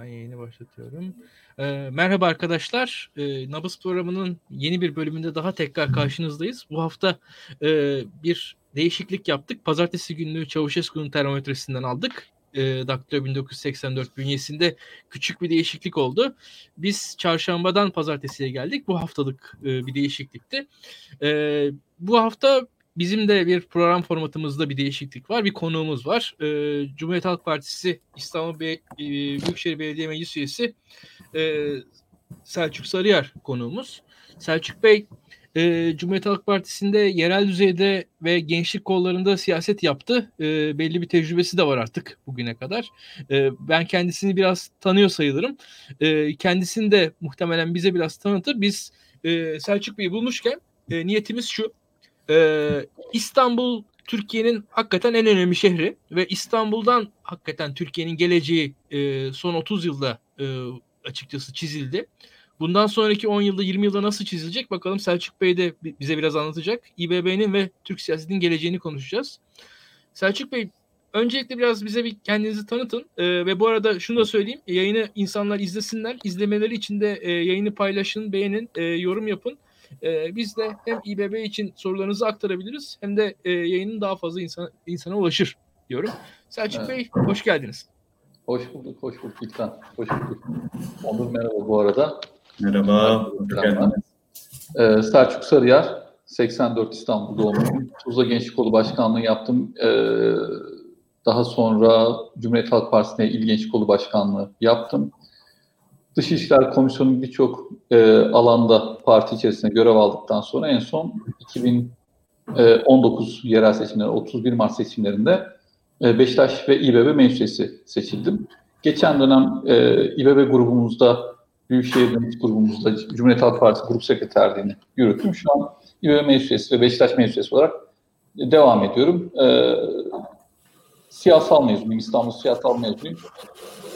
Ben yayını başlatıyorum. Ee, merhaba arkadaşlar. Ee, Nabız programının yeni bir bölümünde daha tekrar karşınızdayız. Bu hafta e, bir değişiklik yaptık. Pazartesi günlüğü Çavuşescu'nun termometresinden aldık. E, Daktilo 1984 bünyesinde küçük bir değişiklik oldu. Biz çarşambadan pazartesiye geldik. Bu haftalık e, bir değişiklikti. E, bu hafta Bizim de bir program formatımızda bir değişiklik var. Bir konuğumuz var. Ee, Cumhuriyet Halk Partisi İstanbul Be- e, Büyükşehir Belediye Meclis Üyesi e, Selçuk Sarıyer konuğumuz. Selçuk Bey e, Cumhuriyet Halk Partisi'nde yerel düzeyde ve gençlik kollarında siyaset yaptı. E, belli bir tecrübesi de var artık bugüne kadar. E, ben kendisini biraz tanıyor sayılırım. E, kendisini de muhtemelen bize biraz tanıtır. Biz e, Selçuk Bey'i bulmuşken e, niyetimiz şu ee, İstanbul Türkiye'nin hakikaten en önemli şehri ve İstanbul'dan hakikaten Türkiye'nin geleceği e, son 30 yılda e, açıkçası çizildi. Bundan sonraki 10 yılda 20 yılda nasıl çizilecek bakalım Selçuk Bey de bize biraz anlatacak. İBB'nin ve Türk siyasetinin geleceğini konuşacağız. Selçuk Bey öncelikle biraz bize bir kendinizi tanıtın ee, ve bu arada şunu da söyleyeyim yayını insanlar izlesinler izlemeleri için de e, yayını paylaşın beğenin e, yorum yapın e, biz de hem İBB için sorularınızı aktarabiliriz hem de e, yayının daha fazla insan, insana ulaşır diyorum. Selçuk evet. Bey hoş geldiniz. Hoş bulduk, hoş bulduk İlkan. Hoş bulduk. Onur merhaba bu arada. Merhaba. Ee, Selçuk Sarıyer, 84 İstanbul doğumluyum. Tuzla Gençlik Kolu Başkanlığı yaptım. Ee, daha sonra Cumhuriyet Halk Partisi'ne İl Gençlik Kolu Başkanlığı yaptım. Dış İlişkiler Komisyonu birçok e, alanda parti içerisinde görev aldıktan sonra en son 2019 e, yerel seçimleri, 31 Mart seçimlerinde e, Beşiktaş ve İBB meclisi seçildim. Geçen dönem e, İBB grubumuzda, Büyükşehir Meclis grubumuzda Cumhuriyet Halk Partisi grup sekreterliğini yürüttüm. Şu an İBB meclisi ve Beşiktaş meclisi olarak devam ediyorum. E, siyasal mezunuyum, İstanbul siyasal mezunuyum.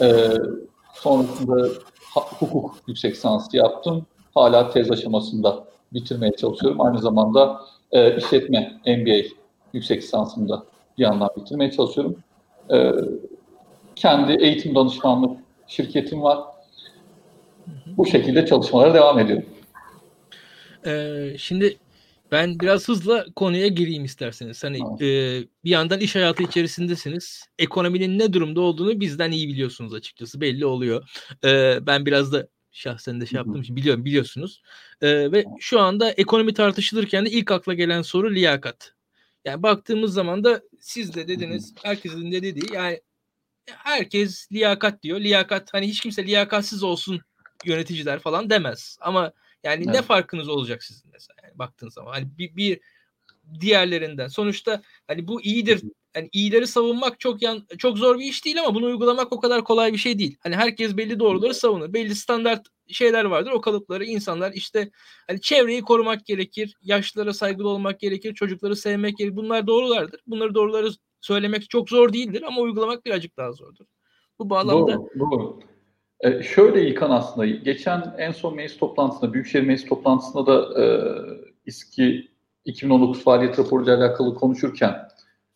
E, sonrasında hukuk yüksek lisansı yaptım. Hala tez aşamasında bitirmeye çalışıyorum. Aynı zamanda e, işletme MBA yüksek lisansını da bir yandan bitirmeye çalışıyorum. E, kendi eğitim danışmanlık şirketim var. Bu şekilde çalışmalara devam ediyorum. Ee, şimdi ben biraz hızla konuya gireyim isterseniz. Hani e, bir yandan iş hayatı içerisindesiniz. Ekonominin ne durumda olduğunu bizden iyi biliyorsunuz açıkçası. Belli oluyor. E, ben biraz da şahsen de şey yaptığım için biliyorum biliyorsunuz. E, ve şu anda ekonomi tartışılırken de ilk akla gelen soru liyakat. Yani baktığımız zaman da siz de dediniz, herkesin de dediği yani herkes liyakat diyor. Liyakat hani hiç kimse liyakatsiz olsun yöneticiler falan demez. Ama yani evet. ne farkınız olacak sizin mesela baktığın zaman. Hani bir, bir diğerlerinden. Sonuçta hani bu iyidir. Yani iyileri savunmak çok yan, çok zor bir iş değil ama bunu uygulamak o kadar kolay bir şey değil. Hani herkes belli doğruları savunur. Belli standart şeyler vardır. O kalıpları insanlar işte hani çevreyi korumak gerekir. Yaşlılara saygılı olmak gerekir. Çocukları sevmek gerekir. Bunlar doğrulardır. Bunları doğruları söylemek çok zor değildir ama uygulamak birazcık daha zordur. Bu bağlamda doğru, doğru. E, şöyle İlkan aslında, geçen en son meclis toplantısında, Büyükşehir Meclis toplantısında da e, İSKİ 2019 faaliyet raporuyla alakalı konuşurken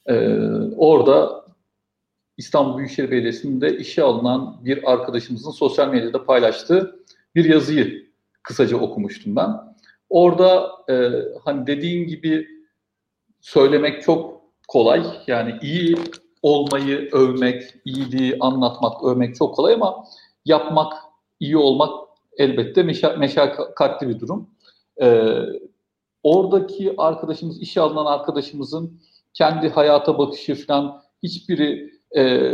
e, orada İstanbul Büyükşehir Belediyesi'nde işe alınan bir arkadaşımızın sosyal medyada paylaştığı bir yazıyı kısaca okumuştum ben. Orada e, hani dediğin gibi söylemek çok kolay. Yani iyi olmayı övmek, iyiliği anlatmak, övmek çok kolay ama yapmak, iyi olmak elbette meşa meşakkatli bir durum. Ee, oradaki arkadaşımız, işe alınan arkadaşımızın kendi hayata bakışı falan hiçbiri e,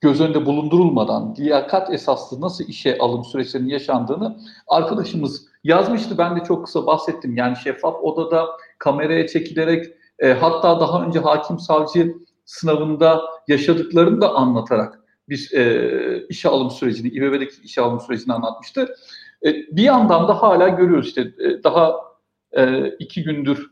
göz önünde bulundurulmadan liyakat esaslı nasıl işe alım süreçlerinin yaşandığını arkadaşımız yazmıştı. Ben de çok kısa bahsettim. Yani şeffaf odada kameraya çekilerek e, hatta daha önce hakim savcı sınavında yaşadıklarını da anlatarak bir e, işe alım sürecini, İBB'deki işe alım sürecini anlatmıştı. E, bir yandan da hala görüyoruz işte e, daha e, iki gündür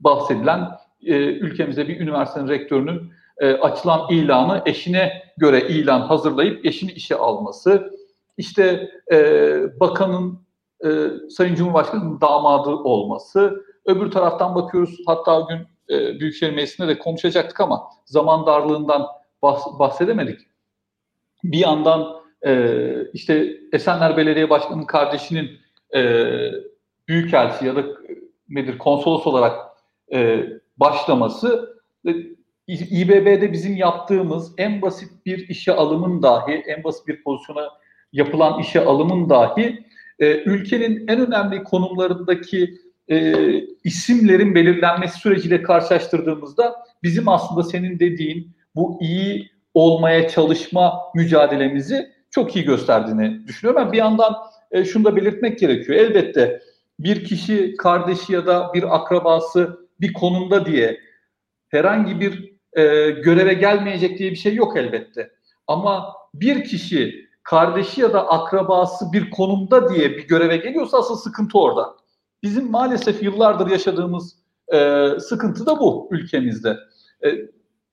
bahsedilen e, ülkemizde bir üniversitenin rektörünün e, açılan ilanı eşine göre ilan hazırlayıp eşini işe alması, işte e, bakanın e, Sayın Cumhurbaşkanı'nın damadı olması, öbür taraftan bakıyoruz hatta gün e, Büyükşehir Meclisi'nde de konuşacaktık ama zaman darlığından bahs- bahsedemedik bir yandan e, işte Esenler Belediye Başkanı'nın kardeşinin e, büyükelçi ya da nedir konsolos olarak e, başlaması ve İBB'de bizim yaptığımız en basit bir işe alımın dahi, en basit bir pozisyona yapılan işe alımın dahi e, ülkenin en önemli konumlarındaki e, isimlerin belirlenmesi süreciyle karşılaştırdığımızda bizim aslında senin dediğin bu iyi olmaya çalışma mücadelemizi çok iyi gösterdiğini düşünüyorum. Ben bir yandan e, şunu da belirtmek gerekiyor. Elbette bir kişi kardeşi ya da bir akrabası bir konumda diye herhangi bir e, göreve gelmeyecek diye bir şey yok elbette. Ama bir kişi kardeşi ya da akrabası bir konumda diye bir göreve geliyorsa asıl sıkıntı orada. Bizim maalesef yıllardır yaşadığımız e, sıkıntı da bu ülkemizde. E,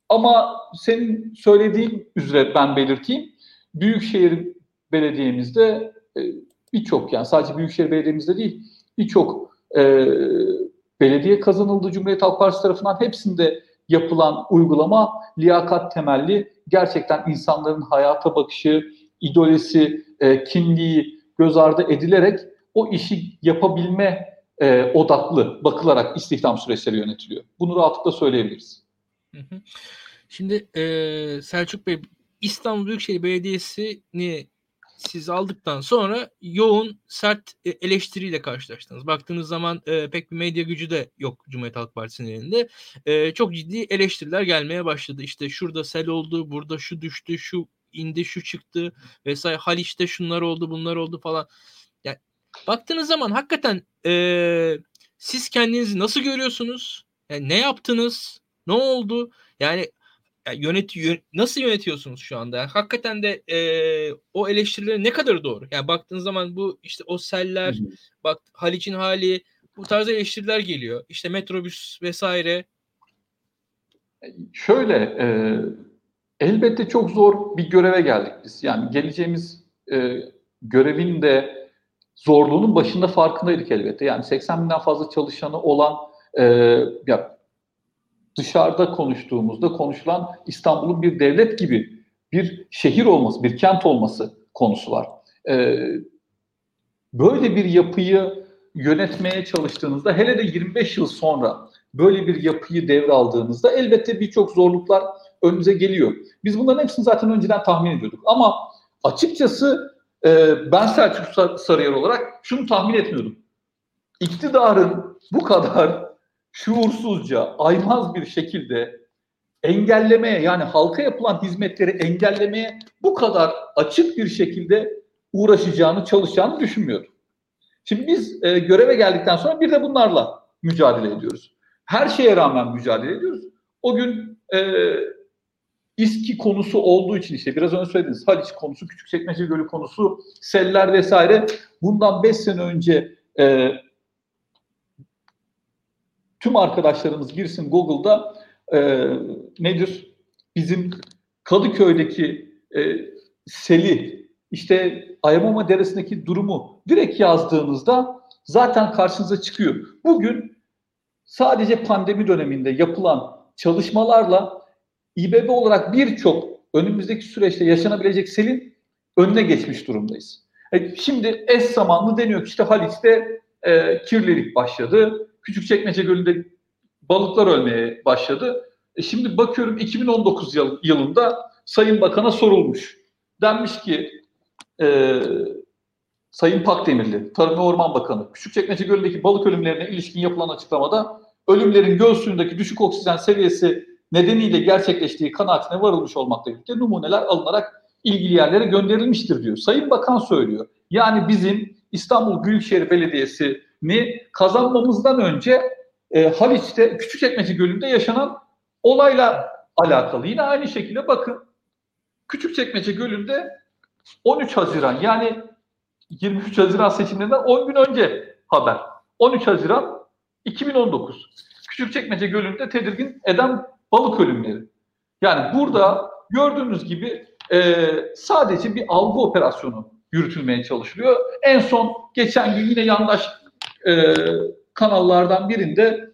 ama senin söylediğin üzere ben belirteyim. Büyükşehir Belediye'mizde e, birçok yani sadece Büyükşehir Belediye'mizde değil birçok e, belediye kazanıldı Cumhuriyet Halk Partisi tarafından hepsinde yapılan uygulama liyakat temelli gerçekten insanların hayata bakışı, idolesi, e, kimliği göz ardı edilerek o işi yapabilme e, odaklı bakılarak istihdam süreçleri yönetiliyor. Bunu rahatlıkla söyleyebiliriz. Şimdi e, Selçuk Bey İstanbul Büyükşehir Belediyesi'ni siz aldıktan sonra yoğun sert e, eleştiriyle karşılaştınız. Baktığınız zaman e, pek bir medya gücü de yok Cumhuriyet Halk Partisi'nin elinde. E, çok ciddi eleştiriler gelmeye başladı. İşte şurada sel oldu, burada şu düştü, şu indi, şu çıktı vesaire. Haliç'te şunlar oldu, bunlar oldu falan. Yani baktığınız zaman hakikaten e, siz kendinizi nasıl görüyorsunuz? Yani ne yaptınız? Ne oldu? Yani yönet nasıl yönetiyorsunuz şu anda? Yani hakikaten de e, o eleştirileri ne kadar doğru? Yani baktığınız zaman bu işte o seller, hı hı. bak Haliç'in hali bu tarz eleştiriler geliyor. İşte metrobüs vesaire. Şöyle e, elbette çok zor bir göreve geldik biz. Yani geleceğimiz e, görevin de zorluğunun başında farkındaydık elbette. Yani 80 binden fazla çalışanı olan e, ya dışarıda konuştuğumuzda konuşulan İstanbul'un bir devlet gibi bir şehir olması, bir kent olması konusu var. Ee, böyle bir yapıyı yönetmeye çalıştığınızda hele de 25 yıl sonra böyle bir yapıyı devraldığınızda elbette birçok zorluklar önümüze geliyor. Biz bunların hepsini zaten önceden tahmin ediyorduk. Ama açıkçası e, ben Selçuk Sarıyer olarak şunu tahmin etmiyordum. İktidarın bu kadar şuursuzca, aymaz bir şekilde engellemeye yani halka yapılan hizmetleri engellemeye bu kadar açık bir şekilde uğraşacağını, çalışacağını düşünmüyorum. Şimdi biz e, göreve geldikten sonra bir de bunlarla mücadele ediyoruz. Her şeye rağmen mücadele ediyoruz. O gün e, İSKİ konusu olduğu için işte biraz önce söylediniz Haliç konusu, Küçükçekmece Gölü konusu, seller vesaire bundan 5 sene önce e, tüm arkadaşlarımız girsin Google'da e, nedir? Bizim Kadıköy'deki e, seli, işte Ayamama Deresi'ndeki durumu direkt yazdığınızda zaten karşınıza çıkıyor. Bugün sadece pandemi döneminde yapılan çalışmalarla İBB olarak birçok önümüzdeki süreçte yaşanabilecek selin önüne geçmiş durumdayız. E, şimdi eş zamanlı deniyor ki işte Haliç'te e, kirlilik başladı. Küçükçekmece Gölü'nde balıklar ölmeye başladı. E şimdi bakıyorum 2019 yıl, yılında Sayın Bakan'a sorulmuş. Denmiş ki e, Sayın Pakdemirli, Tarım ve Orman Bakanı, Küçükçekmece Gölü'ndeki balık ölümlerine ilişkin yapılan açıklamada ölümlerin göl suyundaki düşük oksijen seviyesi nedeniyle gerçekleştiği kanaatine varılmış olmakla birlikte numuneler alınarak ilgili yerlere gönderilmiştir diyor. Sayın Bakan söylüyor. Yani bizim İstanbul Büyükşehir Belediyesi ni kazanmamızdan önce e, Haliç'te Küçükçekmece Gölü'nde yaşanan olayla alakalı. Yine aynı şekilde bakın Küçükçekmece Gölü'nde 13 Haziran yani 23 Haziran seçimlerinden 10 gün önce haber. 13 Haziran 2019. Küçükçekmece Gölü'nde tedirgin eden balık ölümleri. Yani burada gördüğünüz gibi e, sadece bir algı operasyonu yürütülmeye çalışılıyor. En son geçen gün yine yandaş e, kanallardan birinde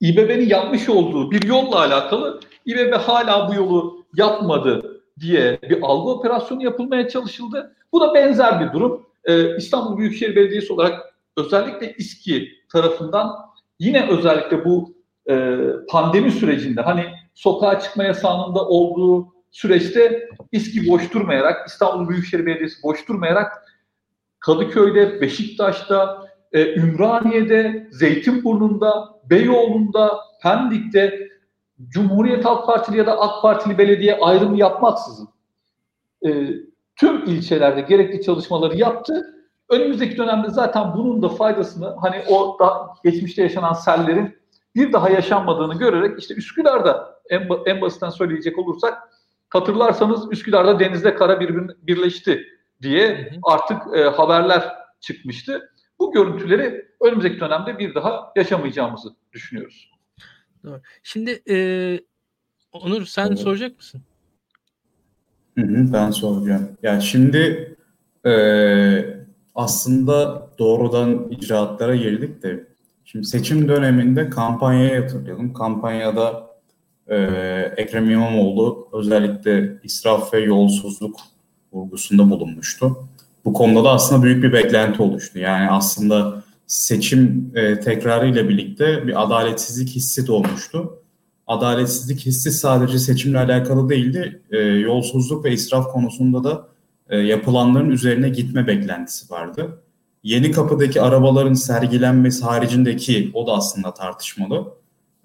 İBB'nin yapmış olduğu bir yolla alakalı İBB hala bu yolu yapmadı diye bir algı operasyonu yapılmaya çalışıldı. Bu da benzer bir durum. Ee, İstanbul Büyükşehir Belediyesi olarak özellikle İSKİ tarafından yine özellikle bu e, pandemi sürecinde hani sokağa çıkma yasağında olduğu süreçte İSKİ boş durmayarak, İstanbul Büyükşehir Belediyesi boş durmayarak Kadıköy'de, Beşiktaş'ta, e, Ümraniye'de, Zeytinburnu'nda, Beyoğlu'nda, Pendik'te Cumhuriyet Halk Partili ya da AK Partili belediye ayrımı yapmaksızın e, tüm ilçelerde gerekli çalışmaları yaptı. Önümüzdeki dönemde zaten bunun da faydasını hani o da geçmişte yaşanan sellerin bir daha yaşanmadığını görerek işte Üsküdar'da en, en basitten söyleyecek olursak hatırlarsanız Üsküdar'da denizle kara birbirine birleşti diye artık e, haberler çıkmıştı. Bu görüntüleri önümüzdeki dönemde bir daha yaşamayacağımızı düşünüyoruz. Doğru. Şimdi e, Onur sen evet. soracak mısın? Hı hı, ben soracağım. Yani şimdi e, aslında doğrudan icraatlara girdik de şimdi seçim döneminde kampanyaya yatırıyorum. Kampanyada e, Ekrem İmamoğlu özellikle israf ve yolsuzluk vurgusunda bulunmuştu. Bu konuda da aslında büyük bir beklenti oluştu. Yani aslında seçim e, tekrarı ile birlikte bir adaletsizlik hissi doğmuştu. Adaletsizlik hissi sadece seçimle alakalı değildi. E, yolsuzluk ve israf konusunda da e, yapılanların üzerine gitme beklentisi vardı. Yeni kapıdaki arabaların sergilenmesi haricindeki o da aslında tartışmalı.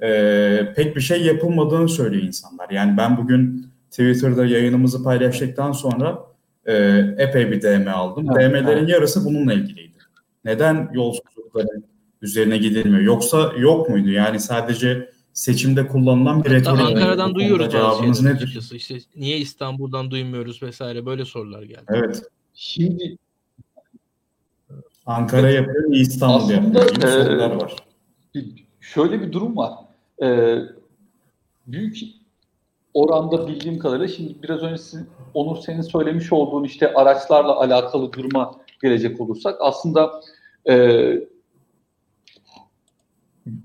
E, pek bir şey yapılmadığını söylüyor insanlar. Yani ben bugün Twitter'da yayınımızı paylaştıktan sonra e, epey bir DM aldım. Evet, DM'lerin evet. yarısı bununla ilgiliydi. Neden yolsuzlukların üzerine gidilmiyor? Yoksa yok muydu? Yani sadece seçimde kullanılan bir retorik. Ankara'dan duyuyoruz cevabınız nedir? Açıkçası. İşte niye İstanbul'dan duymuyoruz vesaire böyle sorular geldi. Evet. Şimdi Ankara yapıyor, İstanbul yapıyor. Aslında, e, sorular var. Şöyle bir durum var. Ee, büyük oranda bildiğim kadarıyla şimdi biraz önce sizin, Onur senin söylemiş olduğun işte araçlarla alakalı duruma gelecek olursak aslında e,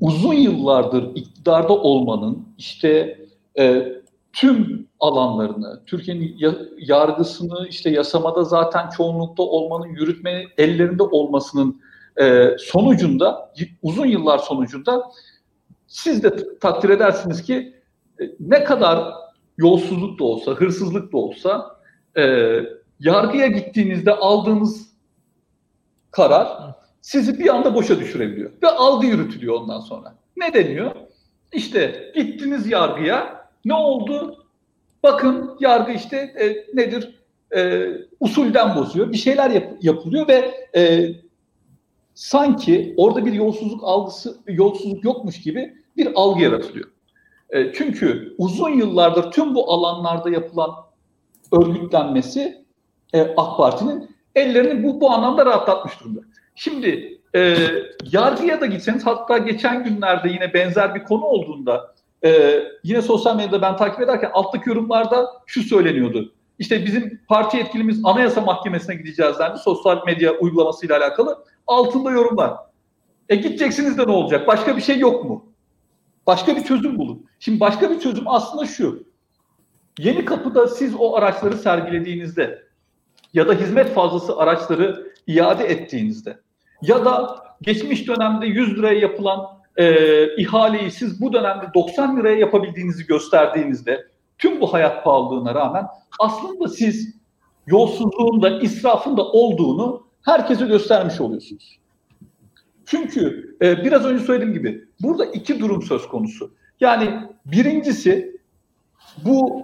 uzun yıllardır iktidarda olmanın işte e, tüm alanlarını, Türkiye'nin yargısını işte yasamada zaten çoğunlukta olmanın, yürütme ellerinde olmasının e, sonucunda, uzun yıllar sonucunda siz de takdir edersiniz ki ne kadar yolsuzluk da olsa, hırsızlık da olsa e, yargıya gittiğinizde aldığınız karar sizi bir anda boşa düşürebiliyor. Ve algı yürütülüyor ondan sonra. Ne deniyor? İşte gittiniz yargıya ne oldu? Bakın yargı işte e, nedir? E, usulden bozuyor. Bir şeyler yap, yapılıyor ve e, sanki orada bir yolsuzluk algısı, yolsuzluk yokmuş gibi bir algı yaratılıyor. E, çünkü uzun yıllardır tüm bu alanlarda yapılan örgütlenmesi e, AK Parti'nin ellerini bu, bu anlamda rahatlatmış durumda. Şimdi e, yargıya da gitseniz hatta geçen günlerde yine benzer bir konu olduğunda e, yine sosyal medyada ben takip ederken alttaki yorumlarda şu söyleniyordu. İşte bizim parti yetkilimiz Anayasa Mahkemesi'ne gideceğiz dendi sosyal medya uygulamasıyla alakalı. Altında yorumlar. E gideceksiniz de ne olacak? Başka bir şey yok mu? Başka bir çözüm bulun. Şimdi başka bir çözüm aslında şu. Yeni kapıda siz o araçları sergilediğinizde ya da hizmet fazlası araçları iade ettiğinizde ya da geçmiş dönemde 100 liraya yapılan e, ihaleyi siz bu dönemde 90 liraya yapabildiğinizi gösterdiğinizde tüm bu hayat pahalılığına rağmen aslında siz yolsuzluğun da israfın da olduğunu herkese göstermiş oluyorsunuz. Çünkü e, biraz önce söylediğim gibi burada iki durum söz konusu. Yani birincisi bu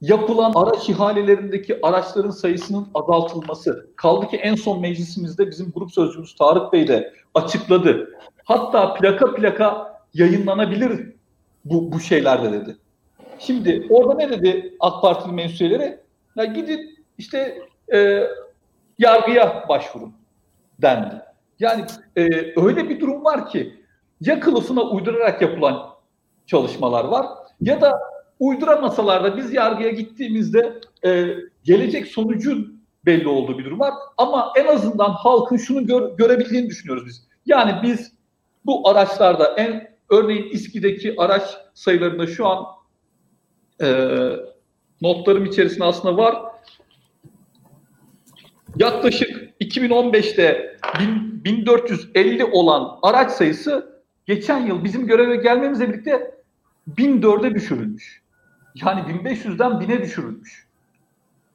yapılan araç ihalelerindeki araçların sayısının azaltılması. Kaldı ki en son meclisimizde bizim grup sözcümüz Tarık Bey de açıkladı. Hatta plaka plaka yayınlanabilir bu, bu şeyler de dedi. Şimdi orada ne dedi AK Partili mensupları? Ya gidin işte e, yargıya başvurun dendi. Yani e, öyle bir durum var ki ya kılıfına uydurarak yapılan çalışmalar var ya da uyduramasalar da biz yargıya gittiğimizde e, gelecek sonucun belli olduğu bir durum var. Ama en azından halkın şunu gör, görebildiğini düşünüyoruz biz. Yani biz bu araçlarda en örneğin İSKİ'deki araç sayılarında şu an e, notlarım içerisinde aslında var. Yaklaşık 2015'te 1450 olan araç sayısı geçen yıl bizim göreve gelmemizle birlikte 1004'e düşürülmüş. Yani 1500'den 1000'e düşürülmüş.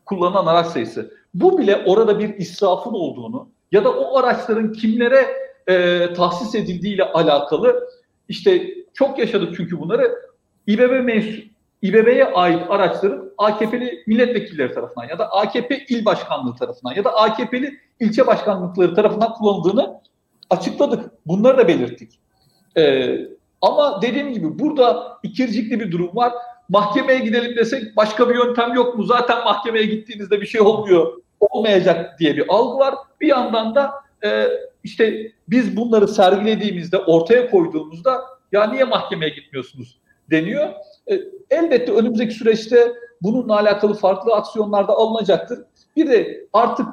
Kullanılan araç sayısı. Bu bile orada bir israfın olduğunu ya da o araçların kimlere e, tahsis edildiği ile alakalı işte çok yaşadık çünkü bunları İBB mensup İBB'ye ait araçların AKP'li milletvekilleri tarafından ya da AKP il başkanlığı tarafından ya da AKP'li ilçe başkanlıkları tarafından kullanıldığını açıkladık. Bunları da belirttik. Ee, ama dediğim gibi burada ikircikli bir durum var. Mahkemeye gidelim desek başka bir yöntem yok mu? Zaten mahkemeye gittiğinizde bir şey olmuyor, olmayacak diye bir algı var. Bir yandan da e, işte biz bunları sergilediğimizde, ortaya koyduğumuzda ya niye mahkemeye gitmiyorsunuz deniyor. E, elbette önümüzdeki süreçte bununla alakalı farklı aksiyonlar da alınacaktır. Bir de artık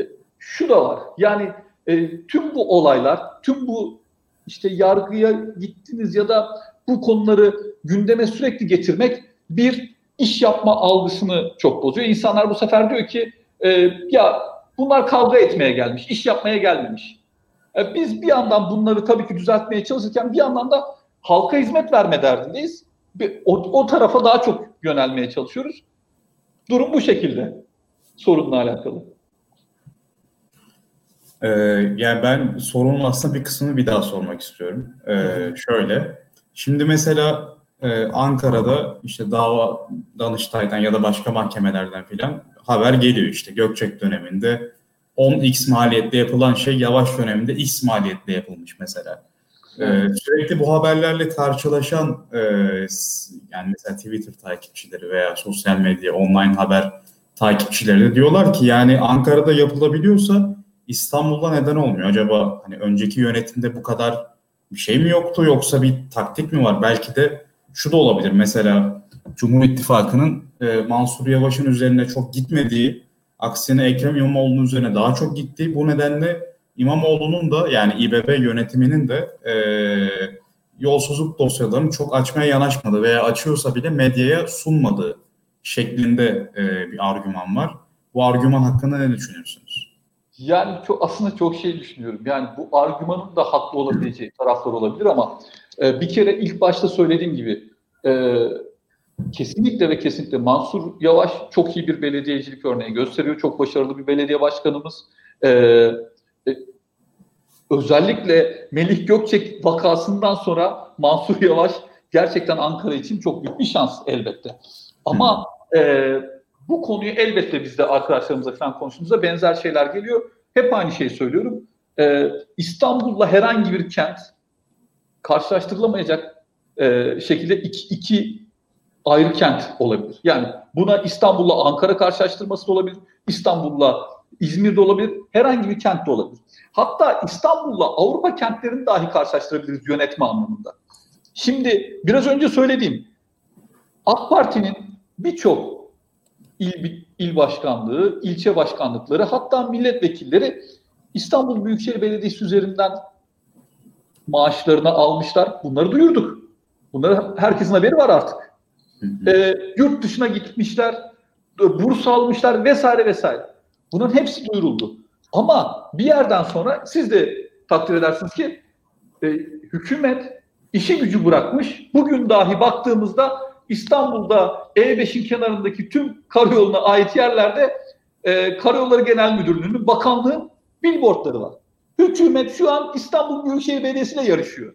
e, şu da var. Yani e, tüm bu olaylar, tüm bu işte yargıya gittiniz ya da bu konuları gündeme sürekli getirmek bir iş yapma algısını çok bozuyor. İnsanlar bu sefer diyor ki ya bunlar kavga etmeye gelmiş, iş yapmaya gelmemiş. Biz bir yandan bunları tabii ki düzeltmeye çalışırken bir yandan da halka hizmet verme derdindeyiz. O, o tarafa daha çok yönelmeye çalışıyoruz. Durum bu şekilde sorunla alakalı. Ee, yani ben sorunun aslında bir kısmını bir daha sormak istiyorum. Ee, şöyle, şimdi mesela e, Ankara'da işte dava Danıştay'dan ya da başka mahkemelerden filan haber geliyor işte Gökçek döneminde 10x maliyetle yapılan şey Yavaş döneminde x maliyetle yapılmış mesela. Ee, sürekli bu haberlerle karşılaşan e, yani mesela Twitter takipçileri veya sosyal medya, online haber takipçileri de diyorlar ki yani Ankara'da yapılabiliyorsa İstanbul'da neden olmuyor? Acaba hani önceki yönetimde bu kadar bir şey mi yoktu yoksa bir taktik mi var? Belki de şu da olabilir. Mesela Cumhur İttifakı'nın e, Mansur Yavaş'ın üzerine çok gitmediği, aksine Ekrem İmamoğlu'nun üzerine daha çok gittiği bu nedenle İmamoğlu'nun da yani İBB yönetiminin de e, yolsuzluk dosyalarını çok açmaya yanaşmadı veya açıyorsa bile medyaya sunmadığı şeklinde e, bir argüman var. Bu argüman hakkında ne düşünüyorsunuz? Yani çok aslında çok şey düşünüyorum. Yani bu argümanın da haklı olabileceği taraflar olabilir ama e, bir kere ilk başta söylediğim gibi e, kesinlikle ve kesinlikle Mansur Yavaş çok iyi bir belediyecilik örneği gösteriyor. Çok başarılı bir belediye başkanımız. E, özellikle Melih Gökçek vakasından sonra Mansur Yavaş gerçekten Ankara için çok büyük bir şans elbette. Ama e, bu konuyu elbette biz de arkadaşlarımızla falan konuştuğumuzda benzer şeyler geliyor. Hep aynı şeyi söylüyorum. E, İstanbul'la herhangi bir kent karşılaştırılamayacak e, şekilde iki, iki ayrı kent olabilir. Yani buna İstanbul'la Ankara karşılaştırması da olabilir. İstanbul'la İzmir'de olabilir. Herhangi bir kent de olabilir. Hatta İstanbul'la Avrupa kentlerini dahi karşılaştırabiliriz yönetme anlamında. Şimdi biraz önce söylediğim AK Parti'nin birçok il, il başkanlığı, ilçe başkanlıkları hatta milletvekilleri İstanbul Büyükşehir Belediyesi üzerinden maaşlarını almışlar. Bunları duyurduk. Bunları herkesin haberi var artık. Ee, yurt dışına gitmişler, burs almışlar vesaire vesaire. Bunun hepsi duyuruldu. Ama bir yerden sonra siz de takdir edersiniz ki e, hükümet işi gücü bırakmış. Bugün dahi baktığımızda İstanbul'da E5'in kenarındaki tüm karayoluna ait yerlerde e, Karayolları Genel Müdürlüğü'nün, bakanlığın billboardları var. Hükümet şu an İstanbul Büyükşehir Belediyesi ile yarışıyor.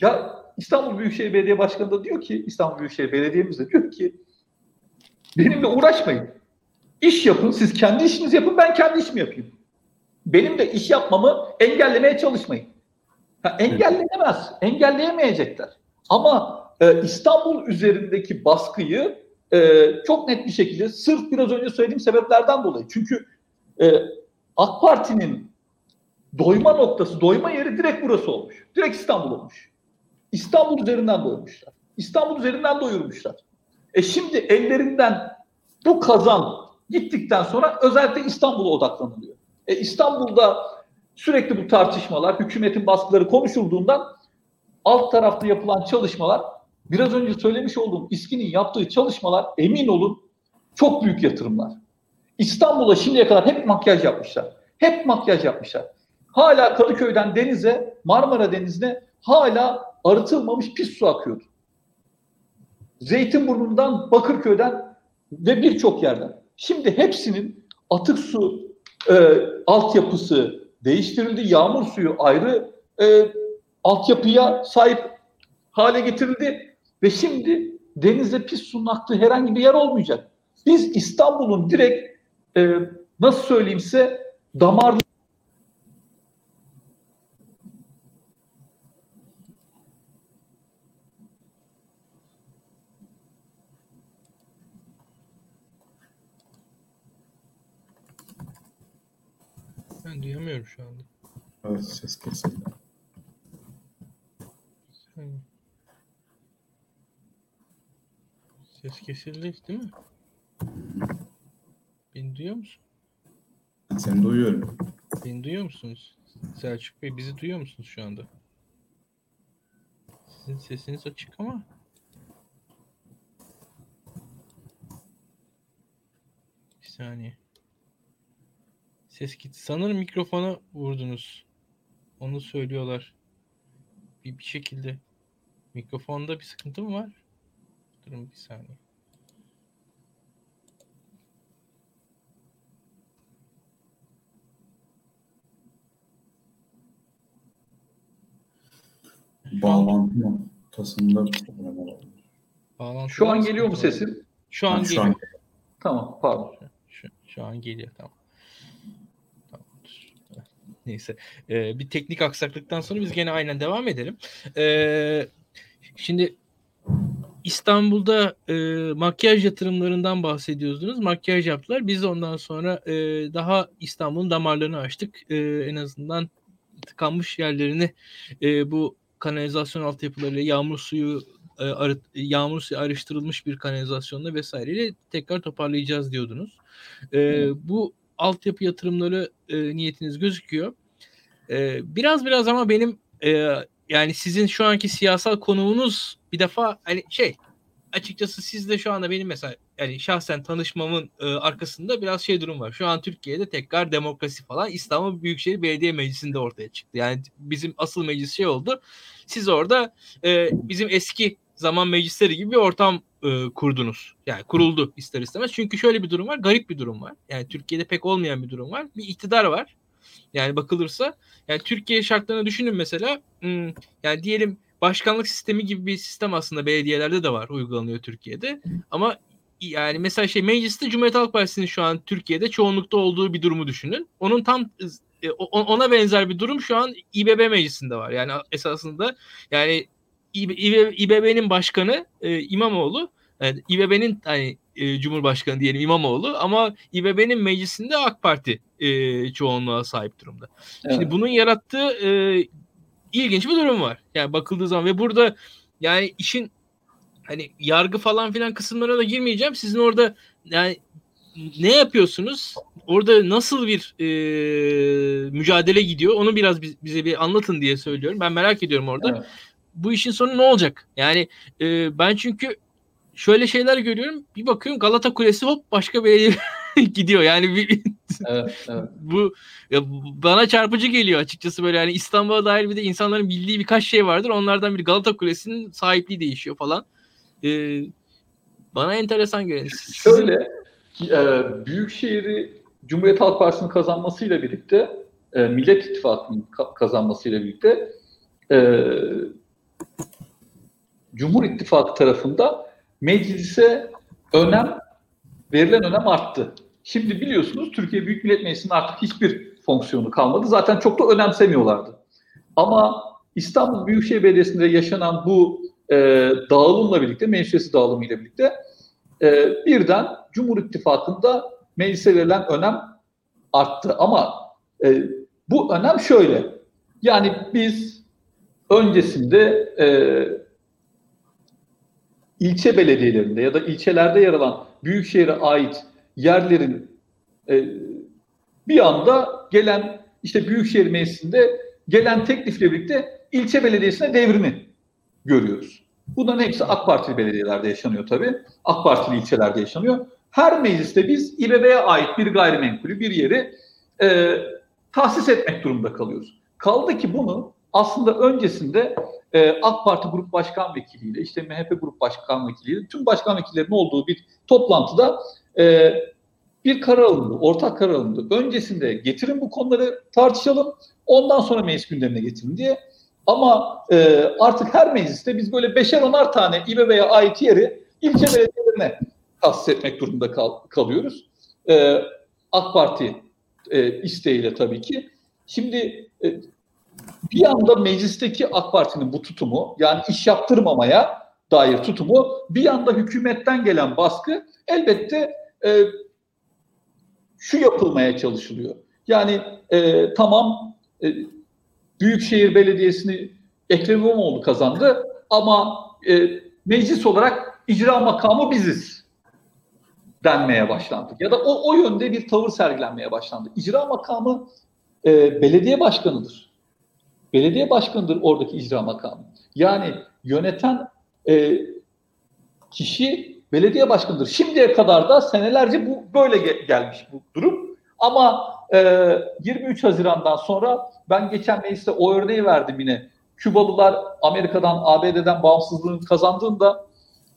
Ya İstanbul Büyükşehir Belediye Başkanı da diyor ki, İstanbul Büyükşehir Belediye'miz de diyor ki benimle uğraşmayın. İş yapın, siz kendi işinizi yapın, ben kendi işimi yapayım. Benim de iş yapmamı engellemeye çalışmayın. Ha, engellenemez, engelleyemeyecekler. Ama e, İstanbul üzerindeki baskıyı e, çok net bir şekilde sırf biraz önce söylediğim sebeplerden dolayı. Çünkü e, AK Parti'nin doyma noktası, doyma yeri direkt burası olmuş. Direkt İstanbul olmuş. İstanbul üzerinden doymuşlar. İstanbul üzerinden doyurmuşlar. E şimdi ellerinden bu kazan Gittikten sonra özellikle İstanbul'a odaklanılıyor. E, İstanbul'da sürekli bu tartışmalar, hükümetin baskıları konuşulduğundan alt tarafta yapılan çalışmalar biraz önce söylemiş olduğum İSKİ'nin yaptığı çalışmalar emin olun çok büyük yatırımlar. İstanbul'a şimdiye kadar hep makyaj yapmışlar. Hep makyaj yapmışlar. Hala Kadıköy'den denize, Marmara Denizi'ne hala arıtılmamış pis su akıyordu. Zeytinburnu'ndan, Bakırköy'den ve birçok yerden. Şimdi hepsinin atık su e, altyapısı değiştirildi. Yağmur suyu ayrı e, altyapıya sahip hale getirildi. Ve şimdi denizde pis suyun aktığı herhangi bir yer olmayacak. Biz İstanbul'un direkt e, nasıl söyleyeyim size damarlı Ben duyamıyorum şu anda. Evet ses kesildi. Ses kesildi değil mi? Beni duyuyor musun? Seni duyuyorum. Beni duyuyor musunuz? Selçuk Bey bizi duyuyor musunuz şu anda? Sizin sesiniz açık ama bir saniye. Ses gitti. Sanırım mikrofona vurdunuz. Onu söylüyorlar. Bir, bir şekilde. Mikrofonda bir sıkıntı mı var? Durun bir saniye. Bağlantı noktasında bağlantıda şu an geliyor mu sesim? Şu an Ha, şu geliyor. an Tamam pardon. Şu, şu an geliyor tamam. Neyse. Ee, bir teknik aksaklıktan sonra biz gene aynen devam edelim. Ee, şimdi İstanbul'da e, makyaj yatırımlarından bahsediyordunuz. Makyaj yaptılar. Biz de ondan sonra e, daha İstanbul'un damarlarını açtık. E, en azından tıkanmış yerlerini e, bu kanalizasyon altyapılarıyla yağmur suyu e, arıt, yağmur suyu ayrıştırılmış bir kanalizasyonla vesaireyle tekrar toparlayacağız diyordunuz. E, bu altyapı yatırımları e, niyetiniz gözüküyor. E, biraz biraz ama benim e, yani sizin şu anki siyasal konumunuz bir defa hani şey açıkçası sizde şu anda benim mesela yani şahsen tanışmamın e, arkasında biraz şey durum var. Şu an Türkiye'de tekrar demokrasi falan İstanbul Büyükşehir Belediye Meclisi'nde ortaya çıktı. Yani bizim asıl meclis şey oldu. Siz orada e, bizim eski zaman meclisleri gibi bir ortam e, kurdunuz. Yani kuruldu ister istemez. Çünkü şöyle bir durum var. Garip bir durum var. Yani Türkiye'de pek olmayan bir durum var. Bir iktidar var. Yani bakılırsa yani Türkiye şartlarını düşünün mesela. Hmm, yani diyelim başkanlık sistemi gibi bir sistem aslında belediyelerde de var uygulanıyor Türkiye'de. Ama yani mesela şey mecliste Cumhuriyet Halk Partisi'nin şu an Türkiye'de çoğunlukta olduğu bir durumu düşünün. Onun tam e, ona benzer bir durum şu an İBB meclisinde var. Yani esasında yani İB- İB- İBB'nin başkanı e, İmamoğlu. İBB'nin hani e, Cumhurbaşkanı diyelim İmamoğlu ama İBB'nin meclisinde AK Parti e, çoğunluğa sahip durumda. Şimdi Evet. bunun yarattığı e, ilginç bir durum var. Yani bakıldığı zaman ve burada yani işin hani yargı falan filan kısımlarına da girmeyeceğim. Sizin orada yani ne yapıyorsunuz? Orada nasıl bir e, mücadele gidiyor? Onu biraz biz- bize bir anlatın diye söylüyorum. Ben merak ediyorum orada. Evet. Bu işin sonu ne olacak? Yani e, ben çünkü şöyle şeyler görüyorum. Bir bakıyorum Galata Kulesi hop başka bir yere gidiyor. Yani bir, Evet, evet. bu ya bana çarpıcı geliyor açıkçası böyle yani İstanbul'a dair bir de insanların bildiği birkaç şey vardır. Onlardan biri Galata Kulesi'nin sahipliği değişiyor falan. Ee, bana enteresan geliyor. Sizin- Şöyle, e, Büyükşehir'i Cumhuriyet Halk Partisi'nin kazanmasıyla birlikte, e, Millet İttifakı'nın ka- kazanmasıyla birlikte e, Cumhur İttifakı tarafında meclise önem, verilen önem arttı. Şimdi biliyorsunuz Türkiye Büyük Millet Meclisi'nin artık hiçbir fonksiyonu kalmadı. Zaten çok da önemsemiyorlardı. Ama İstanbul Büyükşehir Belediyesi'nde yaşanan bu e, dağılımla birlikte, meclis üyesi dağılımıyla birlikte e, birden Cumhur İttifakı'nda meclise verilen önem arttı. Ama e, bu önem şöyle. Yani biz öncesinde e, ilçe belediyelerinde ya da ilçelerde yer alan büyükşehire ait yerlerin e, bir anda gelen işte büyükşehir meclisinde gelen teklifle birlikte ilçe belediyesine devrini görüyoruz. Bunların hepsi AK Partili belediyelerde yaşanıyor tabii. AK Partili ilçelerde yaşanıyor. Her mecliste biz İBB'ye ait bir gayrimenkulü, bir yeri e, tahsis etmek durumunda kalıyoruz. Kaldı ki bunu aslında öncesinde e, AK Parti Grup Başkan Vekiliyle, işte MHP Grup Başkan Vekiliyle, tüm başkan vekillerinin olduğu bir toplantıda e, bir karar alındı, ortak karar alındı. Öncesinde getirin bu konuları tartışalım, ondan sonra meclis gündemine getirin diye. Ama e, artık her mecliste biz böyle beşer onar tane İBB'ye ait yeri ilçe belediyelerine tahsis etmek durumunda kal, kalıyoruz. E, AK Parti e, isteğiyle tabii ki. Şimdi e, bir anda meclisteki AK Parti'nin bu tutumu yani iş yaptırmamaya dair tutumu bir anda hükümetten gelen baskı elbette e, şu yapılmaya çalışılıyor. Yani e, tamam e, Büyükşehir Belediyesi'ni Ekrem İmamoğlu kazandı ama e, meclis olarak icra makamı biziz denmeye başlandı. Ya da o, o yönde bir tavır sergilenmeye başlandı. İcra makamı e, belediye başkanıdır. Belediye başkanıdır oradaki icra makamı. Yani yöneten e, kişi belediye başkanıdır. Şimdiye kadar da senelerce bu böyle ge- gelmiş bu durum. Ama e, 23 Haziran'dan sonra ben geçen mecliste o örneği verdim yine. Kübalılar Amerika'dan, ABD'den bağımsızlığını kazandığında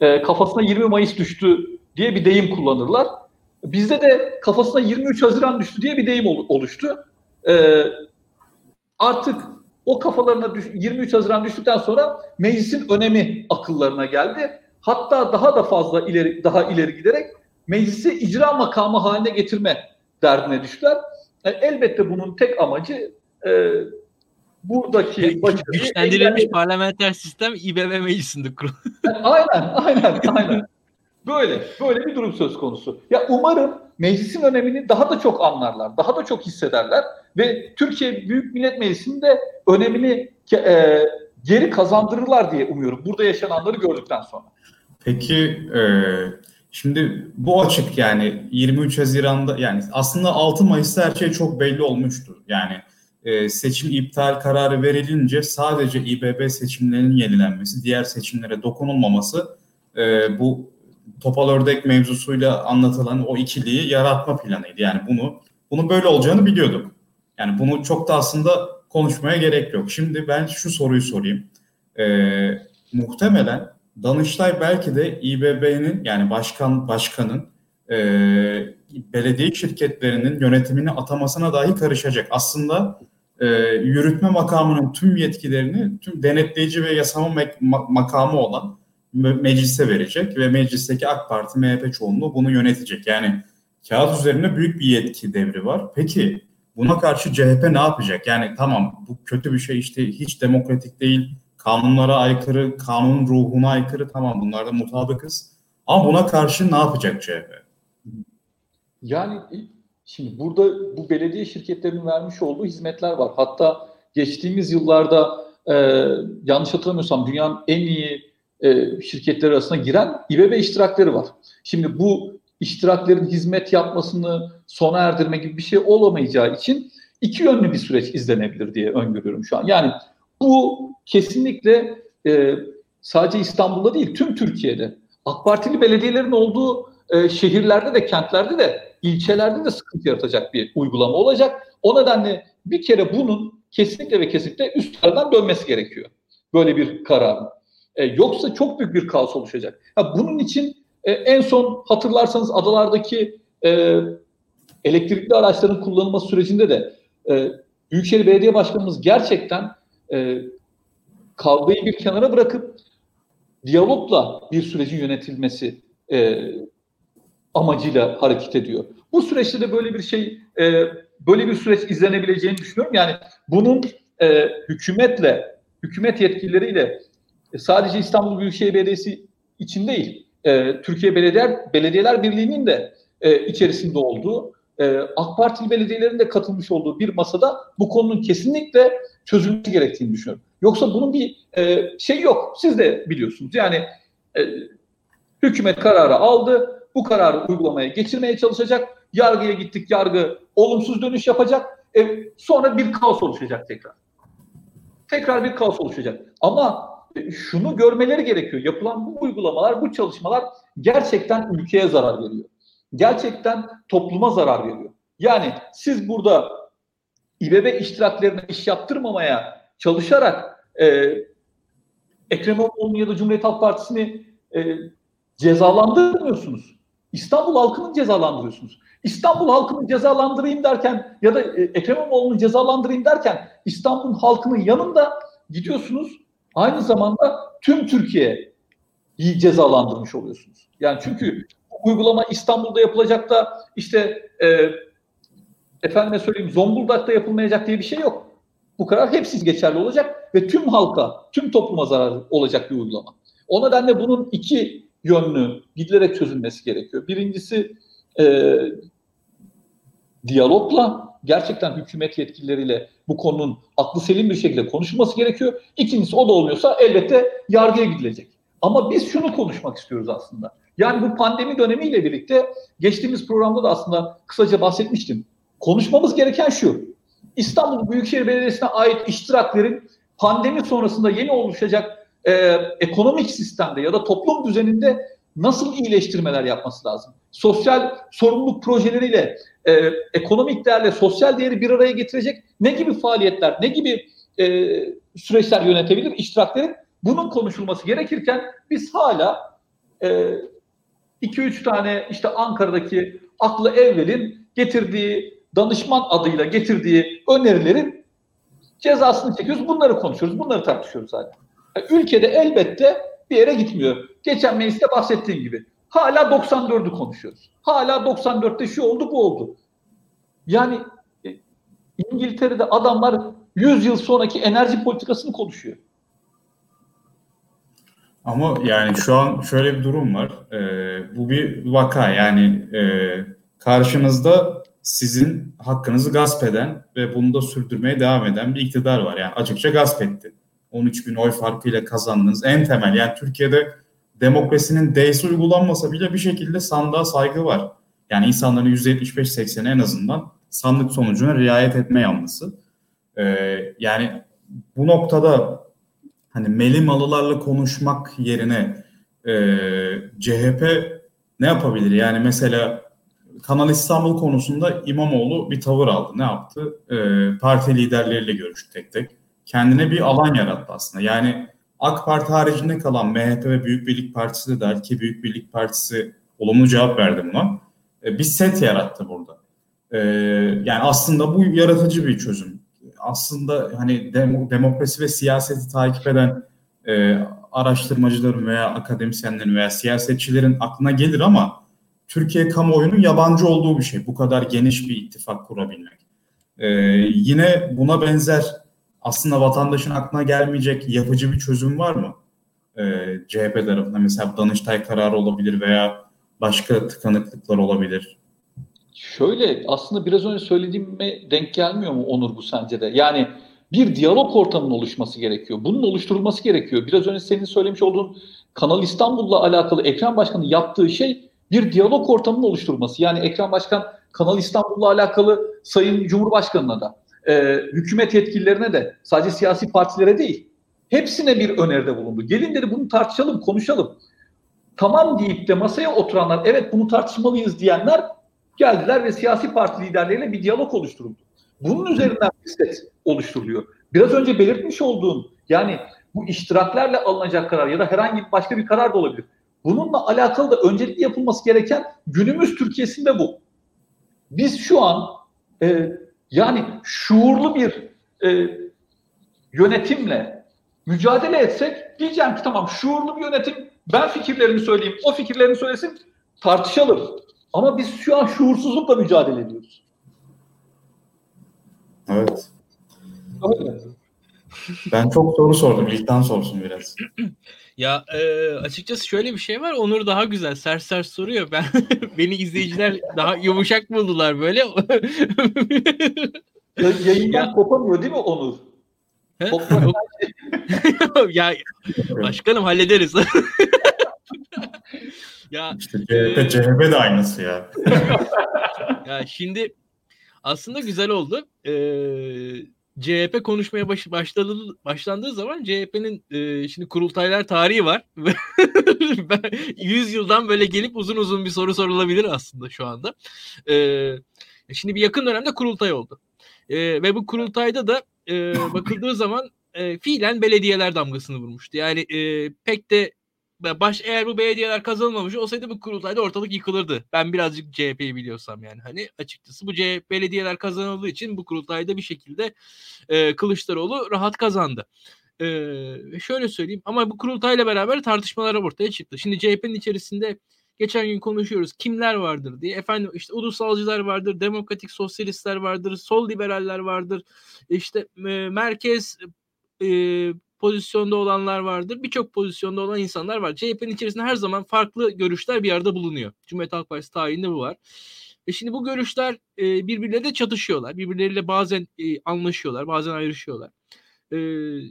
e, kafasına 20 Mayıs düştü diye bir deyim kullanırlar. Bizde de kafasına 23 Haziran düştü diye bir deyim oluştu. E, artık o kafalarına düş, 23 Haziran düştükten sonra meclisin önemi akıllarına geldi. Hatta daha da fazla ileri daha ileri giderek meclisi icra makamı haline getirme derdine düştüler. E, elbette bunun tek amacı e, buradaki başarıyı güçlendirilmiş parlamenter sistem İBB meclisinde kurulu. aynen, aynen, aynen. Böyle, böyle bir durum söz konusu. Ya umarım meclisin önemini daha da çok anlarlar, daha da çok hissederler ve Türkiye Büyük Millet Meclisi'nde önemini e, geri kazandırırlar diye umuyorum. Burada yaşananları gördükten sonra. Peki e, şimdi bu açık yani 23 Haziran'da yani aslında 6 Mayıs'ta her şey çok belli olmuştu. Yani e, seçim iptal kararı verilince sadece İBB seçimlerinin yenilenmesi, diğer seçimlere dokunulmaması e, bu topal ördek mevzusuyla anlatılan o ikiliyi yaratma planıydı. Yani bunu bunu böyle olacağını biliyorduk. Yani bunu çok da aslında konuşmaya gerek yok. Şimdi ben şu soruyu sorayım. Ee, muhtemelen Danıştay belki de İBB'nin yani başkan başkanın e, belediye şirketlerinin yönetimini atamasına dahi karışacak. Aslında e, yürütme makamının tüm yetkilerini tüm denetleyici ve yasama makamı olan meclise verecek ve meclisteki AK Parti MHP çoğunluğu bunu yönetecek. Yani kağıt üzerinde büyük bir yetki devri var. Peki buna karşı CHP ne yapacak? Yani tamam bu kötü bir şey işte hiç demokratik değil, kanunlara aykırı, kanun ruhuna aykırı tamam bunlarda mutabıkız. Ama buna karşı ne yapacak CHP? Yani şimdi burada bu belediye şirketlerinin vermiş olduğu hizmetler var. Hatta geçtiğimiz yıllarda e, yanlış hatırlamıyorsam dünyanın en iyi e, şirketler arasına giren İBB iştirakleri var. Şimdi bu iştiraklerin hizmet yapmasını sona erdirme gibi bir şey olamayacağı için iki yönlü bir süreç izlenebilir diye öngörüyorum şu an. Yani bu kesinlikle e, sadece İstanbul'da değil tüm Türkiye'de AK Partili belediyelerin olduğu e, şehirlerde de kentlerde de ilçelerde de sıkıntı yaratacak bir uygulama olacak. O nedenle bir kere bunun kesinlikle ve kesinlikle üstlerden dönmesi gerekiyor. Böyle bir kararın. E, yoksa çok büyük bir kaos oluşacak. Ha, bunun için e, en son hatırlarsanız adalardaki e, elektrikli araçların kullanılması sürecinde de e, Büyükşehir Belediye Başkanımız gerçekten e, kavgayı bir kenara bırakıp diyalogla bir sürecin yönetilmesi e, amacıyla hareket ediyor. Bu süreçte de böyle bir şey, e, böyle bir süreç izlenebileceğini düşünüyorum. Yani bunun e, hükümetle, hükümet yetkilileriyle sadece İstanbul Büyükşehir Belediyesi için değil, e, Türkiye Belediyeler, Belediyeler Birliği'nin de e, içerisinde olduğu, e, AK Partili belediyelerin de katılmış olduğu bir masada bu konunun kesinlikle çözülmesi gerektiğini düşünüyorum. Yoksa bunun bir e, şey yok. Siz de biliyorsunuz. Yani e, hükümet kararı aldı. Bu kararı uygulamaya geçirmeye çalışacak. Yargıya gittik. Yargı olumsuz dönüş yapacak. E, sonra bir kaos oluşacak tekrar. Tekrar bir kaos oluşacak. Ama şunu görmeleri gerekiyor. Yapılan bu uygulamalar, bu çalışmalar gerçekten ülkeye zarar veriyor. Gerçekten topluma zarar veriyor. Yani siz burada İBB iştiraklerine iş yaptırmamaya çalışarak e, Ekrem İmamoğlu'nu ya da Cumhuriyet Halk Partisi'ni e, cezalandırmıyorsunuz. İstanbul halkını cezalandırıyorsunuz. İstanbul halkını cezalandırayım derken ya da e, Ekrem İmamoğlu'nu cezalandırayım derken İstanbul halkının yanında gidiyorsunuz aynı zamanda tüm Türkiye'yi cezalandırmış oluyorsunuz. Yani çünkü uygulama İstanbul'da yapılacak da işte e, efendime söyleyeyim Zonguldak'ta yapılmayacak diye bir şey yok. Bu karar hepsiz geçerli olacak ve tüm halka, tüm topluma zarar olacak bir uygulama. O nedenle bunun iki yönlü gidilerek çözülmesi gerekiyor. Birincisi e, diyalogla gerçekten hükümet yetkilileriyle bu konunun aklı selim bir şekilde konuşulması gerekiyor. İkincisi o da olmuyorsa elbette yargıya gidilecek. Ama biz şunu konuşmak istiyoruz aslında. Yani bu pandemi dönemiyle birlikte geçtiğimiz programda da aslında kısaca bahsetmiştim. Konuşmamız gereken şu. İstanbul Büyükşehir Belediyesi'ne ait iştiraklerin pandemi sonrasında yeni oluşacak e, ekonomik sistemde ya da toplum düzeninde nasıl iyileştirmeler yapması lazım? Sosyal sorumluluk projeleriyle e, ekonomik değerle sosyal değeri bir araya getirecek ne gibi faaliyetler, ne gibi e, süreçler yönetebilir iştiraklerin? Bunun konuşulması gerekirken biz hala 2-3 e, tane işte Ankara'daki aklı evvelin getirdiği danışman adıyla getirdiği önerilerin cezasını çekiyoruz. Bunları konuşuyoruz, bunları tartışıyoruz hala. Yani ülkede elbette bir yere gitmiyor. Geçen mecliste bahsettiğim gibi. Hala 94'ü konuşuyoruz. Hala 94'te şu oldu bu oldu. Yani e, İngiltere'de adamlar 100 yıl sonraki enerji politikasını konuşuyor. Ama yani şu an şöyle bir durum var. Ee, bu bir vaka yani e, karşınızda sizin hakkınızı gasp eden ve bunu da sürdürmeye devam eden bir iktidar var. Yani açıkça gasp etti. 13 bin oy farkıyla kazandınız. En temel yani Türkiye'de demokrasinin D'si uygulanmasa bile bir şekilde sandığa saygı var. Yani insanların %75-80'i en azından sandık sonucuna riayet etme yanlısı. Ee, yani bu noktada hani melimalılarla konuşmak yerine e, CHP ne yapabilir? Yani mesela Kanal İstanbul konusunda İmamoğlu bir tavır aldı. Ne yaptı? E, parti liderleriyle görüştü tek tek. Kendine bir alan yarattı aslında. Yani AK Parti haricinde kalan MHP ve Büyük Birlik Partisi de der ki Büyük Birlik Partisi olumlu cevap verdi buna. E, bir set yarattı burada. E, yani aslında bu yaratıcı bir çözüm. Aslında hani dem- demokrasi ve siyaseti takip eden e, araştırmacıların veya akademisyenlerin veya siyasetçilerin aklına gelir ama Türkiye kamuoyunun yabancı olduğu bir şey. Bu kadar geniş bir ittifak kurabilmek. Ee, yine buna benzer aslında vatandaşın aklına gelmeyecek yapıcı bir çözüm var mı? Ee, CHP tarafında mesela Danıştay kararı olabilir veya başka tıkanıklıklar olabilir. Şöyle aslında biraz önce söylediğime denk gelmiyor mu Onur bu sence de? Yani bir diyalog ortamının oluşması gerekiyor. Bunun oluşturulması gerekiyor. Biraz önce senin söylemiş olduğun Kanal İstanbul'la alakalı Ekrem Başkan'ın yaptığı şey bir diyalog ortamının oluşturulması. Yani Ekrem Başkan Kanal İstanbul'la alakalı Sayın Cumhurbaşkanı'na da e, hükümet yetkililerine de sadece siyasi partilere değil hepsine bir öneride bulundu. Gelin dedi bunu tartışalım, konuşalım. Tamam deyip de masaya oturanlar evet bunu tartışmalıyız diyenler geldiler ve siyasi parti liderleriyle bir diyalog oluşturuldu. Bunun üzerinden bir set oluşturuluyor. Biraz önce belirtmiş olduğum yani bu iştiraklerle alınacak karar ya da herhangi başka bir karar da olabilir. Bununla alakalı da öncelikli yapılması gereken günümüz Türkiye'sinde bu. Biz şu an e, yani şuurlu bir e, yönetimle mücadele etsek diyeceğim ki tamam şuurlu bir yönetim ben fikirlerimi söyleyeyim o fikirlerini söylesin tartışalım. Ama biz şu an şuursuzlukla mücadele ediyoruz. Evet. Öyle. Ben çok soru sordum. İlkten sorsun biraz. Ya e, açıkçası şöyle bir şey var. Onur daha güzel. Sers sers soruyor. Ben beni izleyiciler daha yumuşak buldular böyle. ya, yayından ya. kopamıyor değil mi Onur? ya başkanım hallederiz. Ya işte CHP, CHP de aynısı ya. ya şimdi aslında güzel oldu. Ee, CHP konuşmaya baş, başladı, başlandığı zaman CHP'nin e, şimdi kurultaylar tarihi var. 100 yıldan böyle gelip uzun uzun bir soru sorulabilir aslında şu anda. E, şimdi bir yakın dönemde kurultay oldu. E, ve bu kurultayda da e, bakıldığı zaman e, fiilen belediyeler damgasını vurmuştu. Yani e, pek de baş eğer bu belediyeler kazanılmamış olsaydı bu kurultayda ortalık yıkılırdı. Ben birazcık CHP'yi biliyorsam yani hani açıkçası bu CHP belediyeler kazanıldığı için bu kurultayda bir şekilde e, Kılıçdaroğlu rahat kazandı. E, şöyle söyleyeyim ama bu kurultayla beraber tartışmalar ortaya çıktı. Şimdi CHP'nin içerisinde geçen gün konuşuyoruz kimler vardır diye. Efendim işte ulusalcılar vardır, demokratik sosyalistler vardır, sol liberaller vardır. İşte e, merkez e, pozisyonda olanlar vardır. Birçok pozisyonda olan insanlar var. CHP'nin içerisinde her zaman farklı görüşler bir yerde bulunuyor. Cumhuriyet Halk Partisi tarihinde bu var. E şimdi bu görüşler e, birbirleriyle de çatışıyorlar. Birbirleriyle bazen e, anlaşıyorlar, bazen ayrışıyorlar. E,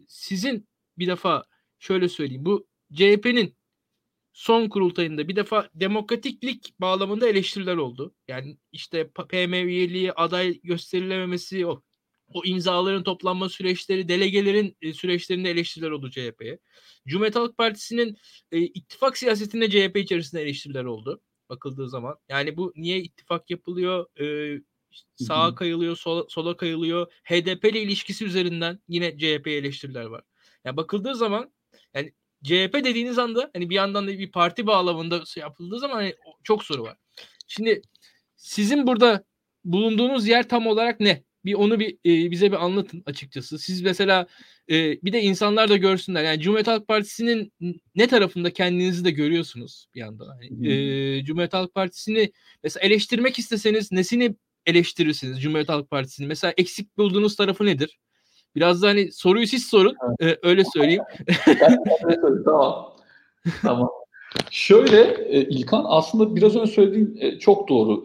sizin bir defa şöyle söyleyeyim. Bu CHP'nin son kurultayında bir defa demokratiklik bağlamında eleştiriler oldu. Yani işte PM üyeliği, aday gösterilememesi, o o imzaların toplanma süreçleri, delegelerin e, süreçlerinde eleştiriler oldu CHP'ye. Cumhuriyet Halk Partisi'nin e, ittifak siyasetinde CHP içerisinde eleştiriler oldu bakıldığı zaman. Yani bu niye ittifak yapılıyor? E, sağa kayılıyor, sola, sola kayılıyor. HDP ile ilişkisi üzerinden yine CHP eleştiriler var. Yani bakıldığı zaman yani CHP dediğiniz anda hani bir yandan da bir parti bağlamında yapıldığı zaman hani çok soru var. Şimdi sizin burada bulunduğunuz yer tam olarak ne? Bir onu bir e, bize bir anlatın açıkçası. Siz mesela e, bir de insanlar da görsünler. Yani Cumhuriyet Halk Partisi'nin ne tarafında kendinizi de görüyorsunuz bir yandan. Yani, e, Cumhuriyet Halk Partisi'ni mesela eleştirmek isteseniz nesini eleştirirsiniz Cumhuriyet Halk Partisi'ni? Mesela eksik bulduğunuz tarafı nedir? Biraz da hani soruyu siz sorun. Evet. E, öyle söyleyeyim. tamam. tamam. Şöyle e, İlkan aslında biraz önce söylediğin e, çok doğru.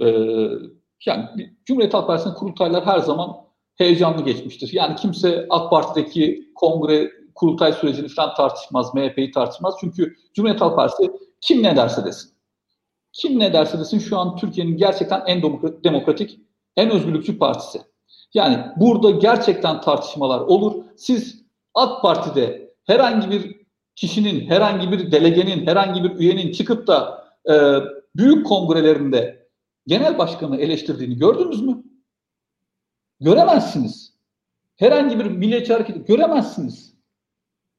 Yani Cumhuriyet Halk Partisi'nin kurultaylar her zaman heyecanlı geçmiştir. Yani kimse AK Parti'deki kongre kurultay sürecini falan tartışmaz, MHP'yi tartışmaz. Çünkü Cumhuriyet Halk Partisi kim ne derse desin. Kim ne derse desin şu an Türkiye'nin gerçekten en demokratik, en özgürlükçü partisi. Yani burada gerçekten tartışmalar olur. Siz AK Parti'de herhangi bir kişinin, herhangi bir delegenin, herhangi bir üyenin çıkıp da e, büyük kongrelerinde genel başkanı eleştirdiğini gördünüz mü? Göremezsiniz. Herhangi bir milliyetçi hareketi göremezsiniz.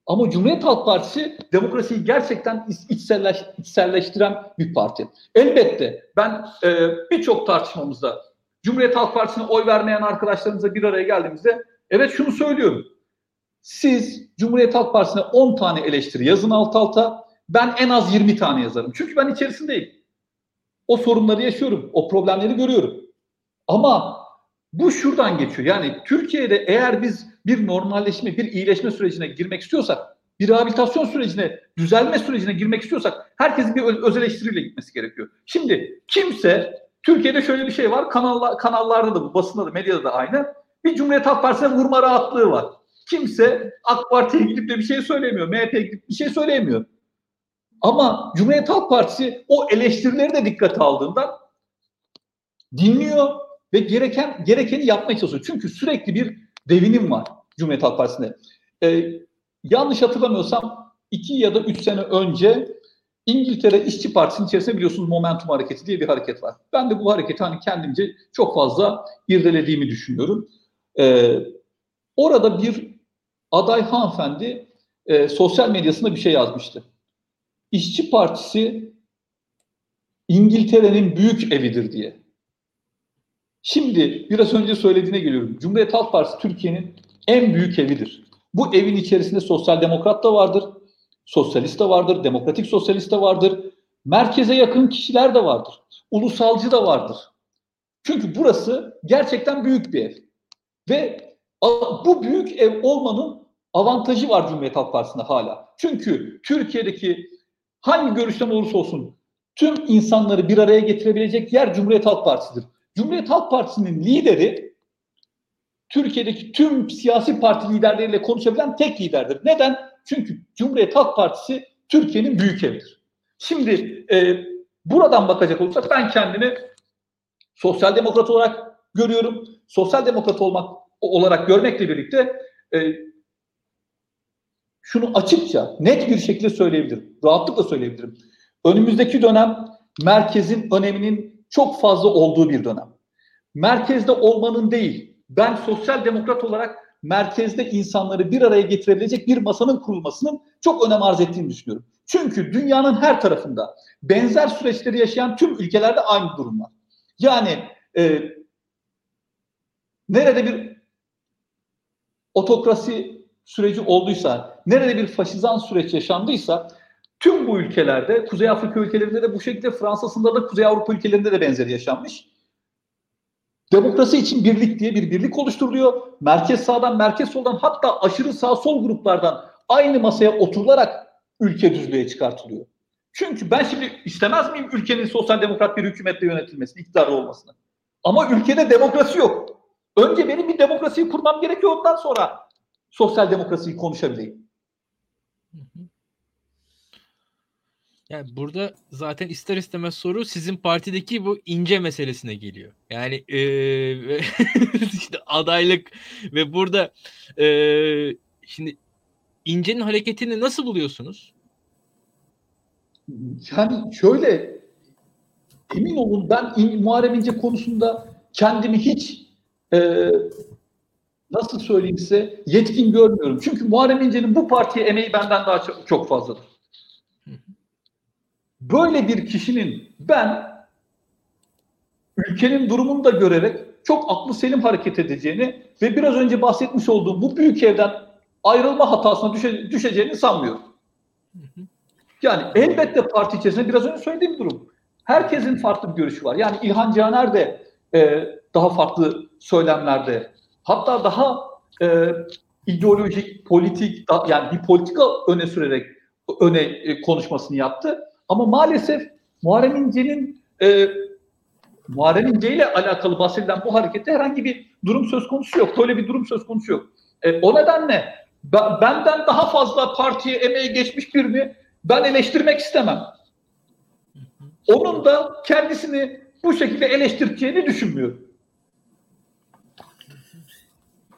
Ama Cumhuriyet Halk Partisi demokrasiyi gerçekten içselleş, içselleştiren bir parti. Elbette ben e, birçok tartışmamızda Cumhuriyet Halk Partisi'ne oy vermeyen arkadaşlarımızla bir araya geldiğimizde evet şunu söylüyorum. Siz Cumhuriyet Halk Partisi'ne 10 tane eleştiri yazın alt alta. Ben en az 20 tane yazarım. Çünkü ben içerisindeyim. O sorunları yaşıyorum. O problemleri görüyorum. Ama bu şuradan geçiyor. Yani Türkiye'de eğer biz bir normalleşme, bir iyileşme sürecine girmek istiyorsak, bir rehabilitasyon sürecine, düzelme sürecine girmek istiyorsak herkesin bir öz eleştiriyle gitmesi gerekiyor. Şimdi kimse Türkiye'de şöyle bir şey var. Kanallar, kanallarda da basında da, medyada da aynı. Bir Cumhuriyet Halk Partisi'ne vurma rahatlığı var. Kimse AK Parti'ye gidip de bir şey söylemiyor. MHP'ye gidip bir şey söyleyemiyor. Ama Cumhuriyet Halk Partisi o eleştirileri de dikkate aldığından dinliyor ve gereken gerekeni yapmaya çalışıyor. Çünkü sürekli bir devinim var Cumhuriyet Halk Partisi'nde. Ee, yanlış hatırlamıyorsam iki ya da üç sene önce İngiltere İşçi Partisi'nin içerisinde biliyorsunuz Momentum Hareketi diye bir hareket var. Ben de bu hareketi hani kendimce çok fazla irdelediğimi düşünüyorum. Ee, orada bir aday hanımefendi e, sosyal medyasında bir şey yazmıştı. İşçi Partisi İngiltere'nin büyük evidir diye. Şimdi biraz önce söylediğine geliyorum. Cumhuriyet Halk Partisi Türkiye'nin en büyük evidir. Bu evin içerisinde sosyal demokrat da vardır, sosyalist de vardır, demokratik sosyalist de vardır, merkeze yakın kişiler de vardır, ulusalcı da vardır. Çünkü burası gerçekten büyük bir ev. Ve bu büyük ev olmanın avantajı var Cumhuriyet Halk Partisi'nde hala. Çünkü Türkiye'deki hangi görüşten olursa olsun tüm insanları bir araya getirebilecek yer Cumhuriyet Halk Partisi'dir. Cumhuriyet Halk Partisi'nin lideri Türkiye'deki tüm siyasi parti liderleriyle konuşabilen tek liderdir. Neden? Çünkü Cumhuriyet Halk Partisi Türkiye'nin büyük evidir. Şimdi e, buradan bakacak olursak ben kendimi sosyal demokrat olarak görüyorum. Sosyal demokrat olmak olarak görmekle birlikte e, şunu açıkça, net bir şekilde söyleyebilirim. Rahatlıkla söyleyebilirim. Önümüzdeki dönem merkezin öneminin çok fazla olduğu bir dönem. Merkezde olmanın değil, ben sosyal demokrat olarak merkezde insanları bir araya getirebilecek bir masanın kurulmasının çok önem arz ettiğini düşünüyorum. Çünkü dünyanın her tarafında benzer süreçleri yaşayan tüm ülkelerde aynı durum var. Yani e, nerede bir otokrasi süreci olduysa, nerede bir faşizan süreç yaşandıysa tüm bu ülkelerde, Kuzey Afrika ülkelerinde de bu şekilde, Fransa'sında da Kuzey Avrupa ülkelerinde de benzeri yaşanmış. Demokrasi için birlik diye bir birlik oluşturuluyor. Merkez sağdan, merkez soldan hatta aşırı sağ sol gruplardan aynı masaya oturularak ülke düzlüğe çıkartılıyor. Çünkü ben şimdi istemez miyim ülkenin sosyal demokrat bir hükümetle yönetilmesini, iktidarı olmasını? Ama ülkede demokrasi yok. Önce benim bir demokrasiyi kurmam gerekiyor ondan sonra sosyal demokrasiyi konuşabileyim. Yani burada zaten ister istemez soru sizin partideki bu ince meselesine geliyor. Yani ee, işte adaylık ve burada ee, şimdi incenin hareketini nasıl buluyorsunuz? Yani şöyle emin olun ben Muharrem İnce konusunda kendimi hiç e, nasıl söyleyeyim size yetkin görmüyorum. Çünkü Muharrem İnce'nin bu partiye emeği benden daha çok, fazladır. Böyle bir kişinin ben ülkenin durumunu da görerek çok aklı selim hareket edeceğini ve biraz önce bahsetmiş olduğum bu büyük evden ayrılma hatasına düşe, düşeceğini sanmıyorum. Yani elbette parti içerisinde biraz önce söylediğim durum. Herkesin farklı bir görüşü var. Yani İlhan Caner de e, daha farklı söylemlerde hatta daha e, ideolojik, politik yani bir politika öne sürerek öne e, konuşmasını yaptı. Ama maalesef Muharrem İnce'nin e, Muharrem İnce ile alakalı bahsedilen bu harekette herhangi bir durum söz konusu yok. Böyle bir durum söz konusu yok. E, o nedenle benden daha fazla partiye emeği geçmiş birini ben eleştirmek istemem. Onun da kendisini bu şekilde eleştireceğini düşünmüyorum.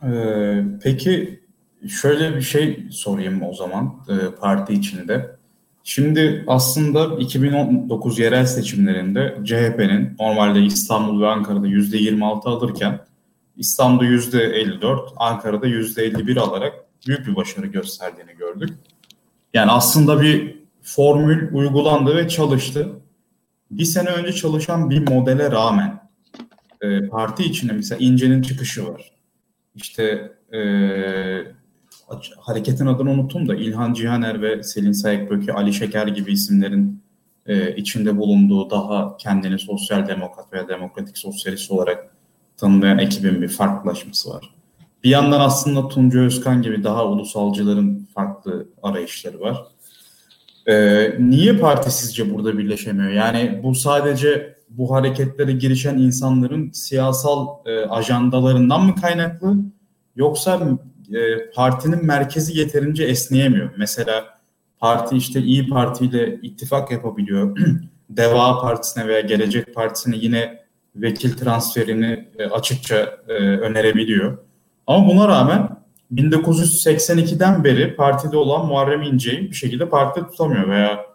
Ee, peki şöyle bir şey sorayım o zaman e, parti içinde. Şimdi aslında 2019 yerel seçimlerinde CHP'nin normalde İstanbul ve Ankara'da %26 alırken İstanbul'da %54, Ankara'da %51 alarak büyük bir başarı gösterdiğini gördük. Yani aslında bir formül uygulandı ve çalıştı. Bir sene önce çalışan bir modele rağmen e, parti içinde mesela İnce'nin çıkışı var. İşte e, hareketin adını unuttum da İlhan Cihaner ve Selin Sayıkböke, Ali Şeker gibi isimlerin e, içinde bulunduğu daha kendini sosyal demokrat veya demokratik sosyalist olarak tanımlayan ekibin bir farklılaşması var. Bir yandan aslında Tunca Özkan gibi daha ulusalcıların farklı arayışları var. Ee, niye parti sizce burada birleşemiyor? Yani bu sadece bu hareketlere girişen insanların siyasal e, ajandalarından mı kaynaklı? Yoksa e, partinin merkezi yeterince esneyemiyor. Mesela parti işte İyi Parti ile ittifak yapabiliyor. Deva Partisi'ne veya Gelecek Partisi'ne yine vekil transferini e, açıkça e, önerebiliyor. Ama buna rağmen 1982'den beri partide olan Muharrem İnce'yi bir şekilde partide tutamıyor veya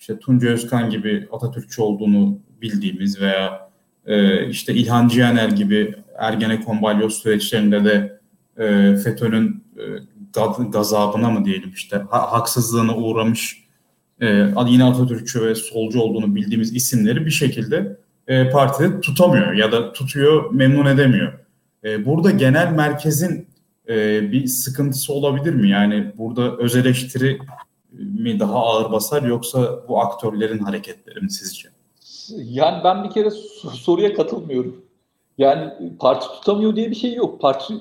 işte Tunca Özkan gibi Atatürkçü olduğunu bildiğimiz veya e, işte İlhan Cihaner gibi Ergenekon balyoz süreçlerinde de e, FETÖ'nün e, gazabına mı diyelim işte ha, haksızlığına uğramış e, yine Atatürkçü ve solcu olduğunu bildiğimiz isimleri bir şekilde e, partide tutamıyor ya da tutuyor memnun edemiyor. E, burada genel merkezin e, bir sıkıntısı olabilir mi? Yani burada öz eleştiri mi daha ağır basar yoksa bu aktörlerin hareketleri mi sizce? Yani ben bir kere soruya katılmıyorum. Yani parti tutamıyor diye bir şey yok. Parti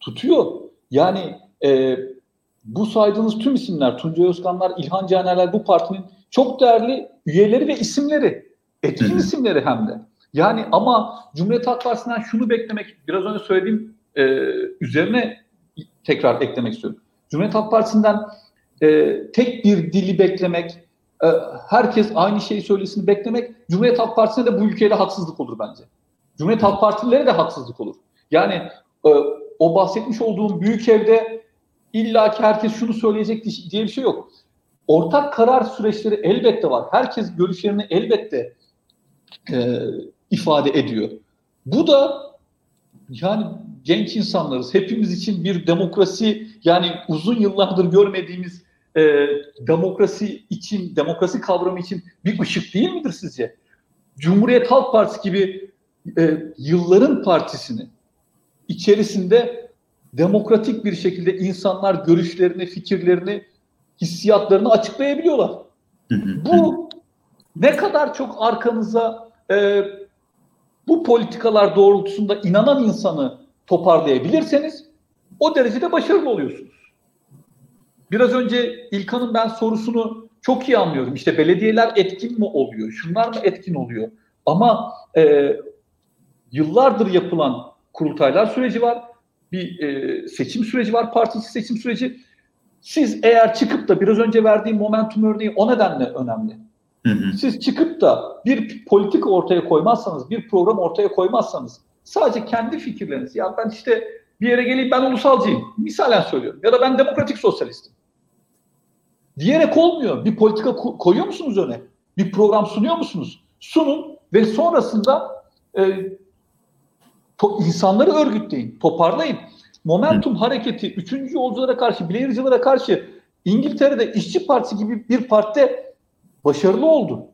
tutuyor. Yani e, bu saydığınız tüm isimler, Tunca Özkanlar, İlhan Canerler bu partinin çok değerli üyeleri ve isimleri. Etkin isimleri hem de. Yani ama Cumhuriyet Halk Partisi'nden şunu beklemek, biraz önce söylediğim e, üzerine tekrar eklemek istiyorum. Cumhuriyet Halk Partisi'nden e, tek bir dili beklemek, herkes aynı şeyi söylesin beklemek, Cumhuriyet Halk Partisi'ne de bu ülkede haksızlık olur bence. Cumhuriyet Halk Partililere de haksızlık olur. Yani e, o bahsetmiş olduğum büyük evde illa herkes şunu söyleyecek diye bir şey yok. Ortak karar süreçleri elbette var. Herkes görüşlerini elbette e, ifade ediyor. Bu da yani genç insanlarız. Hepimiz için bir demokrasi yani uzun yıllardır görmediğimiz e, demokrasi için, demokrasi kavramı için bir ışık değil midir sizce? Cumhuriyet Halk Partisi gibi e, yılların partisini içerisinde demokratik bir şekilde insanlar görüşlerini, fikirlerini, hissiyatlarını açıklayabiliyorlar. Bu ne kadar çok arkanıza e, bu politikalar doğrultusunda inanan insanı toparlayabilirseniz o derecede başarılı oluyorsunuz. Biraz önce İlkan'ın ben sorusunu çok iyi anlıyorum. İşte belediyeler etkin mi oluyor? Şunlar mı etkin oluyor? Ama e, yıllardır yapılan kurultaylar süreci var. Bir e, seçim süreci var, parti seçim süreci. Siz eğer çıkıp da biraz önce verdiğim momentum örneği o nedenle önemli. Siz çıkıp da bir politika ortaya koymazsanız, bir program ortaya koymazsanız sadece kendi fikirleriniz, ya ben işte bir yere geleyim ben ulusalcıyım, misalen söylüyorum ya da ben demokratik sosyalistim. Diyerek olmuyor. Bir politika ko- koyuyor musunuz öne? Bir program sunuyor musunuz? Sunun ve sonrasında e, to- insanları örgütleyin, toparlayın. Momentum hareketi, üçüncü yolculara karşı, Blair'cılara karşı İngiltere'de işçi partisi gibi bir partide başarılı oldu.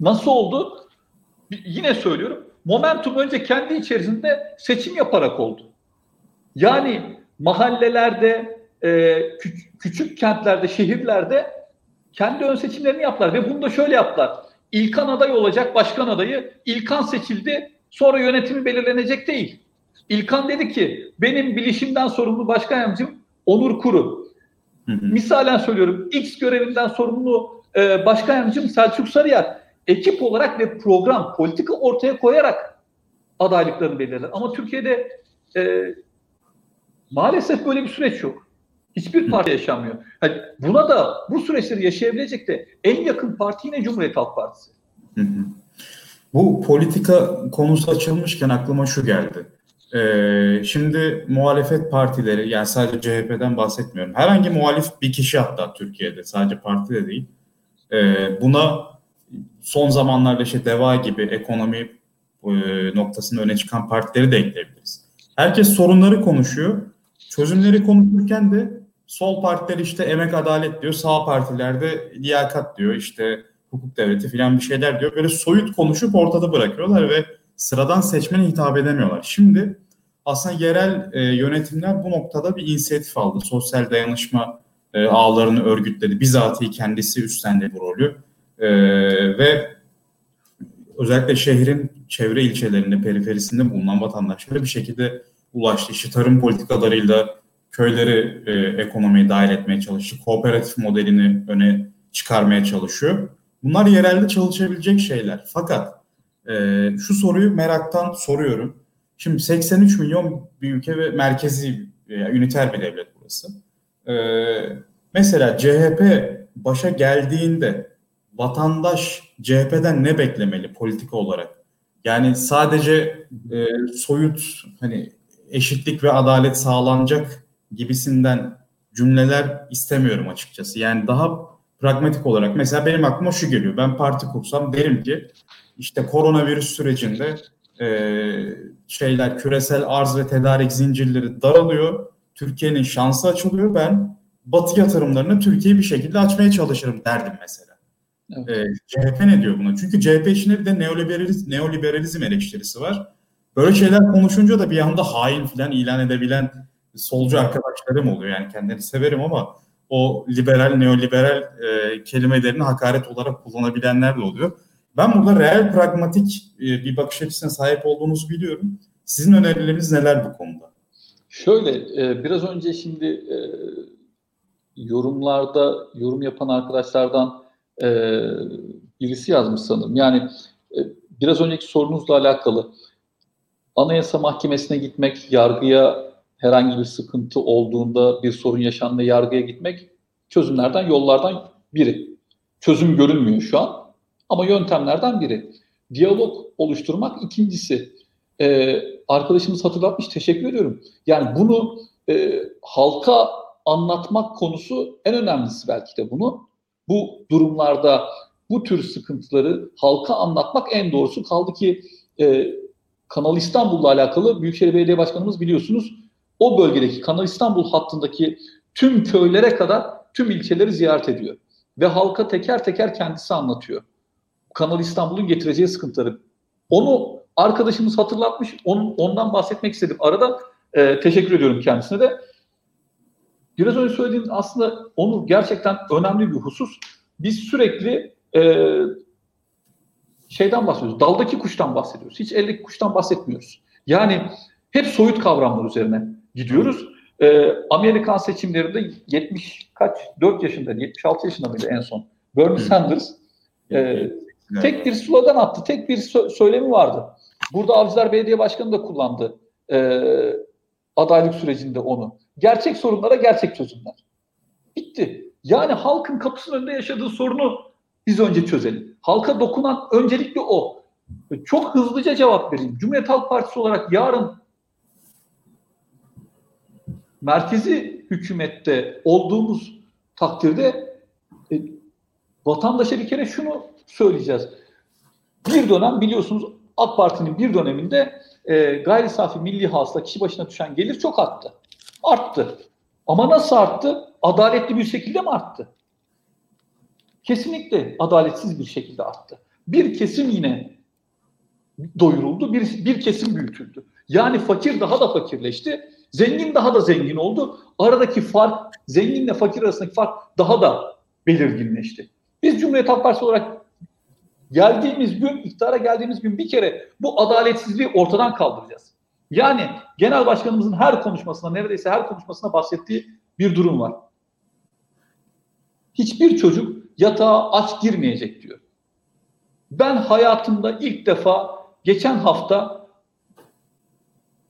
Nasıl oldu? Yine söylüyorum. Momentum önce kendi içerisinde seçim yaparak oldu. Yani mahallelerde, e, küçük, küçük kentlerde, şehirlerde kendi ön seçimlerini yaptılar ve bunu da şöyle yaptılar. İlkan aday olacak başkan adayı. İlkan seçildi. Sonra yönetimi belirlenecek değil. İlkan dedi ki benim bilişimden sorumlu başkan yardımcım Onur Kuru. Hı hı. Misalen söylüyorum X görevinden sorumlu e, başkan yardımcım Selçuk Sarıyer ekip olarak ve program, politika ortaya koyarak adaylıklarını belirler. Ama Türkiye'de e, maalesef böyle bir süreç yok. Hiçbir parti yaşamıyor. Yani buna da bu süreçleri yaşayabilecek de en yakın parti yine Cumhuriyet Halk Partisi. Bu politika konusu açılmışken aklıma şu geldi. Ee, şimdi muhalefet partileri yani sadece CHP'den bahsetmiyorum. Herhangi muhalif bir kişi hatta Türkiye'de sadece parti de değil. Ee, buna son zamanlarda işte DEVA gibi ekonomi e, noktasında öne çıkan partileri de ekleyebiliriz. Herkes sorunları konuşuyor. Çözümleri konuşurken de sol partiler işte emek adalet diyor, sağ partilerde liyakat diyor, işte hukuk devleti filan bir şeyler diyor. Böyle soyut konuşup ortada bırakıyorlar ve sıradan seçmene hitap edemiyorlar. Şimdi aslında yerel e, yönetimler bu noktada bir inisiyatif aldı. Sosyal dayanışma e, ağlarını örgütledi. Bizatihi kendisi üstlendi bu rolü. E, ve özellikle şehrin çevre ilçelerinde, periferisinde bulunan vatandaşlara bir şekilde ulaştı. İşte tarım politikalarıyla köyleri e, ekonomiye dahil etmeye çalıştı. Kooperatif modelini öne çıkarmaya çalışıyor. Bunlar yerelde çalışabilecek şeyler. Fakat e, şu soruyu meraktan soruyorum. Şimdi 83 milyon bir ülke ve merkezi, yani üniter bir devlet burası. E, mesela CHP başa geldiğinde vatandaş CHP'den ne beklemeli politika olarak? Yani sadece e, soyut hani eşitlik ve adalet sağlanacak gibisinden cümleler istemiyorum açıkçası. Yani daha pragmatik olarak mesela benim aklıma şu geliyor. Ben parti kursam derim ki işte koronavirüs sürecinde e, şeyler küresel arz ve tedarik zincirleri daralıyor. Türkiye'nin şansı açılıyor. Ben batı yatırımlarını Türkiye'yi bir şekilde açmaya çalışırım derdim mesela. Evet. E, CHP ne diyor buna? Çünkü CHP içinde bir de neoliberalizm, neoliberalizm eleştirisi var. Böyle şeyler konuşunca da bir anda hain falan ilan edebilen solcu arkadaşlarım oluyor. Yani kendilerini severim ama o liberal, neoliberal e, kelimelerini hakaret olarak kullanabilenler de oluyor. Ben burada reel, pragmatik e, bir bakış açısına sahip olduğunuzu biliyorum. Sizin önerileriniz neler bu konuda? Şöyle, e, biraz önce şimdi e, yorumlarda yorum yapan arkadaşlardan e, birisi yazmış sanırım. Yani e, biraz önceki sorunuzla alakalı Anayasa Mahkemesi'ne gitmek, yargıya herhangi bir sıkıntı olduğunda bir sorun yaşandığında yargıya gitmek çözümlerden, yollardan biri. Çözüm görünmüyor şu an ama yöntemlerden biri. Diyalog oluşturmak ikincisi. e, arkadaşımız hatırlatmış. Teşekkür ediyorum. Yani bunu e, halka anlatmak konusu en önemlisi belki de bunu. Bu durumlarda bu tür sıkıntıları halka anlatmak en doğrusu. Kaldı ki e, Kanal İstanbul'la alakalı Büyükşehir Belediye Başkanımız biliyorsunuz o bölgedeki Kanal İstanbul hattındaki tüm köylere kadar tüm ilçeleri ziyaret ediyor. Ve halka teker teker kendisi anlatıyor. Kanal İstanbul'un getireceği sıkıntıları. Onu arkadaşımız hatırlatmış. Onun, ondan bahsetmek istedim. Arada e, teşekkür ediyorum kendisine de. Biraz önce söylediğin aslında onu gerçekten önemli bir husus. Biz sürekli e, şeyden bahsediyoruz. Daldaki kuştan bahsediyoruz. Hiç eldeki kuştan bahsetmiyoruz. Yani hep soyut kavramlar üzerine gidiyoruz. E, Amerikan seçimlerinde 70 kaç 4 yaşında 76 yaşında mıydı en son? Bernie Sanders e, tek bir slogan attı. Tek bir sö- söylemi vardı. Burada Avcılar Belediye Başkanı da kullandı. E, adaylık sürecinde onu. Gerçek sorunlara gerçek çözümler. Bitti. Yani halkın kapısının önünde yaşadığı sorunu biz önce çözelim. Halka dokunan öncelikle o. Çok hızlıca cevap vereyim. Cumhuriyet Halk Partisi olarak yarın merkezi hükümette olduğumuz takdirde e, vatandaşa bir kere şunu söyleyeceğiz. Bir dönem biliyorsunuz AK Parti'nin bir döneminde e, gayri safi milli hasıla kişi başına düşen gelir çok arttı. Arttı. Ama nasıl arttı? Adaletli bir şekilde mi arttı? Kesinlikle adaletsiz bir şekilde arttı. Bir kesim yine doyuruldu, bir, bir kesim büyütüldü. Yani fakir daha da fakirleşti, zengin daha da zengin oldu. Aradaki fark, zenginle fakir arasındaki fark daha da belirginleşti. Biz Cumhuriyet Halk Partisi olarak geldiğimiz gün, iktidara geldiğimiz gün bir kere bu adaletsizliği ortadan kaldıracağız. Yani genel başkanımızın her konuşmasında, neredeyse her konuşmasında bahsettiği bir durum var. Hiçbir çocuk yatağa aç girmeyecek diyor. Ben hayatımda ilk defa geçen hafta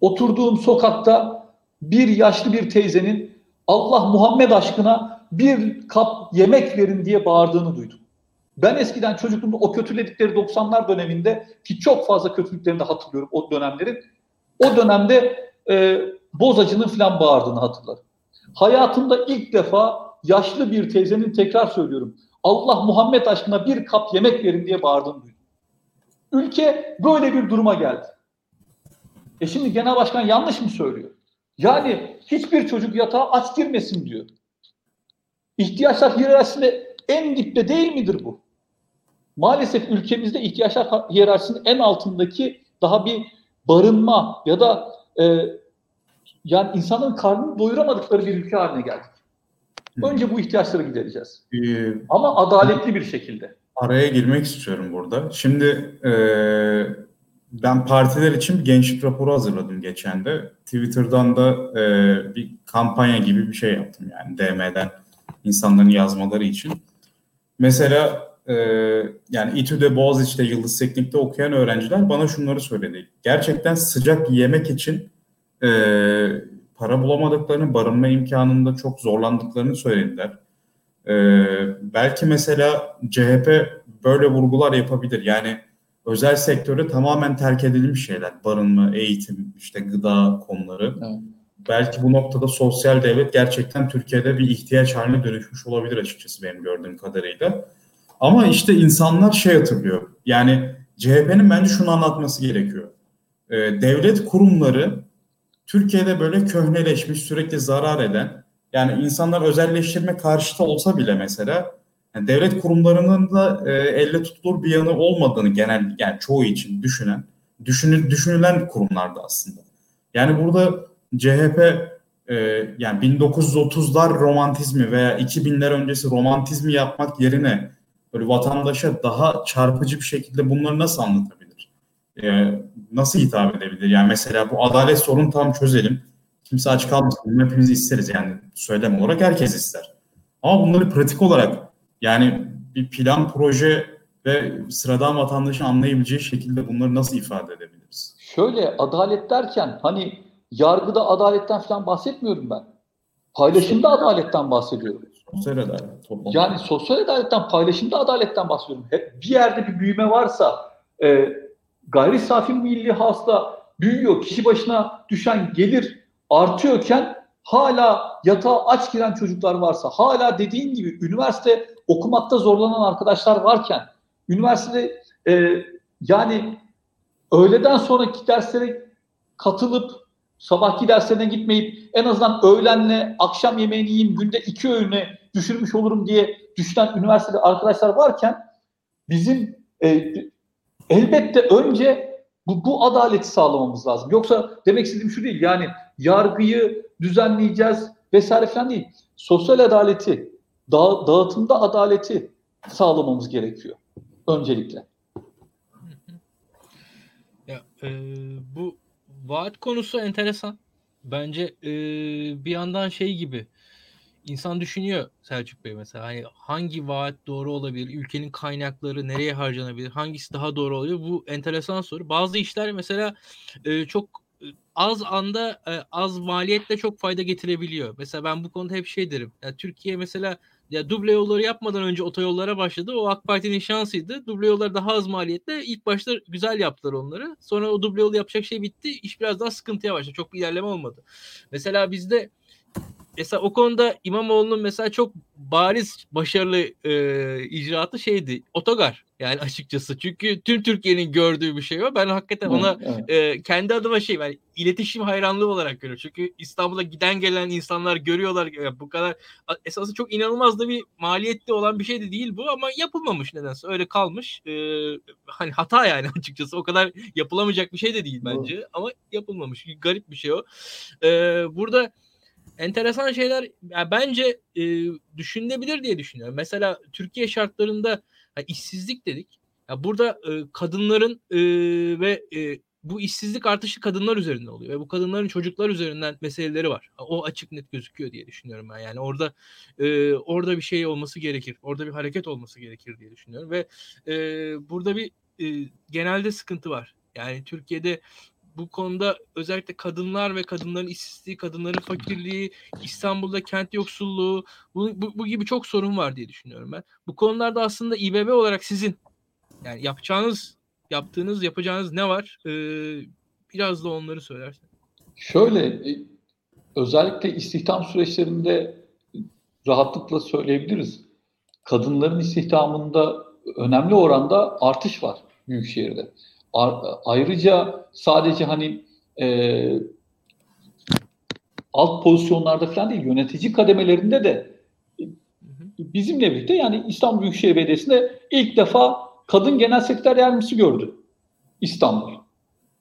oturduğum sokakta bir yaşlı bir teyzenin Allah Muhammed aşkına bir kap yemek verin diye bağırdığını duydum. Ben eskiden çocukluğumda o kötüledikleri 90'lar döneminde ki çok fazla kötülüklerini de hatırlıyorum o dönemlerin. O dönemde e, bozacının falan bağırdığını hatırlarım. Hayatımda ilk defa yaşlı bir teyzenin tekrar söylüyorum. Allah Muhammed aşkına bir kap yemek verin diye bağırdığını duydum. Ülke böyle bir duruma geldi. E şimdi genel başkan yanlış mı söylüyor? Yani hiçbir çocuk yatağa aç girmesin diyor. İhtiyaçlar hiyerarşisinde en dipte değil midir bu? Maalesef ülkemizde ihtiyaçlar hiyerarşisinin en altındaki daha bir barınma ya da e, yani insanların karnını doyuramadıkları bir ülke haline geldik. Önce bu ihtiyaçları gidereceğiz. Ee, Ama adaletli bir şekilde. Araya girmek istiyorum burada. Şimdi e, ben partiler için bir gençlik raporu hazırladım geçen de. Twitter'dan da e, bir kampanya gibi bir şey yaptım yani DM'den insanların yazmaları için. Mesela e, yani İTÜ'de Boğaziçi'de Yıldız Teknik'te okuyan öğrenciler bana şunları söyledi. Gerçekten sıcak yemek için e, para bulamadıklarını, barınma imkanında çok zorlandıklarını söylediler. E, belki mesela CHP böyle vurgular yapabilir. Yani özel sektöre tamamen terk edilmiş şeyler. Barınma, eğitim, işte gıda konuları. Evet. Belki bu noktada sosyal devlet gerçekten Türkiye'de bir ihtiyaç haline dönüşmüş olabilir açıkçası benim gördüğüm kadarıyla. Ama işte insanlar şey hatırlıyor. Yani CHP'nin bence şunu anlatması gerekiyor. Ee, devlet kurumları Türkiye'de böyle köhneleşmiş, sürekli zarar eden, yani insanlar özelleştirme karşıtı olsa bile mesela yani devlet kurumlarının da e, elle tutulur bir yanı olmadığını genel yani çoğu için düşünen, düşünü, düşünülen kurumlarda aslında. Yani burada CHP e, yani 1930'lar romantizmi veya 2000'ler öncesi romantizmi yapmak yerine böyle vatandaşa daha çarpıcı bir şekilde bunları nasıl anlatabilir? Ee, nasıl hitap edebilir? Yani mesela bu adalet sorunu tam çözelim. Kimse aç kalmasın. Hepimiz isteriz yani söylem olarak herkes ister. Ama bunları pratik olarak yani bir plan, proje ve sıradan vatandaşın anlayabileceği şekilde bunları nasıl ifade edebiliriz? Şöyle adalet derken hani yargıda adaletten falan bahsetmiyorum ben. Paylaşımda adaletten bahsediyorum. Sosyal adalet. Toplum. Yani sosyal adaletten, paylaşımda adaletten bahsediyorum. Hep bir yerde bir büyüme varsa, e, gayri safi milli hasla büyüyor, kişi başına düşen gelir artıyorken hala yatağa aç giren çocuklar varsa, hala dediğin gibi üniversite okumakta zorlanan arkadaşlar varken, üniversitede e, yani öğleden sonraki derslere katılıp sabahki derslerine gitmeyip en azından öğlenle akşam yemeğini yiyeyim günde iki öğüne düşürmüş olurum diye düşünen üniversitede arkadaşlar varken bizim e, elbette önce bu, bu adaleti sağlamamız lazım. Yoksa demek istediğim şu değil yani yargıyı düzenleyeceğiz vesaire falan değil. Sosyal adaleti, da, dağıtımda adaleti sağlamamız gerekiyor öncelikle. Ya e, bu vaat konusu enteresan. Bence e, bir yandan şey gibi insan düşünüyor Selçuk Bey mesela hani hangi vaat doğru olabilir? Ülkenin kaynakları nereye harcanabilir? Hangisi daha doğru oluyor? Bu enteresan soru. Bazı işler mesela e, çok az anda e, az maliyetle çok fayda getirebiliyor. Mesela ben bu konuda hep şey derim. Ya Türkiye mesela ya duble yolları yapmadan önce otoyollara başladı. O AK Parti'nin şansıydı. Duble yollar daha az maliyetle ilk başta güzel yaptılar onları. Sonra o duble yolu yapacak şey bitti. İş biraz daha sıkıntıya başladı. Çok bir ilerleme olmadı. Mesela bizde mesela o konuda İmamoğlu'nun mesela çok bariz başarılı e, icraatı şeydi. Otogar yani açıkçası. Çünkü tüm Türkiye'nin gördüğü bir şey o. Ben hakikaten ona evet. e, kendi adıma şey yani iletişim hayranlığı olarak görüyorum. Çünkü İstanbul'a giden gelen insanlar görüyorlar yani bu kadar esası çok inanılmaz da bir maliyetli olan bir şey de değil bu ama yapılmamış nedense. Öyle kalmış. E, hani hata yani açıkçası. O kadar yapılamayacak bir şey de değil bence. Evet. Ama yapılmamış. Garip bir şey o. E, burada enteresan şeyler yani bence e, düşünülebilir diye düşünüyorum. Mesela Türkiye şartlarında yani işsizlik dedik. Ya burada e, kadınların e, ve e, bu işsizlik artışı kadınlar üzerinde oluyor ve bu kadınların çocuklar üzerinden meseleleri var. O açık net gözüküyor diye düşünüyorum ben. Yani orada e, orada bir şey olması gerekir. Orada bir hareket olması gerekir diye düşünüyorum ve e, burada bir e, genelde sıkıntı var. Yani Türkiye'de bu konuda özellikle kadınlar ve kadınların işsizliği, kadınların fakirliği, İstanbul'da kent yoksulluğu bu, bu, bu gibi çok sorun var diye düşünüyorum ben. Bu konularda aslında İBB olarak sizin yani yapacağınız, yaptığınız, yapacağınız ne var? Ee, biraz da onları söylersen. Şöyle e, özellikle istihdam süreçlerinde rahatlıkla söyleyebiliriz. Kadınların istihdamında önemli oranda artış var Büyükşehir'de ayrıca sadece hani e, alt pozisyonlarda falan değil yönetici kademelerinde de bizimle birlikte yani İstanbul Büyükşehir Belediyesi'nde ilk defa kadın genel sekreter yardımcısı gördü İstanbul.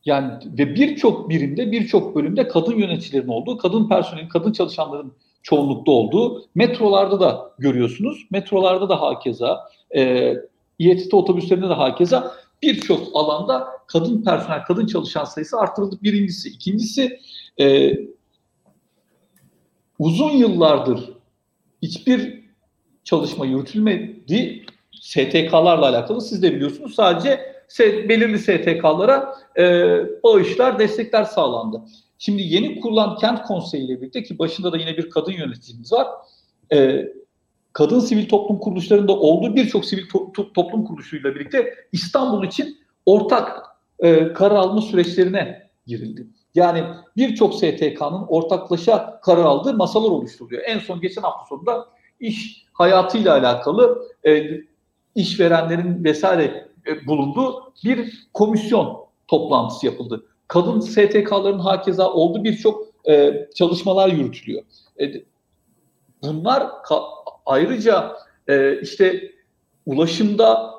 Yani ve birçok birimde, birçok bölümde kadın yöneticilerin olduğu, kadın personelin, kadın çalışanların çoğunlukta olduğu metrolarda da görüyorsunuz. Metrolarda da hakeza, e, İETT otobüslerinde de hakeza birçok alanda kadın personel, kadın çalışan sayısı artırıldı. Birincisi. ikincisi e, uzun yıllardır hiçbir çalışma yürütülmedi. STK'larla alakalı siz de biliyorsunuz. Sadece belirli STK'lara e, bağışlar, destekler sağlandı. Şimdi yeni kurulan kent konseyi ile birlikte ki başında da yine bir kadın yöneticimiz var. E, kadın sivil toplum kuruluşlarında olduğu birçok sivil to- to- toplum kuruluşuyla birlikte İstanbul için ortak e, karar alma süreçlerine girildi. Yani birçok STK'nın ortaklaşa karar aldığı masalar oluşturuluyor. En son geçen hafta sonunda iş hayatıyla alakalı e, işverenlerin vesaire e, bulunduğu bir komisyon toplantısı yapıldı. Kadın STK'ların hakeza olduğu birçok e, çalışmalar yürütülüyor. E, bunlar Ayrıca e, işte ulaşımda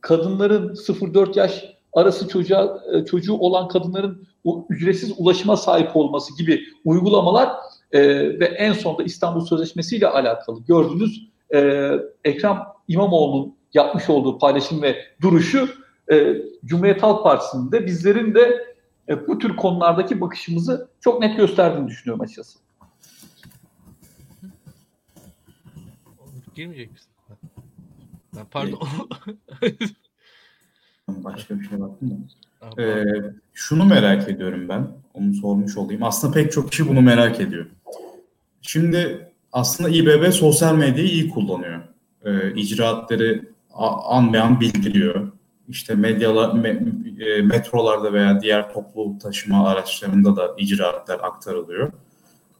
kadınların 0-4 yaş arası çocuğa, e, çocuğu olan kadınların ücretsiz ulaşıma sahip olması gibi uygulamalar e, ve en sonunda İstanbul Sözleşmesi ile alakalı gördüğünüz e, Ekrem İmamoğlu'nun yapmış olduğu paylaşım ve duruşu e, Cumhuriyet Halk Partisi'nin de bizlerin de e, bu tür konulardaki bakışımızı çok net gösterdiğini düşünüyorum açıkçası. Girmeyecek misin? Ben pardon. Başka bir şey baktım da. Ee, şunu merak ediyorum ben. Onu sormuş olayım. Aslında pek çok kişi bunu merak ediyor. Şimdi aslında İBB sosyal medyayı iyi kullanıyor. Ee, icraatları an be an bildiriyor. İşte medyala, me, e, metrolarda veya diğer toplu taşıma araçlarında da icraatlar aktarılıyor.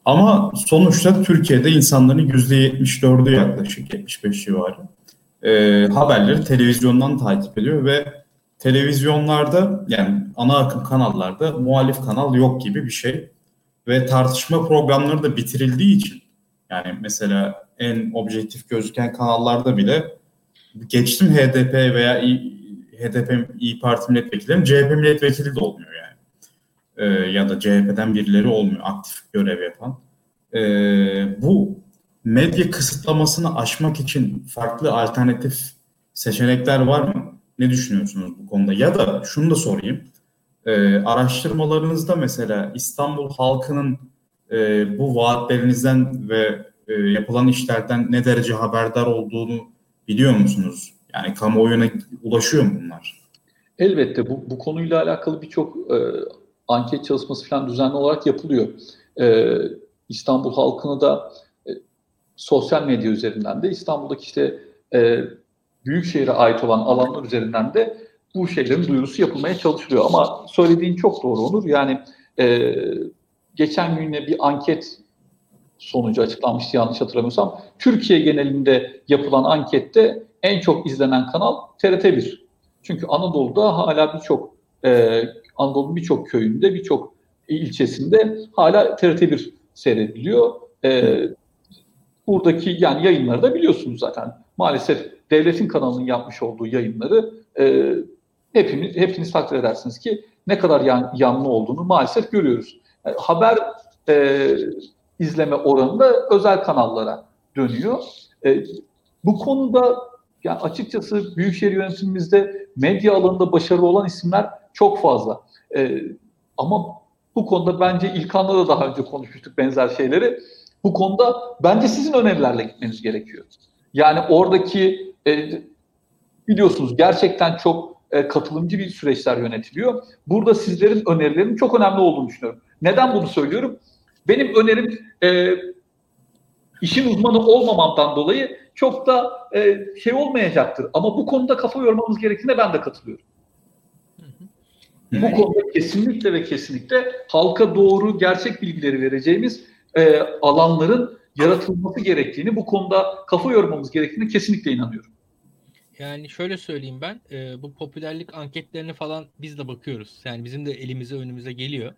Ama sonuçta Türkiye'de insanların %74'ü yaklaşık 75 civarı e, haberleri televizyondan takip ediyor ve televizyonlarda yani ana akım kanallarda muhalif kanal yok gibi bir şey. Ve tartışma programları da bitirildiği için yani mesela en objektif gözüken kanallarda bile geçtim HDP veya HDP İyi Parti milletvekillerinin CHP milletvekili de olmuyor yani. Ee, ya da CHP'den birileri olmuyor aktif görev yapan. Ee, bu medya kısıtlamasını aşmak için farklı alternatif seçenekler var mı? Ne düşünüyorsunuz bu konuda? Ya da şunu da sorayım. Ee, araştırmalarınızda mesela İstanbul halkının e, bu vaatlerinizden ve e, yapılan işlerden ne derece haberdar olduğunu biliyor musunuz? Yani kamuoyuna ulaşıyor mu bunlar? Elbette bu, bu konuyla alakalı birçok e, anket çalışması falan düzenli olarak yapılıyor. E, İstanbul halkını da e, sosyal medya üzerinden de İstanbul'daki işte e, büyük şehre ait olan alanlar üzerinden de bu şeylerin duyurusu yapılmaya çalışılıyor. Ama söylediğin çok doğru Onur. Yani e, geçen gün bir anket sonucu açıklanmıştı yanlış hatırlamıyorsam. Türkiye genelinde yapılan ankette en çok izlenen kanal TRT1. Çünkü Anadolu'da hala birçok e, Anadolu'nun birçok köyünde, birçok ilçesinde hala TRT1 seyrediliyor. E, buradaki yani yayınları da biliyorsunuz zaten. Maalesef devletin kanalının yapmış olduğu yayınları e, hepimiz hepiniz takdir edersiniz ki ne kadar yan, yanlı olduğunu maalesef görüyoruz. Yani haber e, izleme oranı da özel kanallara dönüyor. E, bu konuda yani açıkçası Büyükşehir yönetimimizde medya alanında başarılı olan isimler çok fazla. E, ama bu konuda bence İlkan'la da daha önce konuşmuştuk benzer şeyleri. Bu konuda bence sizin önerilerle gitmeniz gerekiyor. Yani oradaki e, biliyorsunuz gerçekten çok e, katılımcı bir süreçler yönetiliyor. Burada sizlerin önerilerinin çok önemli olduğunu düşünüyorum. Neden bunu söylüyorum? Benim önerim e, işin uzmanı olmamamdan dolayı çok da e, şey olmayacaktır. Ama bu konuda kafa yormamız gerektiğine ben de katılıyorum. Bu konuda kesinlikle ve kesinlikle halka doğru gerçek bilgileri vereceğimiz e, alanların yaratılması gerektiğini, bu konuda kafa yormamız gerektiğini kesinlikle inanıyorum. Yani şöyle söyleyeyim ben, e, bu popülerlik anketlerine falan biz de bakıyoruz. Yani bizim de elimize önümüze geliyor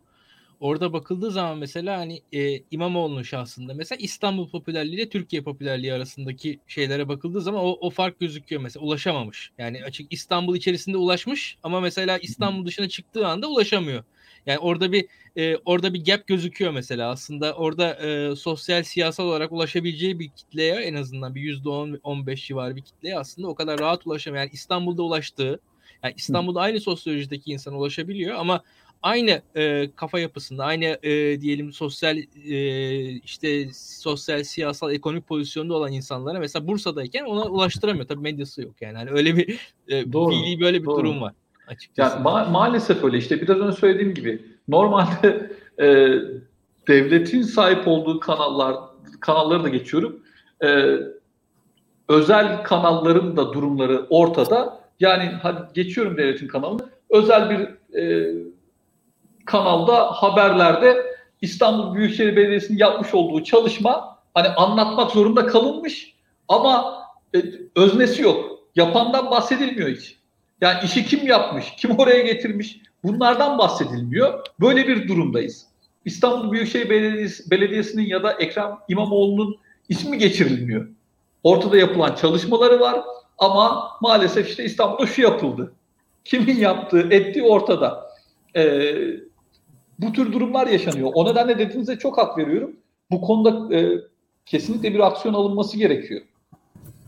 orada bakıldığı zaman mesela hani e, İmamoğlu'nun şahsında mesela İstanbul popülerliği ile Türkiye popülerliği arasındaki şeylere bakıldığı zaman o, o fark gözüküyor mesela ulaşamamış. Yani açık İstanbul içerisinde ulaşmış ama mesela İstanbul dışına çıktığı anda ulaşamıyor. Yani orada bir e, orada bir gap gözüküyor mesela. Aslında orada e, sosyal siyasal olarak ulaşabileceği bir kitleye en azından bir yüzde on, on beş civarı bir kitleye aslında o kadar rahat ulaşamıyor. Yani İstanbul'da ulaştığı yani İstanbul'da aynı sosyolojideki insan ulaşabiliyor ama aynı e, kafa yapısında, aynı e, diyelim sosyal e, işte sosyal, siyasal, ekonomik pozisyonda olan insanlara mesela Bursa'dayken ona ulaştıramıyor. Tabii medyası yok yani. yani öyle bir e, doğru, fiili böyle bir doğru. durum var açıkçası. Yani ma- maalesef öyle. İşte biraz önce söylediğim gibi normalde e, devletin sahip olduğu kanallar kanalları da geçiyorum. E, özel kanalların da durumları ortada. Yani hadi geçiyorum devletin kanalını. Özel bir e, kanalda haberlerde İstanbul Büyükşehir Belediyesi'nin yapmış olduğu çalışma hani anlatmak zorunda kalınmış ama e, öznesi yok. Yapandan bahsedilmiyor hiç. Yani işi kim yapmış, kim oraya getirmiş bunlardan bahsedilmiyor. Böyle bir durumdayız. İstanbul Büyükşehir Belediyesi, Belediyesi'nin ya da Ekrem İmamoğlu'nun ismi geçirilmiyor. Ortada yapılan çalışmaları var ama maalesef işte İstanbul'da şu yapıldı. Kimin yaptığı, ettiği ortada. Ee, bu tür durumlar yaşanıyor. O nedenle dediğinize çok hak veriyorum. Bu konuda e, kesinlikle bir aksiyon alınması gerekiyor.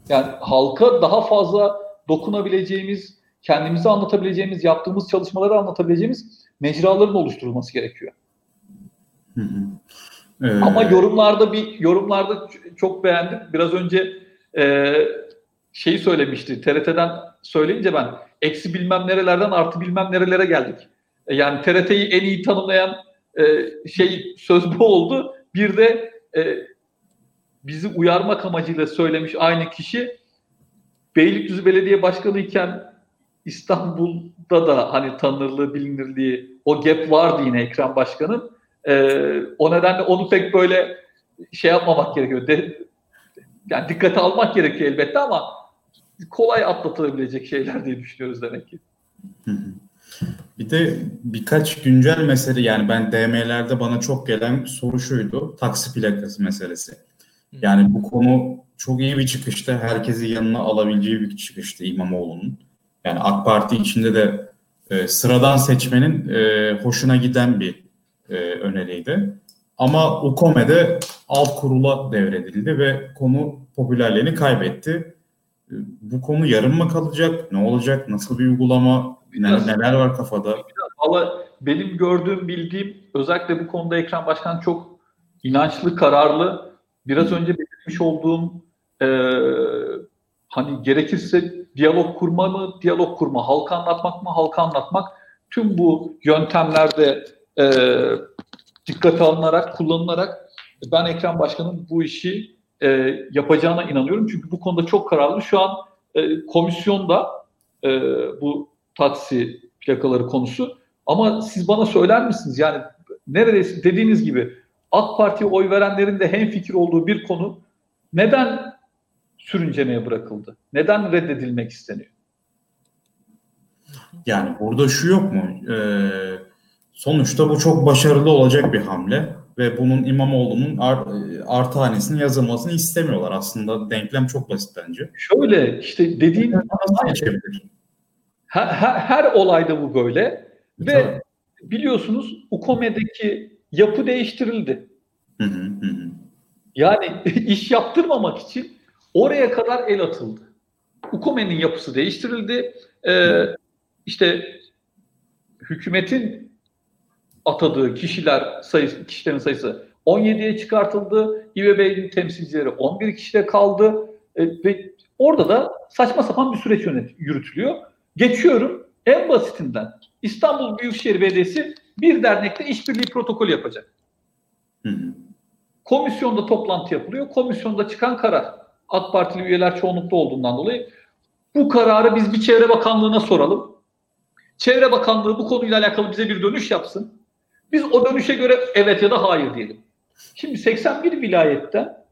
Yani halka daha fazla dokunabileceğimiz, kendimizi anlatabileceğimiz, yaptığımız çalışmaları anlatabileceğimiz mecraların oluşturulması gerekiyor. Hı hı. Ee... Ama yorumlarda bir yorumlarda çok beğendim. Biraz önce e, şeyi söylemişti. TRT'den söyleyince ben eksi bilmem nerelerden artı bilmem nerelere geldik. E, yani TRT'yi en iyi tanımlayan e, şey söz bu oldu. Bir de e, bizi uyarmak amacıyla söylemiş aynı kişi Beylikdüzü Belediye Başkanı iken İstanbul'da da hani tanınırlığı, bilinirliği, o gap vardı yine Ekrem Başkan'ın. Ee, o nedenle onu pek böyle şey yapmamak gerekiyor. De, yani dikkate almak gerekiyor elbette ama kolay atlatılabilecek şeyler diye düşünüyoruz demek ki. Bir de birkaç güncel mesele yani ben DM'lerde bana çok gelen soru şuydu. Taksi plakası meselesi. Yani bu konu çok iyi bir çıkıştı. Herkesi yanına alabileceği bir çıkıştı İmamoğlu'nun. Yani AK Parti içinde de e, sıradan seçmenin e, hoşuna giden bir e, öneriydi. Ama UKOME'de alt kurula devredildi ve konu popülerliğini kaybetti. E, bu konu yarım mı kalacak? Ne olacak? Nasıl bir uygulama? Ne, neler var kafada? Valla benim gördüğüm, bildiğim özellikle bu konuda Ekrem Başkan çok inançlı, kararlı. Biraz önce belirtmiş olduğum e, hani gerekirse diyalog kurma mı, diyalog kurma, halka anlatmak mı, halka anlatmak tüm bu yöntemlerde e, dikkate alınarak, kullanılarak ben Ekrem Başkan'ın bu işi e, yapacağına inanıyorum. Çünkü bu konuda çok kararlı. Şu an e, komisyonda e, bu taksi plakaları konusu. Ama siz bana söyler misiniz? Yani neredeyse dediğiniz gibi AK Parti'ye oy verenlerin de hem fikir olduğu bir konu neden sürüncemeye bırakıldı? Neden reddedilmek isteniyor? Yani burada şu yok mu? Ee, sonuçta bu çok başarılı olacak bir hamle ve bunun İmamoğlu'nun art, artı hanesinin yazılmasını istemiyorlar. Aslında denklem çok basit bence. Şöyle işte dediğin her, her, her olayda bu böyle ve Tabii. biliyorsunuz UKOME'deki yapı değiştirildi. Hı hı hı. Yani iş yaptırmamak için oraya kadar el atıldı. UKOME'nin yapısı değiştirildi. Ee, işte hükümetin atadığı kişiler sayısı, kişilerin sayısı 17'ye çıkartıldı. İBB'nin temsilcileri 11 kişide kaldı. E, ve orada da saçma sapan bir süreç yürütülüyor. Geçiyorum en basitinden. İstanbul Büyükşehir Belediyesi bir dernekte işbirliği protokolü yapacak. Hı hı. Komisyonda toplantı yapılıyor. Komisyonda çıkan karar AK Partili üyeler çoğunlukta olduğundan dolayı bu kararı biz bir Çevre Bakanlığı'na soralım. Çevre Bakanlığı bu konuyla alakalı bize bir dönüş yapsın. Biz o dönüşe göre evet ya da hayır diyelim. Şimdi 81 vilayetten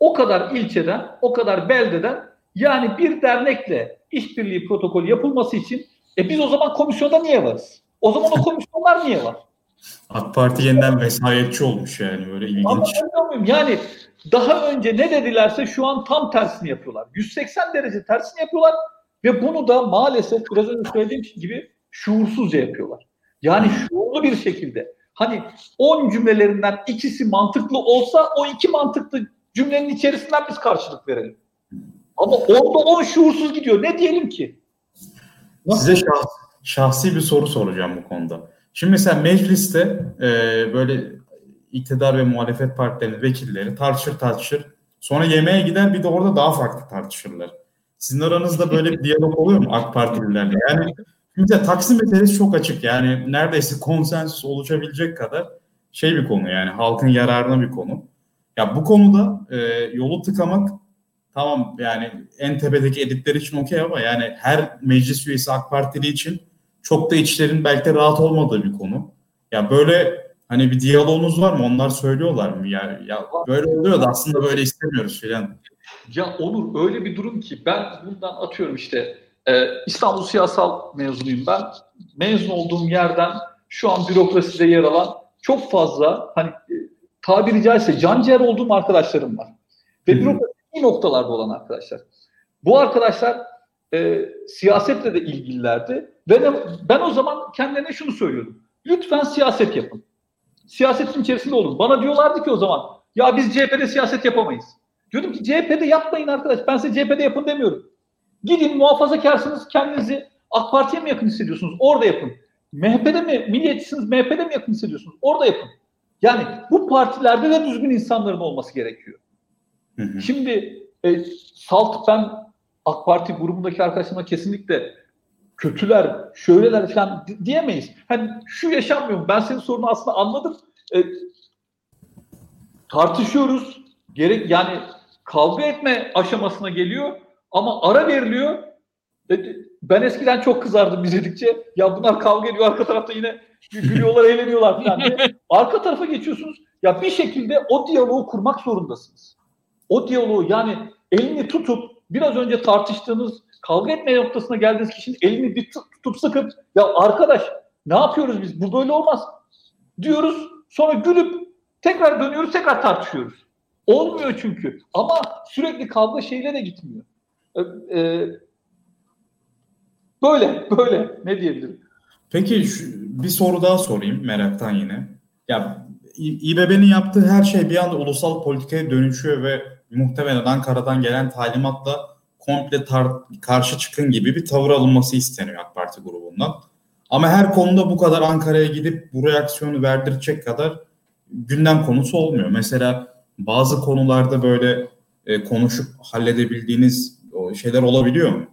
o kadar ilçeden, o kadar beldeden yani bir dernekle işbirliği protokolü yapılması için e biz o zaman komisyonda niye varız? O zaman o komisyonlar niye var? AK Parti yeniden vesayetçi olmuş yani böyle ilginç. Yani daha önce ne dedilerse şu an tam tersini yapıyorlar. 180 derece tersini yapıyorlar ve bunu da maalesef biraz önce söylediğim gibi şuursuzca yapıyorlar. Yani şuurlu bir şekilde. Hani 10 cümlelerinden ikisi mantıklı olsa o iki mantıklı cümlenin içerisinden biz karşılık verelim. Ama onda 10 şuursuz gidiyor. Ne diyelim ki? Nasıl? Size şahsi, şahsi bir soru soracağım bu konuda. Şimdi mesela mecliste e, böyle iktidar ve muhalefet partilerinin vekilleri tartışır tartışır. Sonra yemeğe gider bir de orada daha farklı tartışırlar. Sizin aranızda böyle bir diyalog oluyor mu AK Partililerle? Yani mesela Taksim meselesi çok açık. Yani neredeyse konsensus oluşabilecek kadar şey bir konu yani halkın yararına bir konu. Ya bu konuda e, yolu tıkamak tamam yani en tepedeki editler için okey ama yani her meclis üyesi AK Partili için çok da içlerin belki de rahat olmadığı bir konu. Ya böyle hani bir diyaloğunuz var mı? Onlar söylüyorlar mı? Ya, ya böyle oluyor da aslında böyle istemiyoruz filan. Ya olur öyle bir durum ki ben bundan atıyorum işte e, İstanbul Siyasal mezunuyum ben. Mezun olduğum yerden şu an bürokraside yer alan çok fazla hani e, tabiri caizse canciğer olduğum arkadaşlarım var. Ve bürokrasi noktalarda olan arkadaşlar. Bu arkadaşlar e, siyasetle de ilgililerdi. Ve ben o zaman kendilerine şunu söylüyordum. Lütfen siyaset yapın. Siyasetin içerisinde olun. Bana diyorlardı ki o zaman ya biz CHP'de siyaset yapamayız. Diyordum ki CHP'de yapmayın arkadaş. Ben size CHP'de yapın demiyorum. Gidin muhafazakarsınız kendinizi AK Parti'ye mi yakın hissediyorsunuz? Orada yapın. MHP'de mi milliyetçisiniz? MHP'de mi yakın hissediyorsunuz? Orada yapın. Yani bu partilerde de düzgün insanların olması gerekiyor. Hı hı. Şimdi e, salt ben AK Parti grubundaki arkadaşlarıma kesinlikle kötüler, şöyleler falan diyemeyiz. Hani şu yaşanmıyor? Ben senin sorunu aslında anladım. E, tartışıyoruz. Gerek yani kavga etme aşamasına geliyor ama ara veriliyor. Ben eskiden çok kızardım izledikçe. Ya bunlar kavga ediyor arka tarafta yine gülüyorlar, eğleniyorlar falan diye. Arka tarafa geçiyorsunuz. Ya bir şekilde o diyaloğu kurmak zorundasınız. O diyaloğu yani elini tutup biraz önce tartıştığınız kavga etme noktasına geldiğiniz kişinin elini bir tutup sıkıp ya arkadaş ne yapıyoruz biz? Bu böyle olmaz. Diyoruz sonra gülüp tekrar dönüyoruz tekrar tartışıyoruz. Olmuyor çünkü. Ama sürekli kavga şeyle de gitmiyor. Ee, e, böyle böyle ne diyebilirim? Peki şu, bir soru daha sorayım meraktan yine. Ya İBB'nin yaptığı her şey bir anda ulusal politikaya dönüşüyor ve muhtemelen Ankara'dan gelen talimatla komple tar- karşı çıkın gibi bir tavır alınması isteniyor AK Parti grubundan. Ama her konuda bu kadar Ankara'ya gidip bu reaksiyonu verdirecek kadar gündem konusu olmuyor. Mesela bazı konularda böyle e, konuşup halledebildiğiniz şeyler olabiliyor mu?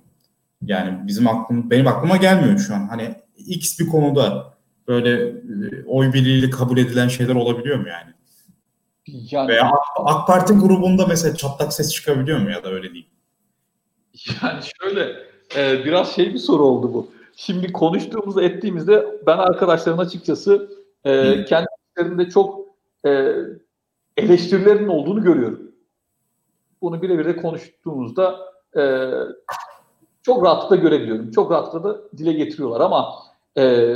Yani bizim aklım benim aklıma gelmiyor şu an. Hani X bir konuda böyle e, oy birliğiyle kabul edilen şeyler olabiliyor mu yani? Yani Veya AK, AK Parti grubunda mesela çatlak ses çıkabiliyor mu ya da öyle değil? Yani şöyle e, biraz şey bir soru oldu bu. Şimdi konuştuğumuzda ettiğimizde ben arkadaşlarım açıkçası e, kendi işlerinde çok e, eleştirilerin olduğunu görüyorum. Bunu birebir de konuştuğumuzda e, çok rahatlıkla görebiliyorum. Çok rahatlıkla da dile getiriyorlar ama e,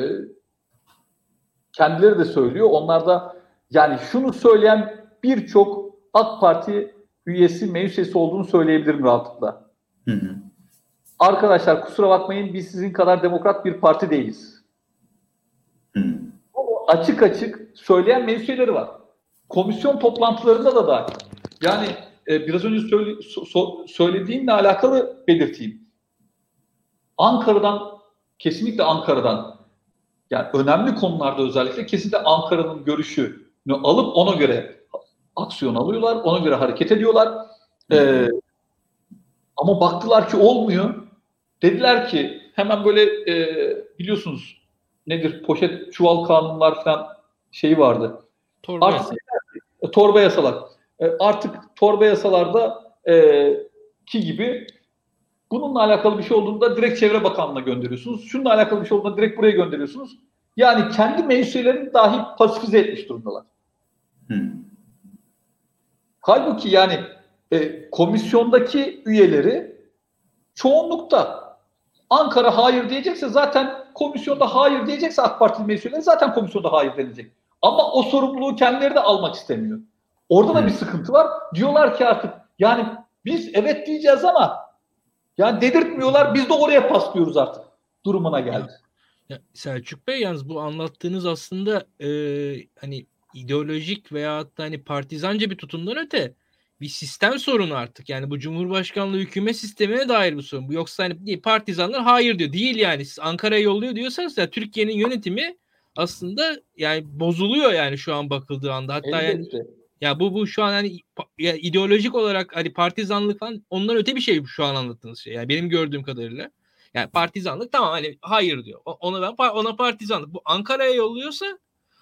kendileri de söylüyor. Onlar da yani şunu söyleyen birçok AK Parti üyesi, meclis olduğunu söyleyebilirim rahatlıkla. Hı hı. Arkadaşlar kusura bakmayın biz sizin kadar demokrat bir parti değiliz. Hı. açık açık söyleyen meclis üyeleri var. Komisyon toplantılarında da dahil. Yani e, biraz önce söyle, so, söylediğimle alakalı belirteyim. Ankara'dan kesinlikle Ankara'dan yani önemli konularda özellikle kesinlikle Ankara'nın görüşünü alıp ona göre aksiyon alıyorlar, ona göre hareket ediyorlar. Ee, ama baktılar ki olmuyor. Dediler ki hemen böyle e, biliyorsunuz nedir poşet çuval kanunlar falan şeyi vardı. Torba artık, yasa. torba yasalar. E, artık torba yasalarda e, ki gibi bununla alakalı bir şey olduğunda direkt Çevre Bakanlığı'na gönderiyorsunuz. Şununla alakalı bir şey olduğunda direkt buraya gönderiyorsunuz. Yani kendi meclislerini dahi pasifize etmiş durumdalar. Hmm. Halbuki yani e, komisyondaki üyeleri çoğunlukta Ankara hayır diyecekse zaten komisyonda hayır diyecekse AK Parti meclisleri zaten komisyonda hayır denecek. Ama o sorumluluğu kendileri de almak istemiyor. Orada da bir sıkıntı var. Diyorlar ki artık yani biz evet diyeceğiz ama yani dedirtmiyorlar biz de oraya paslıyoruz artık durumuna geldi. Ya Selçuk Bey yalnız bu anlattığınız aslında e, hani ideolojik veya da hani partizanca bir tutumdan öte bir sistem sorunu artık. Yani bu Cumhurbaşkanlığı hükümet sistemine dair bir sorun. Bu yoksa hani partizanlar hayır diyor. Değil yani. Siz Ankara'ya yolluyor diyorsanız ya Türkiye'nin yönetimi aslında yani bozuluyor yani şu an bakıldığı anda. Hatta Elbette. yani ya bu bu şu an hani ya ideolojik olarak hani partizanlık falan ondan öte bir şey şu an anlattığınız şey. Yani benim gördüğüm kadarıyla. Yani partizanlık tamam hani hayır diyor. Ona ben ona partizanlık. Bu Ankara'ya yolluyorsa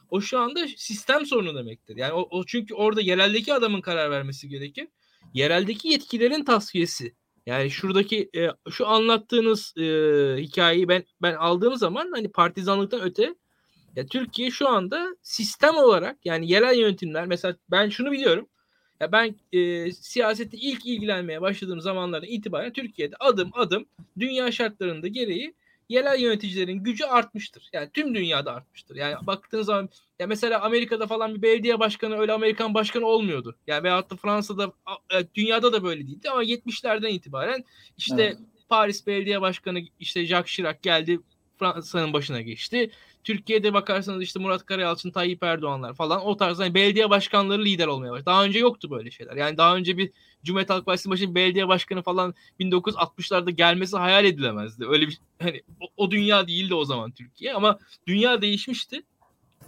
o şu anda sistem sorunu demektir. Yani o, o çünkü orada yereldeki adamın karar vermesi gerekir. Yereldeki yetkilerin tasfiyesi. Yani şuradaki e, şu anlattığınız e, hikayeyi ben ben aldığım zaman hani partizanlıktan öte ya Türkiye şu anda sistem olarak yani yerel yönetimler mesela ben şunu biliyorum. Ya ben e, siyasette ilk ilgilenmeye başladığım zamanlarda itibaren Türkiye'de adım adım dünya şartlarında gereği yerel yöneticilerin gücü artmıştır. Yani tüm dünyada artmıştır. Yani baktığınız zaman ya mesela Amerika'da falan bir belediye başkanı öyle Amerikan başkanı olmuyordu. Yani veyahut da Fransa'da e, dünyada da böyle değildi ama 70'lerden itibaren işte evet. Paris Belediye Başkanı işte Jacques Chirac geldi Fransa'nın başına geçti. Türkiye'de bakarsanız işte Murat Karayalçın, Tayyip Erdoğanlar falan o tarz hani belediye başkanları lider olmaya başladı. Daha önce yoktu böyle şeyler. Yani daha önce bir Cumhuriyet Halk Partisi başında belediye başkanı falan 1960'larda gelmesi hayal edilemezdi. Öyle bir hani o, o dünya değildi o zaman Türkiye ama dünya değişmişti.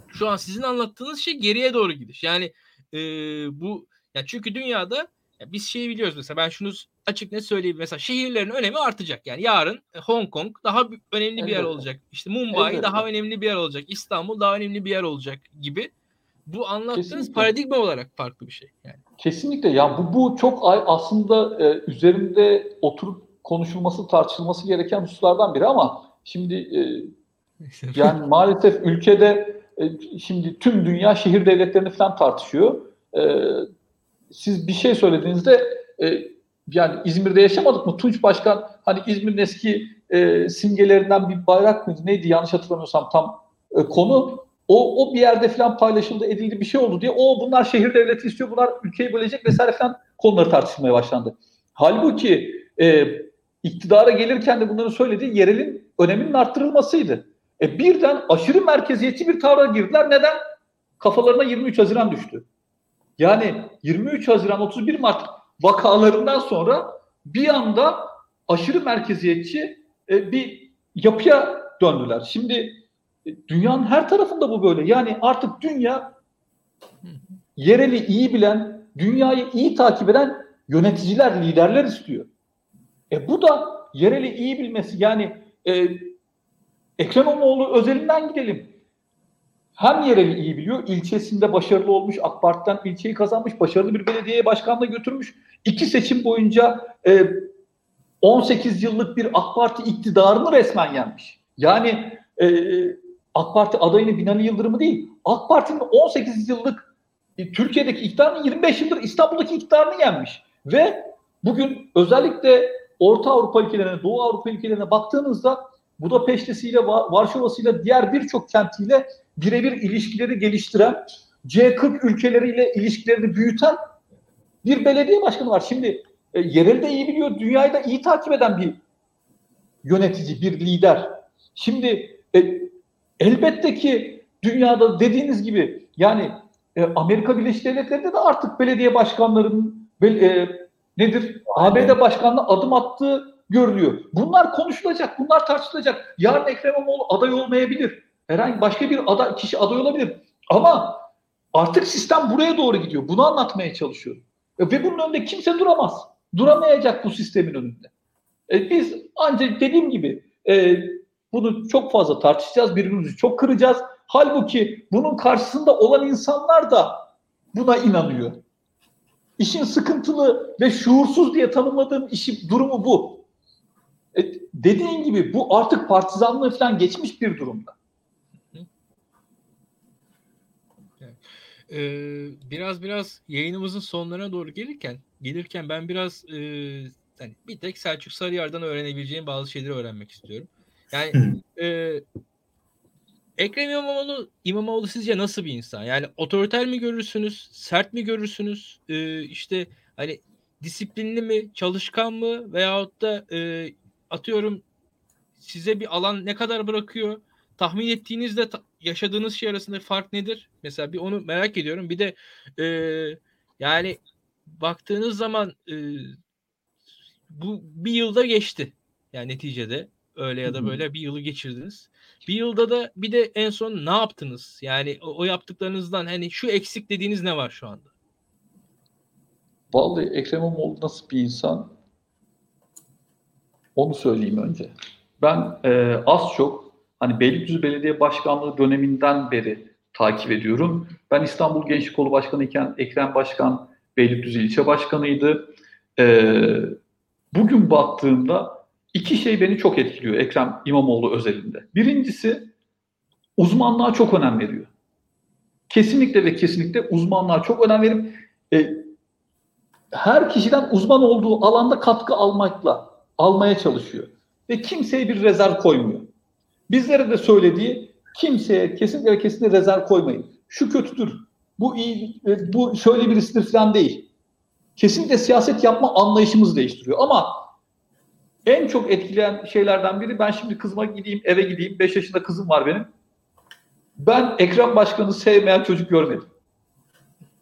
Şu an sizin anlattığınız şey geriye doğru gidiş. Yani e, bu ya çünkü dünyada ya biz şeyi biliyoruz mesela ben şunu açık net söyleyeyim. Mesela şehirlerin önemi artacak. Yani yarın e, Hong Kong daha önemli bir yer olacak. İşte Mumbai evet. daha önemli bir yer olacak. İstanbul daha önemli bir yer olacak gibi. Bu anlattığınız Kesinlikle. paradigma olarak farklı bir şey. Yani. Kesinlikle. Ya bu bu çok aslında e, üzerinde oturup konuşulması, tartışılması gereken hususlardan biri ama şimdi e, yani maalesef ülkede e, şimdi tüm dünya şehir devletlerini falan tartışıyor. E, siz bir şey söylediğinizde e, yani İzmir'de yaşamadık mı? Tunç Başkan hani İzmir'in eski e, simgelerinden bir bayrak mıydı? Neydi yanlış hatırlamıyorsam tam e, konu. O, o bir yerde falan paylaşıldı, edildi bir şey oldu diye. O bunlar şehir devleti istiyor, bunlar ülkeyi bölecek vesaire falan konuları tartışmaya başlandı. Halbuki e, iktidara gelirken de bunları söyledi. Yerelin öneminin arttırılmasıydı. E, birden aşırı merkeziyetçi bir tavra girdiler. Neden? Kafalarına 23 Haziran düştü. Yani 23 Haziran 31 Mart vakalarından sonra bir anda aşırı merkeziyetçi e, bir yapıya döndüler. Şimdi e, dünyanın her tarafında bu böyle. Yani artık dünya yereli iyi bilen, dünyayı iyi takip eden yöneticiler, liderler istiyor. E bu da yereli iyi bilmesi. Yani e, Ekrem İmamoğlu özelinden gidelim. Hem yereli iyi biliyor, ilçesinde başarılı olmuş, AK Parti'den ilçeyi kazanmış, başarılı bir belediye başkanlığı götürmüş. İki seçim boyunca e, 18 yıllık bir AK Parti iktidarını resmen yenmiş. Yani e, AK Parti adayını Binali Yıldırım'ı değil, AK Parti'nin 18 yıllık e, Türkiye'deki iktidarını 25 yıldır İstanbul'daki iktidarını yenmiş. Ve bugün özellikle Orta Avrupa ülkelerine, Doğu Avrupa ülkelerine baktığınızda Budapeşte'siyle, Varşova'sıyla, diğer birçok kentiyle birebir ilişkileri geliştiren, C40 ülkeleriyle ilişkilerini büyüten bir belediye başkanı var. Şimdi e, yerel de iyi biliyor, dünyayı da iyi takip eden bir yönetici, bir lider. Şimdi e, elbette ki dünyada dediğiniz gibi yani e, Amerika Birleşik Devletleri'nde de artık belediye başkanlarının e, nedir? ABD başkanlığı adım attığı görülüyor. Bunlar konuşulacak, bunlar tartışılacak. Yarın Ekrem İmamoğlu aday olmayabilir. Herhangi başka bir aday, kişi aday olabilir. Ama artık sistem buraya doğru gidiyor. Bunu anlatmaya çalışıyorum. E, ve bunun önünde kimse duramaz. Duramayacak bu sistemin önünde. E, biz ancak dediğim gibi e, bunu çok fazla tartışacağız, birbirimizi çok kıracağız. Halbuki bunun karşısında olan insanlar da buna inanıyor. İşin sıkıntılı ve şuursuz diye tanımladığım işi durumu bu. E, dediğin gibi bu artık partizanlığı falan geçmiş bir durumda. Ee, biraz biraz yayınımızın sonlarına doğru gelirken gelirken ben biraz e, yani bir tek Selçuk Sarıyar'dan öğrenebileceğim bazı şeyleri öğrenmek istiyorum. Yani e, Ekrem İmamoğlu, İmamoğlu sizce nasıl bir insan? Yani otoriter mi görürsünüz, sert mi görürsünüz? E, işte hani disiplinli mi, çalışkan mı veyahut da e, atıyorum size bir alan ne kadar bırakıyor? Tahmin ettiğinizde ta- yaşadığınız şey arasında fark nedir? Mesela bir onu merak ediyorum. Bir de e, yani baktığınız zaman e, bu bir yılda geçti. Yani neticede öyle ya da böyle bir yılı geçirdiniz. Bir yılda da bir de en son ne yaptınız? Yani o, o yaptıklarınızdan hani şu eksik dediğiniz ne var şu anda? Vallahi Ekrem İmamoğlu nasıl bir insan? Onu söyleyeyim önce. Ben e, az çok hani Beylikdüzü Belediye Başkanlığı döneminden beri takip ediyorum. Ben İstanbul Gençlik Kolu Başkanı iken Ekrem Başkan Beylikdüzü İlçe Başkanı'ydı. E, bugün baktığımda iki şey beni çok etkiliyor Ekrem İmamoğlu özelinde. Birincisi uzmanlığa çok önem veriyor. Kesinlikle ve kesinlikle uzmanlığa çok önem verip e, her kişiden uzman olduğu alanda katkı almakla almaya çalışıyor. Ve kimseye bir rezerv koymuyor. Bizlere de söylediği kimseye kesinlikle kesinlikle rezerv koymayın. Şu kötüdür, bu iyi, bu şöyle birisidir falan değil. Kesinlikle siyaset yapma anlayışımız değiştiriyor. Ama en çok etkileyen şeylerden biri ben şimdi kızıma gideyim, eve gideyim. 5 yaşında kızım var benim. Ben Ekrem Başkan'ı sevmeyen çocuk görmedim.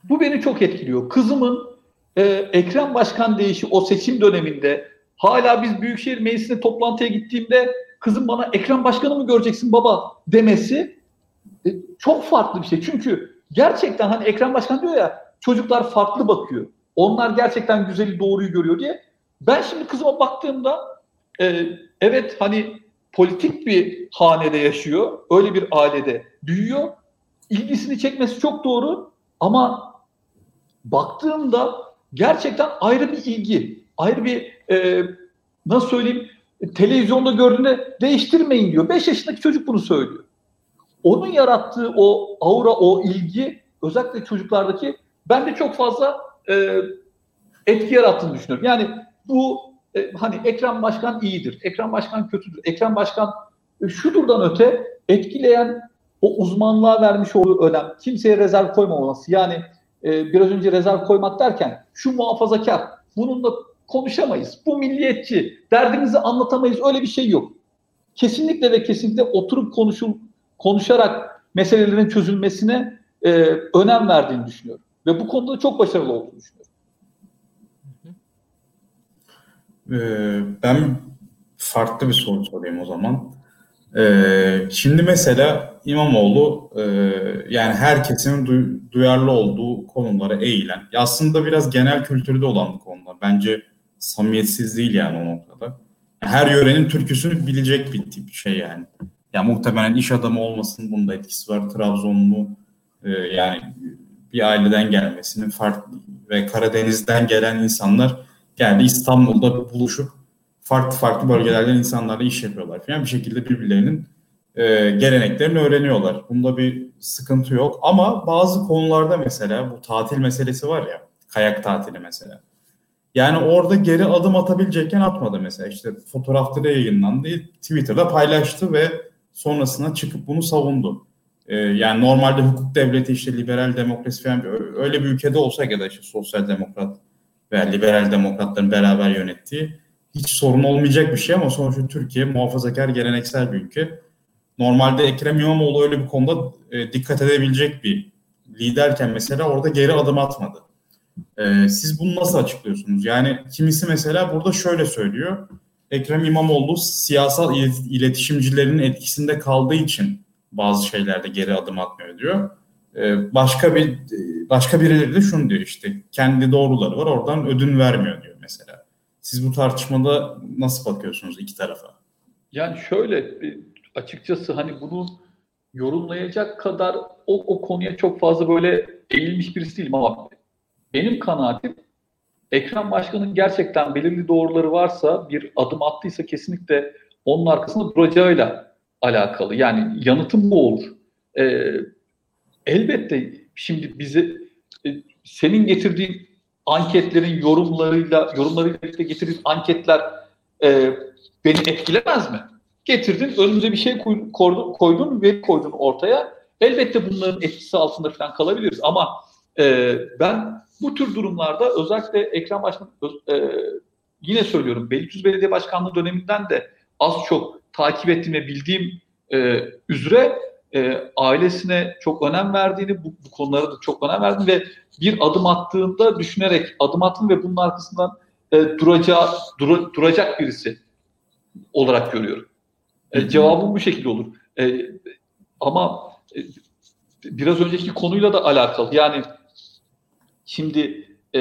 Bu beni çok etkiliyor. Kızımın e, Ekrem Başkan değişi o seçim döneminde hala biz Büyükşehir Meclisi'ne toplantıya gittiğimde kızım bana Ekrem Başkan'ı mı göreceksin baba demesi e, çok farklı bir şey. Çünkü gerçekten hani Ekrem Başkan diyor ya çocuklar farklı bakıyor. Onlar gerçekten güzeli doğruyu görüyor diye. Ben şimdi kızıma baktığımda e, evet hani politik bir hanede yaşıyor. Öyle bir ailede büyüyor. İlgisini çekmesi çok doğru ama baktığımda gerçekten ayrı bir ilgi, ayrı bir e, nasıl söyleyeyim televizyonda gördüğünde değiştirmeyin diyor. 5 yaşındaki çocuk bunu söylüyor. Onun yarattığı o aura, o ilgi özellikle çocuklardaki ben de çok fazla e, etki yarattığını düşünüyorum. Yani bu e, hani Ekrem Başkan iyidir, Ekrem Başkan kötüdür, Ekrem Başkan e, şudurdan öte etkileyen o uzmanlığa vermiş olduğu önem, kimseye rezerv koymaması. Yani e, biraz önce rezerv koymak derken şu muhafazakar, bununla konuşamayız, bu milliyetçi, derdimizi anlatamayız öyle bir şey yok. Kesinlikle ve kesinlikle oturup konuşul, konuşarak meselelerin çözülmesine e, önem verdiğini düşünüyorum. Ve bu konuda çok başarılı olduğunu düşünüyorum. Ee, ben farklı bir soru sorayım o zaman. Ee, şimdi mesela İmamoğlu e, yani herkesin du- duyarlı olduğu konulara eğilen, aslında biraz genel kültürde olan bir konular. Bence samimiyetsiz değil yani o noktada. Her yörenin türküsünü bilecek bir tip şey yani. Ya muhtemelen iş adamı olmasının bunda etkisi var. Trabzonlu e, yani bir aileden gelmesinin farklı ve Karadeniz'den gelen insanlar geldi İstanbul'da buluşup farklı farklı bölgelerden insanlarla iş yapıyorlar falan bir şekilde birbirlerinin e, geleneklerini öğreniyorlar. Bunda bir sıkıntı yok ama bazı konularda mesela bu tatil meselesi var ya kayak tatili mesela. Yani orada geri adım atabilecekken atmadı mesela. İşte fotoğrafta da yayınlandı. Twitter'da paylaştı ve sonrasında çıkıp bunu savundu. Ee, yani normalde hukuk devleti işte liberal demokrasi falan öyle bir ülkede olsa ya da işte sosyal demokrat veya liberal demokratların beraber yönettiği hiç sorun olmayacak bir şey ama sonuçta Türkiye muhafazakar geleneksel bir ülke. Normalde Ekrem İmamoğlu öyle bir konuda e, dikkat edebilecek bir liderken mesela orada geri adım atmadı. E, siz bunu nasıl açıklıyorsunuz? Yani kimisi mesela burada şöyle söylüyor. Ekrem İmamoğlu siyasal iletişimcilerin etkisinde kaldığı için bazı şeylerde geri adım atmıyor diyor. E, başka bir başka birileri de şunu diyor işte kendi doğruları var oradan ödün vermiyor diyor mesela. Siz bu tartışmada nasıl bakıyorsunuz iki tarafa? Yani şöyle açıkçası hani bunu yorumlayacak kadar o, o konuya çok fazla böyle eğilmiş birisi değilim ama benim kanaatim Ekrem Başkan'ın gerçekten belirli doğruları varsa bir adım attıysa kesinlikle onun arkasında duracağıyla alakalı. Yani yanıtım bu olur. Ee, elbette şimdi bizi e, senin getirdiğin anketlerin yorumlarıyla yorumlarıyla birlikte getirdiğin anketler e, beni etkilemez mi? Getirdin, önümüze bir şey koydun, koydun veri koydun ortaya. Elbette bunların etkisi altında falan kalabiliriz ama e, ben bu tür durumlarda özellikle Ekrem Başkan e, yine söylüyorum Beylikdüzü Belediye Başkanlığı döneminden de az çok takip ettiğim ve bildiğim e, üzere e, ailesine çok önem verdiğini, bu, bu konulara da çok önem verdiğini ve bir adım attığında düşünerek adım attım ve bunun arkasından e, duracağı, dura, duracak birisi olarak görüyorum. E, cevabım bu şekilde olur. E, ama e, biraz önceki konuyla da alakalı. Yani şimdi e,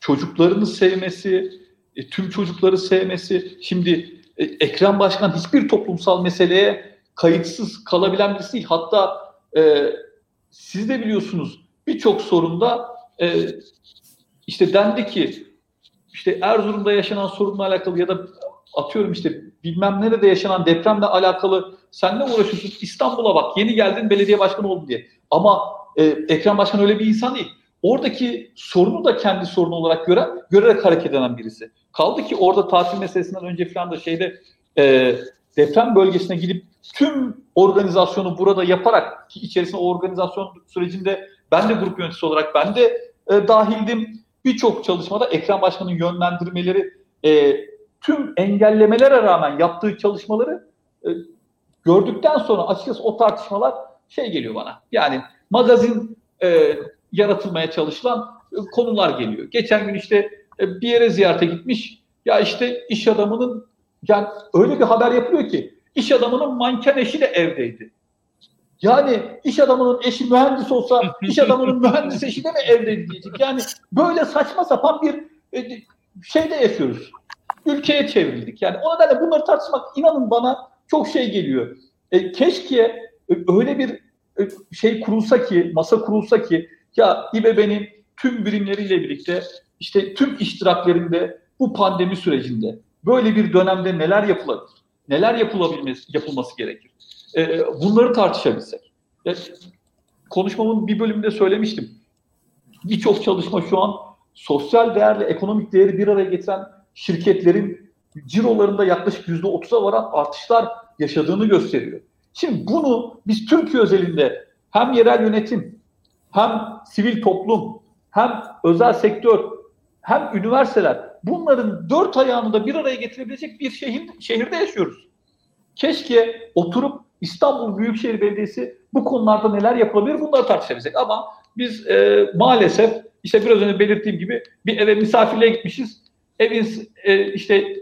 çocuklarını sevmesi, e, tüm çocukları sevmesi. Şimdi e, Ekrem Başkan hiçbir toplumsal meseleye kayıtsız kalabilen birisi değil. Hatta e, siz de biliyorsunuz birçok sorunda e, işte dendi ki işte Erzurum'da yaşanan sorunla alakalı ya da atıyorum işte bilmem nerede yaşanan depremle alakalı sen ne uğraşıyorsun? İstanbul'a bak yeni geldin belediye başkanı oldun diye. Ama e, Ekrem Başkan öyle bir insan değil. Oradaki sorunu da kendi sorunu olarak gören, görerek hareket eden birisi. Kaldı ki orada tatil meselesinden önce falan da şeyde e, deprem bölgesine gidip tüm organizasyonu burada yaparak ki içerisinde o organizasyon sürecinde ben de grup yöneticisi olarak ben de e, dahildim. Birçok çalışmada Ekrem Başkan'ın yönlendirmeleri e, tüm engellemelere rağmen yaptığı çalışmaları e, gördükten sonra açıkçası o tartışmalar şey geliyor bana. Yani magazin e, yaratılmaya çalışılan e, konular geliyor. Geçen gün işte e, bir yere ziyarete gitmiş. Ya işte iş adamının yani öyle bir haber yapılıyor ki iş adamının manken eşi de evdeydi. Yani iş adamının eşi mühendis olsa iş adamının mühendis eşi de mi evdeydi diyecek. Yani böyle saçma sapan bir e, şeyde yaşıyoruz. Ülkeye çevrildik. Yani o nedenle bunları tartışmak inanın bana çok şey geliyor. E, keşke e, öyle bir şey kurulsa ki, masa kurulsa ki ya İBB'nin tüm birimleriyle birlikte işte tüm iştiraklerinde bu pandemi sürecinde böyle bir dönemde neler yapılabilir? Neler yapılabilmesi, yapılması gerekir? E, bunları tartışabilsek. E, konuşmamın bir bölümünde söylemiştim. Birçok çalışma şu an sosyal değerle ekonomik değeri bir araya getiren şirketlerin cirolarında yaklaşık yüzde otuza varan artışlar yaşadığını gösteriyor. Şimdi bunu biz Türkiye özelinde hem yerel yönetim, hem sivil toplum, hem özel sektör, hem üniversiteler bunların dört ayağını da bir araya getirebilecek bir şehir, şehirde yaşıyoruz. Keşke oturup İstanbul Büyükşehir Belediyesi bu konularda neler yapabilir bunları tartışabilecek. Ama biz e, maalesef işte biraz önce belirttiğim gibi bir eve misafirliğe gitmişiz. Evin e, işte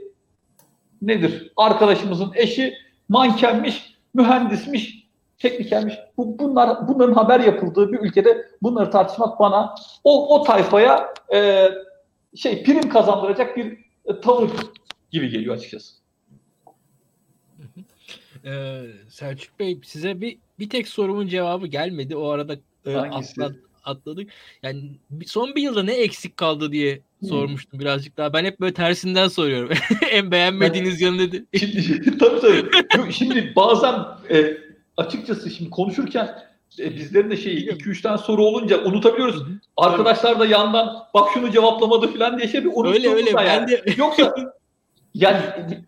nedir? Arkadaşımızın eşi mankenmiş, mühendismiş, teknikermiş. Bu, bunlar bunların haber yapıldığı bir ülkede bunları tartışmak bana o o tayfaya e, şey prim kazandıracak bir e, tavır gibi geliyor açıkçası. Ee, Selçuk Bey size bir bir tek sorumun cevabı gelmedi. O arada e, atla, atladık. Yani son bir yılda ne eksik kaldı diye hmm. sormuştum birazcık daha. Ben hep böyle tersinden soruyorum. en beğenmediğiniz yanı dedi. Şimdi, tabii tabii. Şimdi bazen e, açıkçası şimdi konuşurken e, bizlerin de şey 2-3 tane soru olunca unutabiliyoruz. Arkadaşlar da yandan bak şunu cevaplamadı falan diye şey bir unuttuğumuz öyle, öyle, yani. Ben de... Yoksa yani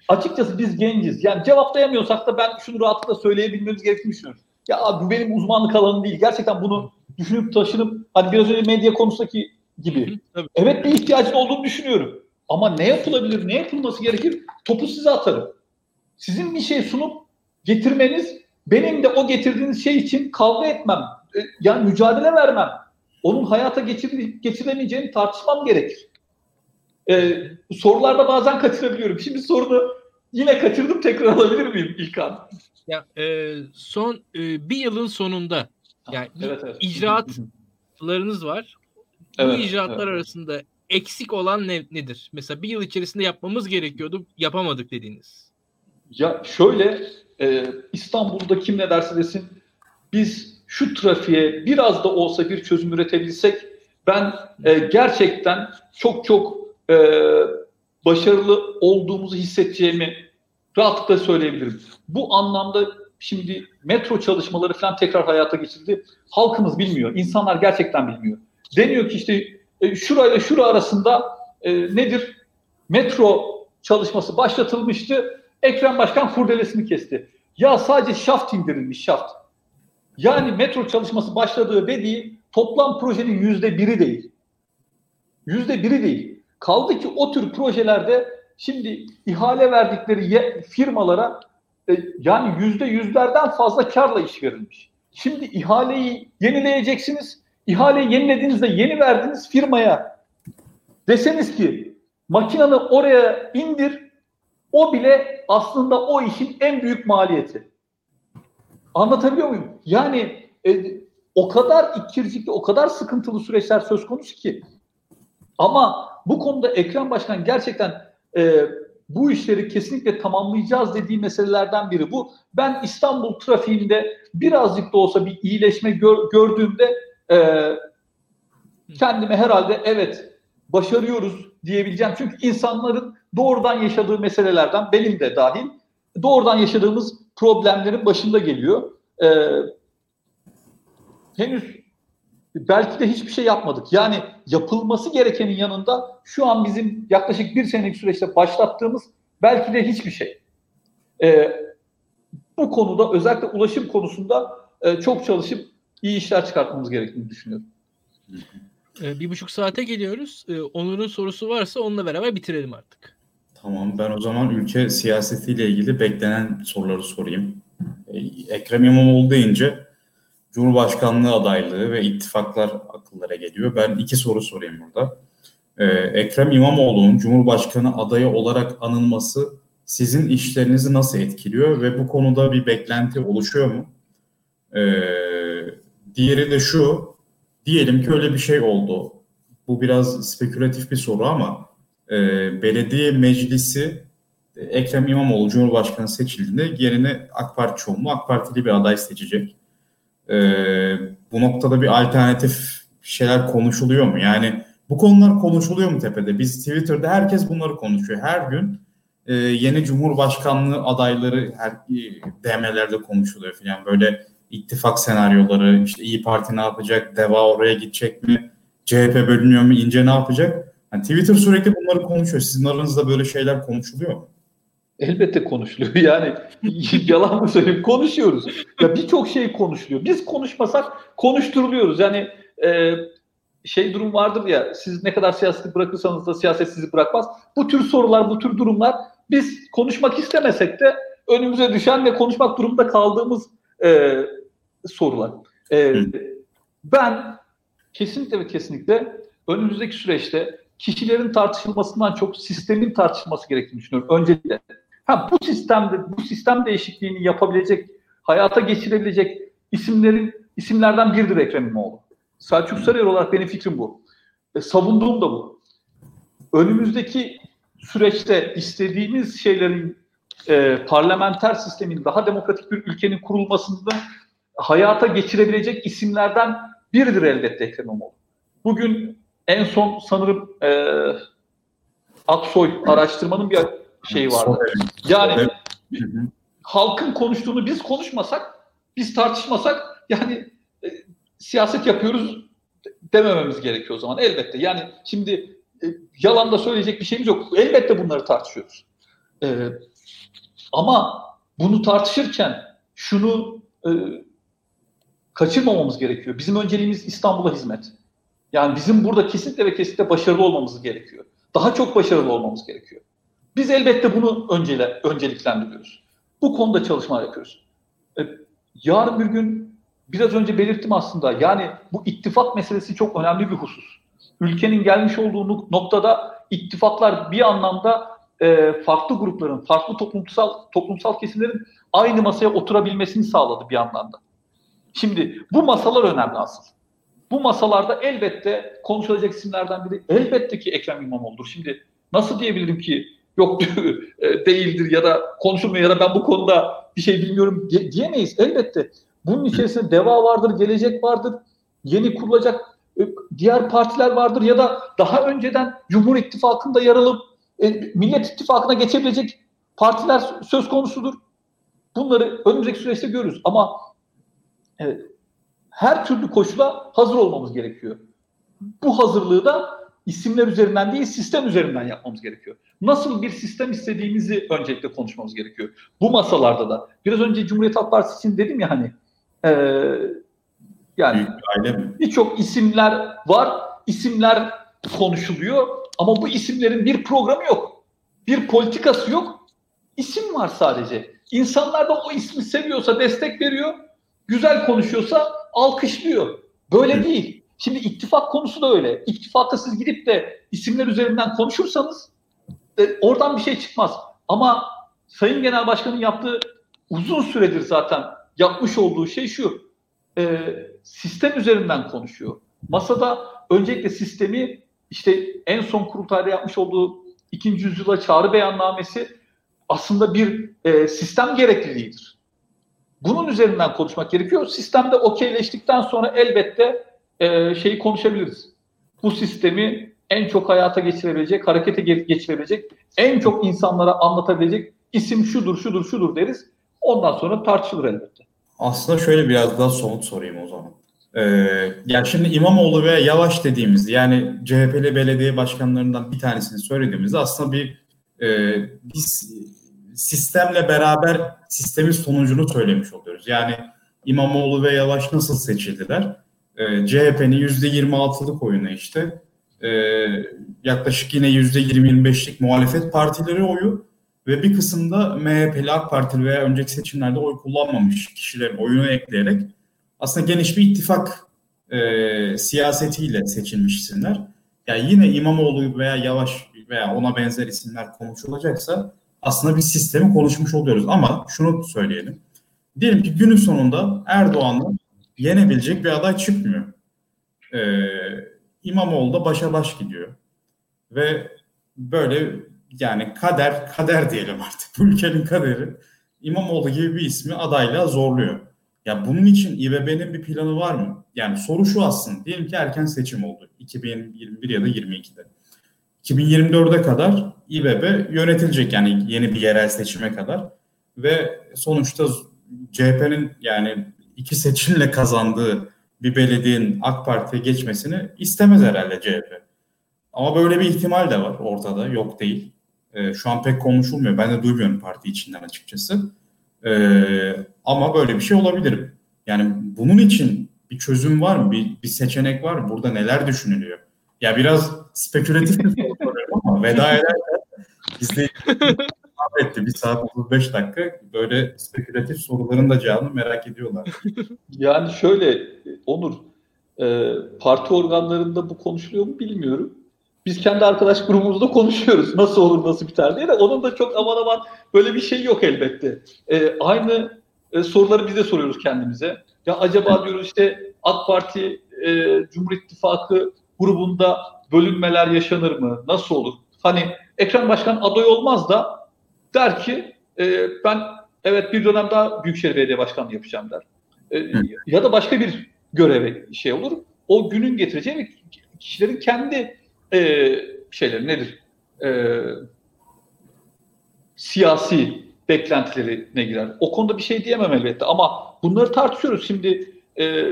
açıkçası biz genciz. Yani cevaplayamıyorsak da ben şunu rahatlıkla söyleyebilmemiz gerektiğini düşünüyorum. Ya abi benim uzmanlık alanım değil. Gerçekten bunu düşünüp taşınıp hani biraz önce medya konusundaki gibi. evet bir ihtiyacın olduğunu düşünüyorum. Ama ne yapılabilir, ne yapılması gerekir? Topu size atarım. Sizin bir şey sunup getirmeniz benim de o getirdiğiniz şey için kavga etmem, e, yani mücadele vermem. Onun hayata geçir, geçiremeyeceğini tartışmam gerekir. Ee, sorularda bazen kaçırabiliyorum. Şimdi sorunu yine kaçırdım tekrar alabilir miyim İlkan? Ya e, son e, bir yılın sonunda yani evet, evet. icraatlarınız var. Evet, Bu icraatlar evet. arasında eksik olan ne, nedir? Mesela bir yıl içerisinde yapmamız gerekiyordu, yapamadık dediğiniz. Ya şöyle e, İstanbul'da kim ne derse desin biz şu trafiğe biraz da olsa bir çözüm üretebilsek ben e, gerçekten çok çok e, başarılı olduğumuzu hissedeceğimi rahatlıkla söyleyebilirim. Bu anlamda şimdi metro çalışmaları falan tekrar hayata geçildi. Halkımız bilmiyor. insanlar gerçekten bilmiyor. Deniyor ki işte e, şurayla şura arasında e, nedir? Metro çalışması başlatılmıştı. Ekrem Başkan kurdelesini kesti. Ya sadece şaft indirilmiş şaft. Yani metro çalışması başladığı dediği toplam projenin yüzde biri değil. Yüzde biri değil. Kaldı ki o tür projelerde şimdi ihale verdikleri firmalara e, yani yüzde yüzlerden fazla karla iş verilmiş. Şimdi ihaleyi yenileyeceksiniz. İhaleyi yenilediğinizde yeni verdiğiniz firmaya deseniz ki makinanı oraya indir o bile aslında o işin en büyük maliyeti. Anlatabiliyor muyum? Yani e, o kadar ikircikli, o kadar sıkıntılı süreçler söz konusu ki. Ama bu konuda Ekrem Başkan gerçekten e, bu işleri kesinlikle tamamlayacağız dediği meselelerden biri bu. Ben İstanbul trafiğinde birazcık da olsa bir iyileşme gör, gördüğümde e, kendime herhalde evet başarıyoruz diyebileceğim. Çünkü insanların doğrudan yaşadığı meselelerden benim de dahil doğrudan yaşadığımız problemlerin başında geliyor. Ee, henüz belki de hiçbir şey yapmadık. Yani yapılması gerekenin yanında şu an bizim yaklaşık bir senelik süreçte başlattığımız belki de hiçbir şey. Ee, bu konuda özellikle ulaşım konusunda e, çok çalışıp iyi işler çıkartmamız gerektiğini düşünüyorum. Ee, bir buçuk saate geliyoruz. Ee, Onur'un sorusu varsa onunla beraber bitirelim artık. Tamam ben o zaman ülke siyasetiyle ilgili beklenen soruları sorayım. Ee, Ekrem İmamoğlu deyince Cumhurbaşkanlığı adaylığı ve ittifaklar akıllara geliyor. Ben iki soru sorayım burada. Ekrem İmamoğlu'nun Cumhurbaşkanı adayı olarak anılması sizin işlerinizi nasıl etkiliyor ve bu konuda bir beklenti oluşuyor mu? Diğeri de şu, Diyelim ki öyle bir şey oldu. Bu biraz spekülatif bir soru ama e, belediye meclisi e, Ekrem İmamoğlu Cumhurbaşkanı seçildiğinde yerine AK Parti çoğunluğu AK Partili bir aday seçecek. E, bu noktada bir alternatif şeyler konuşuluyor mu? Yani Bu konular konuşuluyor mu tepede? Biz Twitter'da herkes bunları konuşuyor. Her gün e, yeni Cumhurbaşkanlığı adayları her e, DM'lerde konuşuluyor falan. Böyle ittifak senaryoları, işte İyi Parti ne yapacak, DEVA oraya gidecek mi, CHP bölünüyor mu, İnce ne yapacak? Yani Twitter sürekli bunları konuşuyor. Sizin aranızda böyle şeyler konuşuluyor mu? Elbette konuşuluyor. Yani yalan mı söyleyeyim? Konuşuyoruz. Ya birçok şey konuşuluyor. Biz konuşmasak konuşturuluyoruz. Yani e, şey durum vardır ya siz ne kadar siyaseti bırakırsanız da siyaset sizi bırakmaz. Bu tür sorular, bu tür durumlar biz konuşmak istemesek de önümüze düşen ve konuşmak durumunda kaldığımız e, sorular. E, ben kesinlikle ve kesinlikle önümüzdeki süreçte kişilerin tartışılmasından çok sistemin tartışılması gerektiğini düşünüyorum. Öncelikle ha, bu sistemde bu sistem değişikliğini yapabilecek, hayata geçirebilecek isimlerin isimlerden biridir Ekrem İmamoğlu. Selçuk Sarıyer olarak benim fikrim bu. E, savunduğum da bu. Önümüzdeki süreçte istediğimiz şeylerin e, parlamenter sistemin daha demokratik bir ülkenin kurulmasında hayata geçirebilecek isimlerden biridir elbette Ekrem İmamoğlu. Bugün en son sanırım e, Aksoy araştırmanın bir şeyi vardı. Yani halkın konuştuğunu biz konuşmasak, biz tartışmasak yani e, siyaset yapıyoruz demememiz gerekiyor o zaman elbette. Yani şimdi e, yalan da söyleyecek bir şeyimiz yok. Elbette bunları tartışıyoruz. E, ama bunu tartışırken şunu e, kaçırmamamız gerekiyor. Bizim önceliğimiz İstanbul'a hizmet. Yani bizim burada kesinlikle ve kesinlikle başarılı olmamız gerekiyor. Daha çok başarılı olmamız gerekiyor. Biz elbette bunu öncele, önceliklendiriyoruz. Bu konuda çalışmalar yapıyoruz. E, yarın bir gün biraz önce belirttim aslında. Yani bu ittifak meselesi çok önemli bir husus. Ülkenin gelmiş olduğu noktada ittifaklar bir anlamda e, farklı grupların, farklı toplumsal toplumsal kesimlerin aynı masaya oturabilmesini sağladı bir anlamda. Şimdi bu masalar önemli asıl. Bu masalarda elbette konuşulacak isimlerden biri elbette ki Ekrem İmamoğlu'dur. Şimdi nasıl diyebilirim ki yok e, değildir ya da konuşulmuyor ya da ben bu konuda bir şey bilmiyorum diyemeyiz. Elbette bunun içerisinde DEVA vardır, Gelecek vardır, yeni kurulacak e, diğer partiler vardır ya da daha önceden Cumhur İttifakı'nda yer alıp e, Millet İttifakı'na geçebilecek partiler söz konusudur. Bunları önümüzdeki süreçte görürüz ama her türlü koşula hazır olmamız gerekiyor. Bu hazırlığı da isimler üzerinden değil sistem üzerinden yapmamız gerekiyor. Nasıl bir sistem istediğimizi öncelikle konuşmamız gerekiyor. Bu masalarda da. Biraz önce Cumhuriyet Halk Partisi için dedim ya hani e, yani birçok isimler var. isimler konuşuluyor ama bu isimlerin bir programı yok. Bir politikası yok. İsim var sadece. İnsanlar da o ismi seviyorsa destek veriyor. Güzel konuşuyorsa alkışlıyor. Böyle değil. Şimdi ittifak konusu da öyle. İttifakta siz gidip de isimler üzerinden konuşursanız e, oradan bir şey çıkmaz. Ama Sayın Genel Başkan'ın yaptığı uzun süredir zaten yapmış olduğu şey şu. E, sistem üzerinden konuşuyor. Masada öncelikle sistemi işte en son kurultayda yapmış olduğu ikinci yüzyıla çağrı beyannamesi aslında bir e, sistem gerekliliğidir. Bunun üzerinden konuşmak gerekiyor. Sistemde okeyleştikten sonra elbette e, şeyi konuşabiliriz. Bu sistemi en çok hayata geçirebilecek, harekete geçirebilecek, en çok insanlara anlatabilecek isim şudur, şudur, şudur deriz. Ondan sonra tartışılır elbette. Aslında şöyle biraz daha somut sorayım o zaman. Ee, yani şimdi İmamoğlu ve Yavaş dediğimiz yani CHP'li belediye başkanlarından bir tanesini söylediğimizde aslında bir e, biz sistemle beraber sistemin sonucunu söylemiş oluyoruz. Yani İmamoğlu ve Yavaş nasıl seçildiler? Ee, CHP'nin %26'lık oyunu işte e, yaklaşık yine %20-25'lik muhalefet partileri oyu ve bir kısımda MHP'li AK Partili veya önceki seçimlerde oy kullanmamış kişilerin oyunu ekleyerek aslında geniş bir ittifak e, siyasetiyle seçilmiş isimler. Yani yine İmamoğlu veya Yavaş veya ona benzer isimler konuşulacaksa aslında bir sistemi konuşmuş oluyoruz. Ama şunu söyleyelim. Diyelim ki günün sonunda Erdoğan'la yenebilecek bir aday çıkmıyor. Ee, İmamoğlu da başa baş gidiyor. Ve böyle yani kader, kader diyelim artık bu ülkenin kaderi İmamoğlu gibi bir ismi adayla zorluyor. Ya bunun için İBB'nin bir planı var mı? Yani soru şu aslında. Diyelim ki erken seçim oldu. 2021 ya da 22'de. 2024'e kadar İBB yönetilecek yani yeni bir yerel seçime kadar ve sonuçta CHP'nin yani iki seçimle kazandığı bir belediyenin AK Parti'ye geçmesini istemez herhalde CHP. Ama böyle bir ihtimal de var ortada, yok değil. E, şu an pek konuşulmuyor. Ben de duymuyorum parti içinden açıkçası. E, ama böyle bir şey olabilir. Yani bunun için bir çözüm var mı? Bir, bir seçenek var mı? Burada neler düşünülüyor? Ya biraz spekülatif bir ama veda ederken etti. Bir saat 35 dakika. Böyle spekülatif soruların da cevabını merak ediyorlar. Yani şöyle Onur, e, parti organlarında bu konuşuluyor mu bilmiyorum. Biz kendi arkadaş grubumuzda konuşuyoruz. Nasıl olur, nasıl biter diye de onun da çok aman aman böyle bir şey yok elbette. E, aynı e, soruları biz de soruyoruz kendimize. Ya acaba diyoruz işte AK Parti, e, Cumhur İttifakı grubunda bölünmeler yaşanır mı? Nasıl olur? Hani Ekrem Başkan aday olmaz da der ki e, ben evet bir dönem daha Büyükşehir Belediye Başkanlığı yapacağım der. E, ya da başka bir göreve şey olur. O günün getireceği kişilerin kendi e, şeyleri nedir? E, siyasi beklentilerine girer. O konuda bir şey diyemem elbette ama bunları tartışıyoruz. Şimdi e,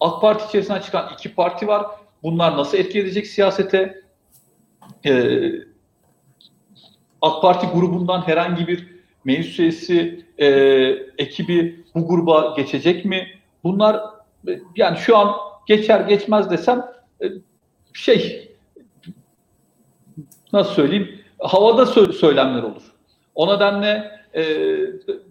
AK Parti içerisinden çıkan iki parti var. Bunlar nasıl etki edecek siyasete? E, AK Parti grubundan herhangi bir meclis üyesi, e, ekibi bu gruba geçecek mi? Bunlar e, yani şu an geçer geçmez desem e, şey nasıl söyleyeyim havada sö- söylemler olur. O nedenle e,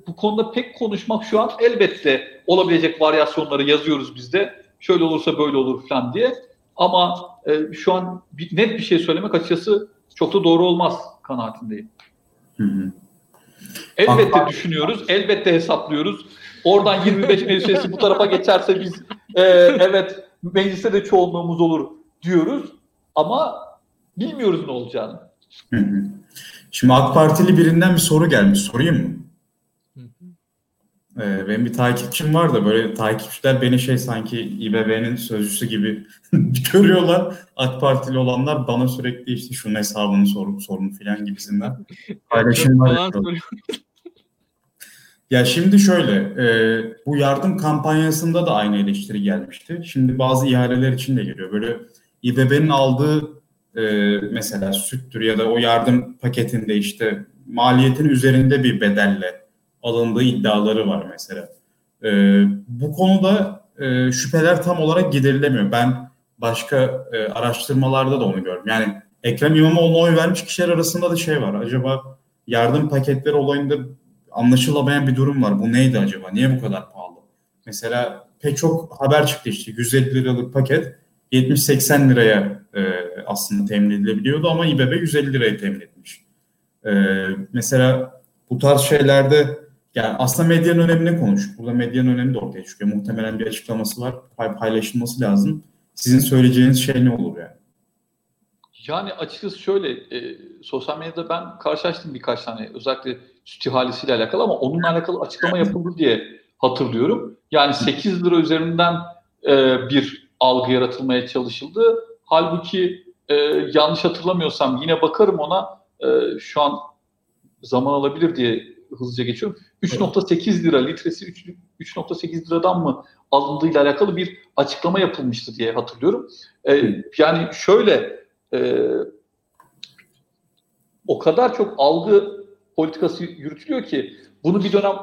bu konuda pek konuşmak şu an elbette olabilecek varyasyonları yazıyoruz biz de. Şöyle olursa böyle olur falan diye. Ama e, şu an bir, net bir şey söylemek açıkçası çok da doğru olmaz kanaatindeyim. Hı hı. Elbette Aha. düşünüyoruz, elbette hesaplıyoruz. Oradan 25 meclis bu tarafa geçerse biz e, evet mecliste de çoğunluğumuz olur diyoruz. Ama bilmiyoruz ne olacağını. Hı hı. Şimdi AK Partili birinden bir soru gelmiş. Sorayım mı? Ee, benim bir takipçim var da böyle takipçiler beni şey sanki İBB'nin sözcüsü gibi görüyorlar. AK Partili olanlar bana sürekli işte şunun hesabını sorun sorun filan gibisinden paylaşımlar Ya şimdi şöyle, e, bu yardım kampanyasında da aynı eleştiri gelmişti. Şimdi bazı ihaleler için de geliyor. Böyle İBB'nin aldığı e, mesela süttür ya da o yardım paketinde işte maliyetin üzerinde bir bedelle alındığı iddiaları var mesela. E, bu konuda e, şüpheler tam olarak giderilemiyor. Ben başka e, araştırmalarda da onu gördüm. Yani Ekrem İmamoğlu'na oy vermiş kişiler arasında da şey var. Acaba yardım paketleri olayında anlaşılamayan bir durum var. Bu neydi acaba? Niye bu kadar pahalı? Mesela pek çok haber çıktı işte 150 liralık paket 70-80 liraya e, aslında temin edilebiliyordu ama İBB 150 liraya temin etmiş. E, mesela bu tarz şeylerde yani aslında medyanın önemini konuş. Burada medyanın önemi de ortaya çıkıyor. Muhtemelen bir açıklaması var. Paylaşılması lazım. Sizin söyleyeceğiniz şey ne olur yani? Yani açıkçası şöyle, e, sosyal medyada ben karşılaştım birkaç tane özellikle süt ihalesiyle alakalı ama onunla alakalı açıklama yapıldı diye hatırlıyorum. Yani 8 lira üzerinden e, bir algı yaratılmaya çalışıldı. Halbuki e, yanlış hatırlamıyorsam yine bakarım ona e, şu an zaman alabilir diye hızlıca geçiyorum. 3.8 lira litresi 3.8 liradan mı alındığıyla alakalı bir açıklama yapılmıştı diye hatırlıyorum. Ee, yani şöyle e, o kadar çok algı politikası yürütülüyor ki bunu bir dönem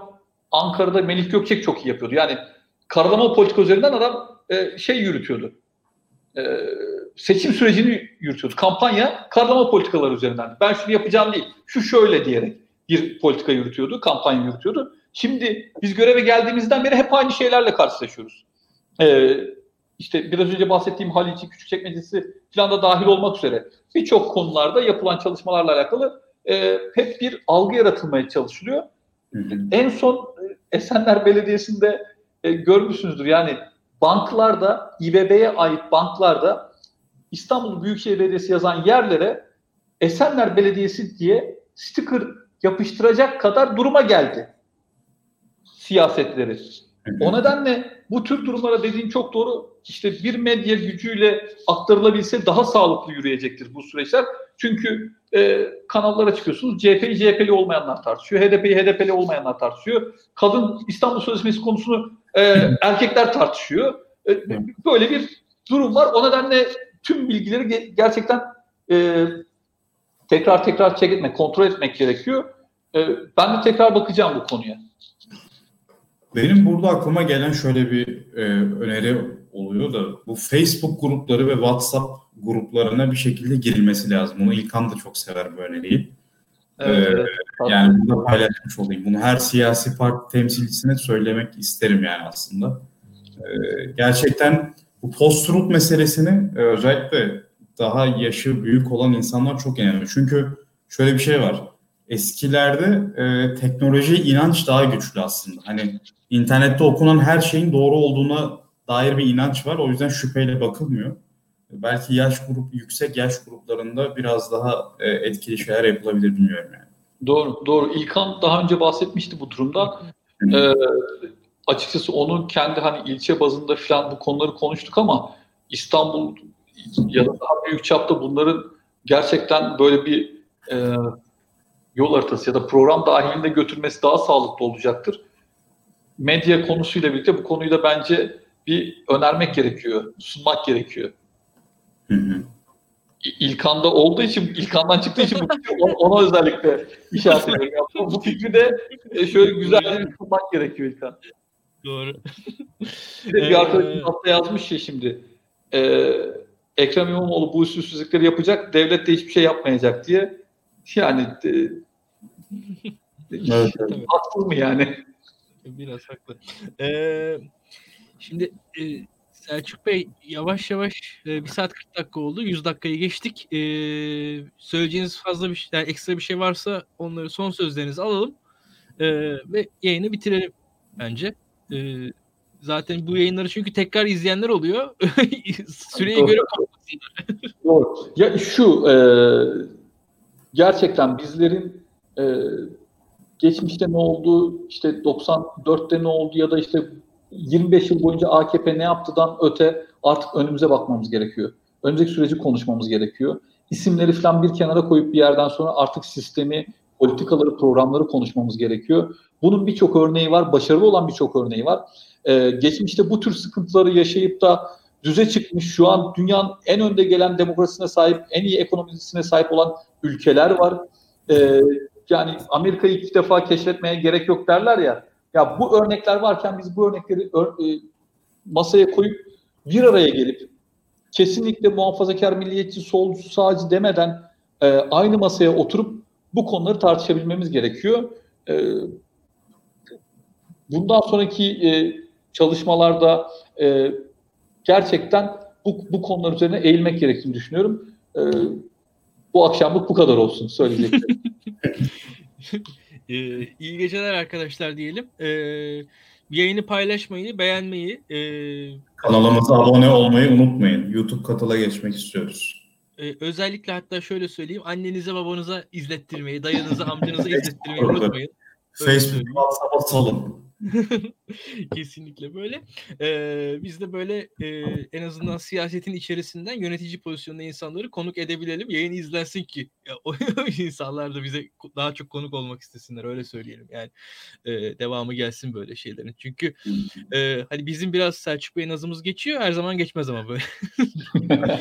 Ankara'da Melih Gökçek çok iyi yapıyordu. Yani karalama politika üzerinden adam e, şey yürütüyordu. E, seçim sürecini yürütüyordu. Kampanya karalama politikaları üzerinden. Ben şunu yapacağım değil. Şu şöyle diyerek bir politika yürütüyordu, kampanya yürütüyordu. Şimdi biz göreve geldiğimizden beri hep aynı şeylerle karşılaşıyoruz. Ee, işte biraz önce bahsettiğim Halici Küçükçekmecesi falan da dahil olmak üzere birçok konularda yapılan çalışmalarla alakalı e, hep bir algı yaratılmaya çalışılıyor. Hı hı. En son e, Esenler Belediyesi'nde e, görmüşsünüzdür. Yani banklarda, İBB'ye ait banklarda İstanbul Büyükşehir Belediyesi yazan yerlere Esenler Belediyesi diye sticker yapıştıracak kadar duruma geldi siyasetleri. O nedenle bu tür durumlara dediğin çok doğru. İşte bir medya gücüyle aktarılabilse daha sağlıklı yürüyecektir bu süreçler. Çünkü e, kanallara çıkıyorsunuz. CHP'yi CHP'li olmayanlar tartışıyor. HDP'yi HDP'li olmayanlar tartışıyor. Kadın İstanbul Sözleşmesi konusunu e, erkekler tartışıyor. E, böyle bir durum var. O nedenle tüm bilgileri ge- gerçekten e, tekrar tekrar check etmek, kontrol etmek gerekiyor. E, ben de tekrar bakacağım bu konuya. Benim burada aklıma gelen şöyle bir e, öneri oluyor da bu Facebook grupları ve WhatsApp gruplarına bir şekilde girilmesi lazım. Bunu İlkan da çok sever bu öneriyi. Evet, Ee, evet. Yani bunu da paylaşmış olayım. Bunu her siyasi parti temsilcisine söylemek isterim yani aslında. Ee, gerçekten bu post-truth meselesini e, özellikle daha yaşı büyük olan insanlar çok inanıyor. Çünkü şöyle bir şey var. Eskilerde e, teknoloji inanç daha güçlü aslında. Hani internette okunan her şeyin doğru olduğuna dair bir inanç var. O yüzden şüpheyle bakılmıyor. Belki yaş grup yüksek yaş gruplarında biraz daha e, etkili şeyler yapılabilir bilmiyorum yani. Doğru, doğru. İlkan daha önce bahsetmişti bu durumdan. Ee, açıkçası onun kendi hani ilçe bazında falan bu konuları konuştuk ama İstanbul ya da daha büyük çapta bunların gerçekten böyle bir e, yol haritası ya da program dahilinde götürmesi daha sağlıklı olacaktır. Medya konusuyla birlikte bu konuyu da bence bir önermek gerekiyor, sunmak gerekiyor. Hı hı. İlkan'da olduğu için, İlkan'dan çıktığı için bu ona, özellikle işaret ediyorum. Bu- fikri de e, şöyle güzel bir sunmak gerekiyor İlkan. Doğru. Bir, de bir Ee, arkadaşım hafta yazmış ya şimdi. E, Ekrem İmamoğlu bu usulsüzlükleri yapacak, devlet de hiçbir şey yapmayacak diye. Yani e, Evet, evet. haksız mı yani? Biraz haklı. Ee, şimdi e, Selçuk Bey yavaş yavaş e, 1 saat 40 dakika oldu. 100 dakikayı geçtik. Ee, söyleyeceğiniz fazla bir şey, yani ekstra bir şey varsa onları son sözlerinizi alalım. Ee, ve yayını bitirelim bence. Ee, zaten bu yayınları çünkü tekrar izleyenler oluyor. Süreye Doğru. göre Doğru. Ya şu e, gerçekten bizlerin e, geçmişte ne oldu, işte 94'te ne oldu ya da işte 25 yıl boyunca AKP ne yaptıdan öte artık önümüze bakmamız gerekiyor. Önümüzdeki süreci konuşmamız gerekiyor. İsimleri falan bir kenara koyup bir yerden sonra artık sistemi, politikaları, programları konuşmamız gerekiyor. Bunun birçok örneği var, başarılı olan birçok örneği var. Ee, geçmişte bu tür sıkıntıları yaşayıp da düze çıkmış, şu an dünyanın en önde gelen demokrasisine sahip, en iyi ekonomisine sahip olan ülkeler var. Ee, yani Amerika'yı ilk defa keşfetmeye gerek yok derler ya. Ya bu örnekler varken biz bu örnekleri ör- e, masaya koyup bir araya gelip kesinlikle muhafazakar, milliyetçi, solcu, sağcı demeden e, aynı masaya oturup bu konuları tartışabilmemiz gerekiyor. E, bundan sonraki e, çalışmalarda e, gerçekten bu, bu konular üzerine eğilmek gerektiğini düşünüyorum. E, bu akşamlık bu kadar olsun söyleyeceklerim. Ee, iyi geceler arkadaşlar diyelim. Ee, yayını paylaşmayı, beğenmeyi, e, Kanalımıza abone olmayı unutmayın. YouTube katıla geçmek istiyoruz. e, özellikle hatta şöyle söyleyeyim, annenize babanıza izlettirmeyi, dayınıza amcanıza izlettirmeyi unutmayın. Öyle Facebook, söyleyeyim. WhatsApp'a salın. Kesinlikle böyle. Ee, biz de böyle e, en azından siyasetin içerisinden yönetici pozisyonunda insanları konuk edebilelim. Yayın izlensin ki ya, o insanlar da bize daha çok konuk olmak istesinler öyle söyleyelim. Yani e, devamı gelsin böyle şeylerin. Çünkü e, hani bizim biraz Selçuk Bey nazımız geçiyor. Her zaman geçmez ama böyle.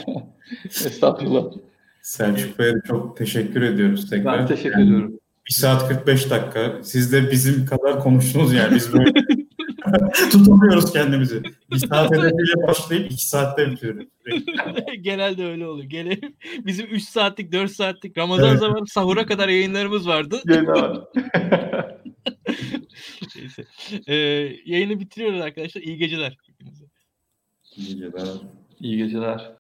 Estağfurullah. Selçuk Bey'e çok teşekkür ediyoruz tekrar. Ben teşekkür Yani ediyorum. 1 saat 45 dakika. Siz de bizim kadar konuştunuz yani. Biz böyle tutamıyoruz kendimizi. 1 saat hedefiyle başlayıp 2 saatte bitiriyoruz. Genelde öyle oluyor. Gene bizim 3 saatlik 4 saatlik Ramazan Evet. zamanı sahura kadar yayınlarımız vardı. Neyse. Ee, yayını bitiriyoruz arkadaşlar. İyi geceler. hepinize. İyi geceler. İyi geceler.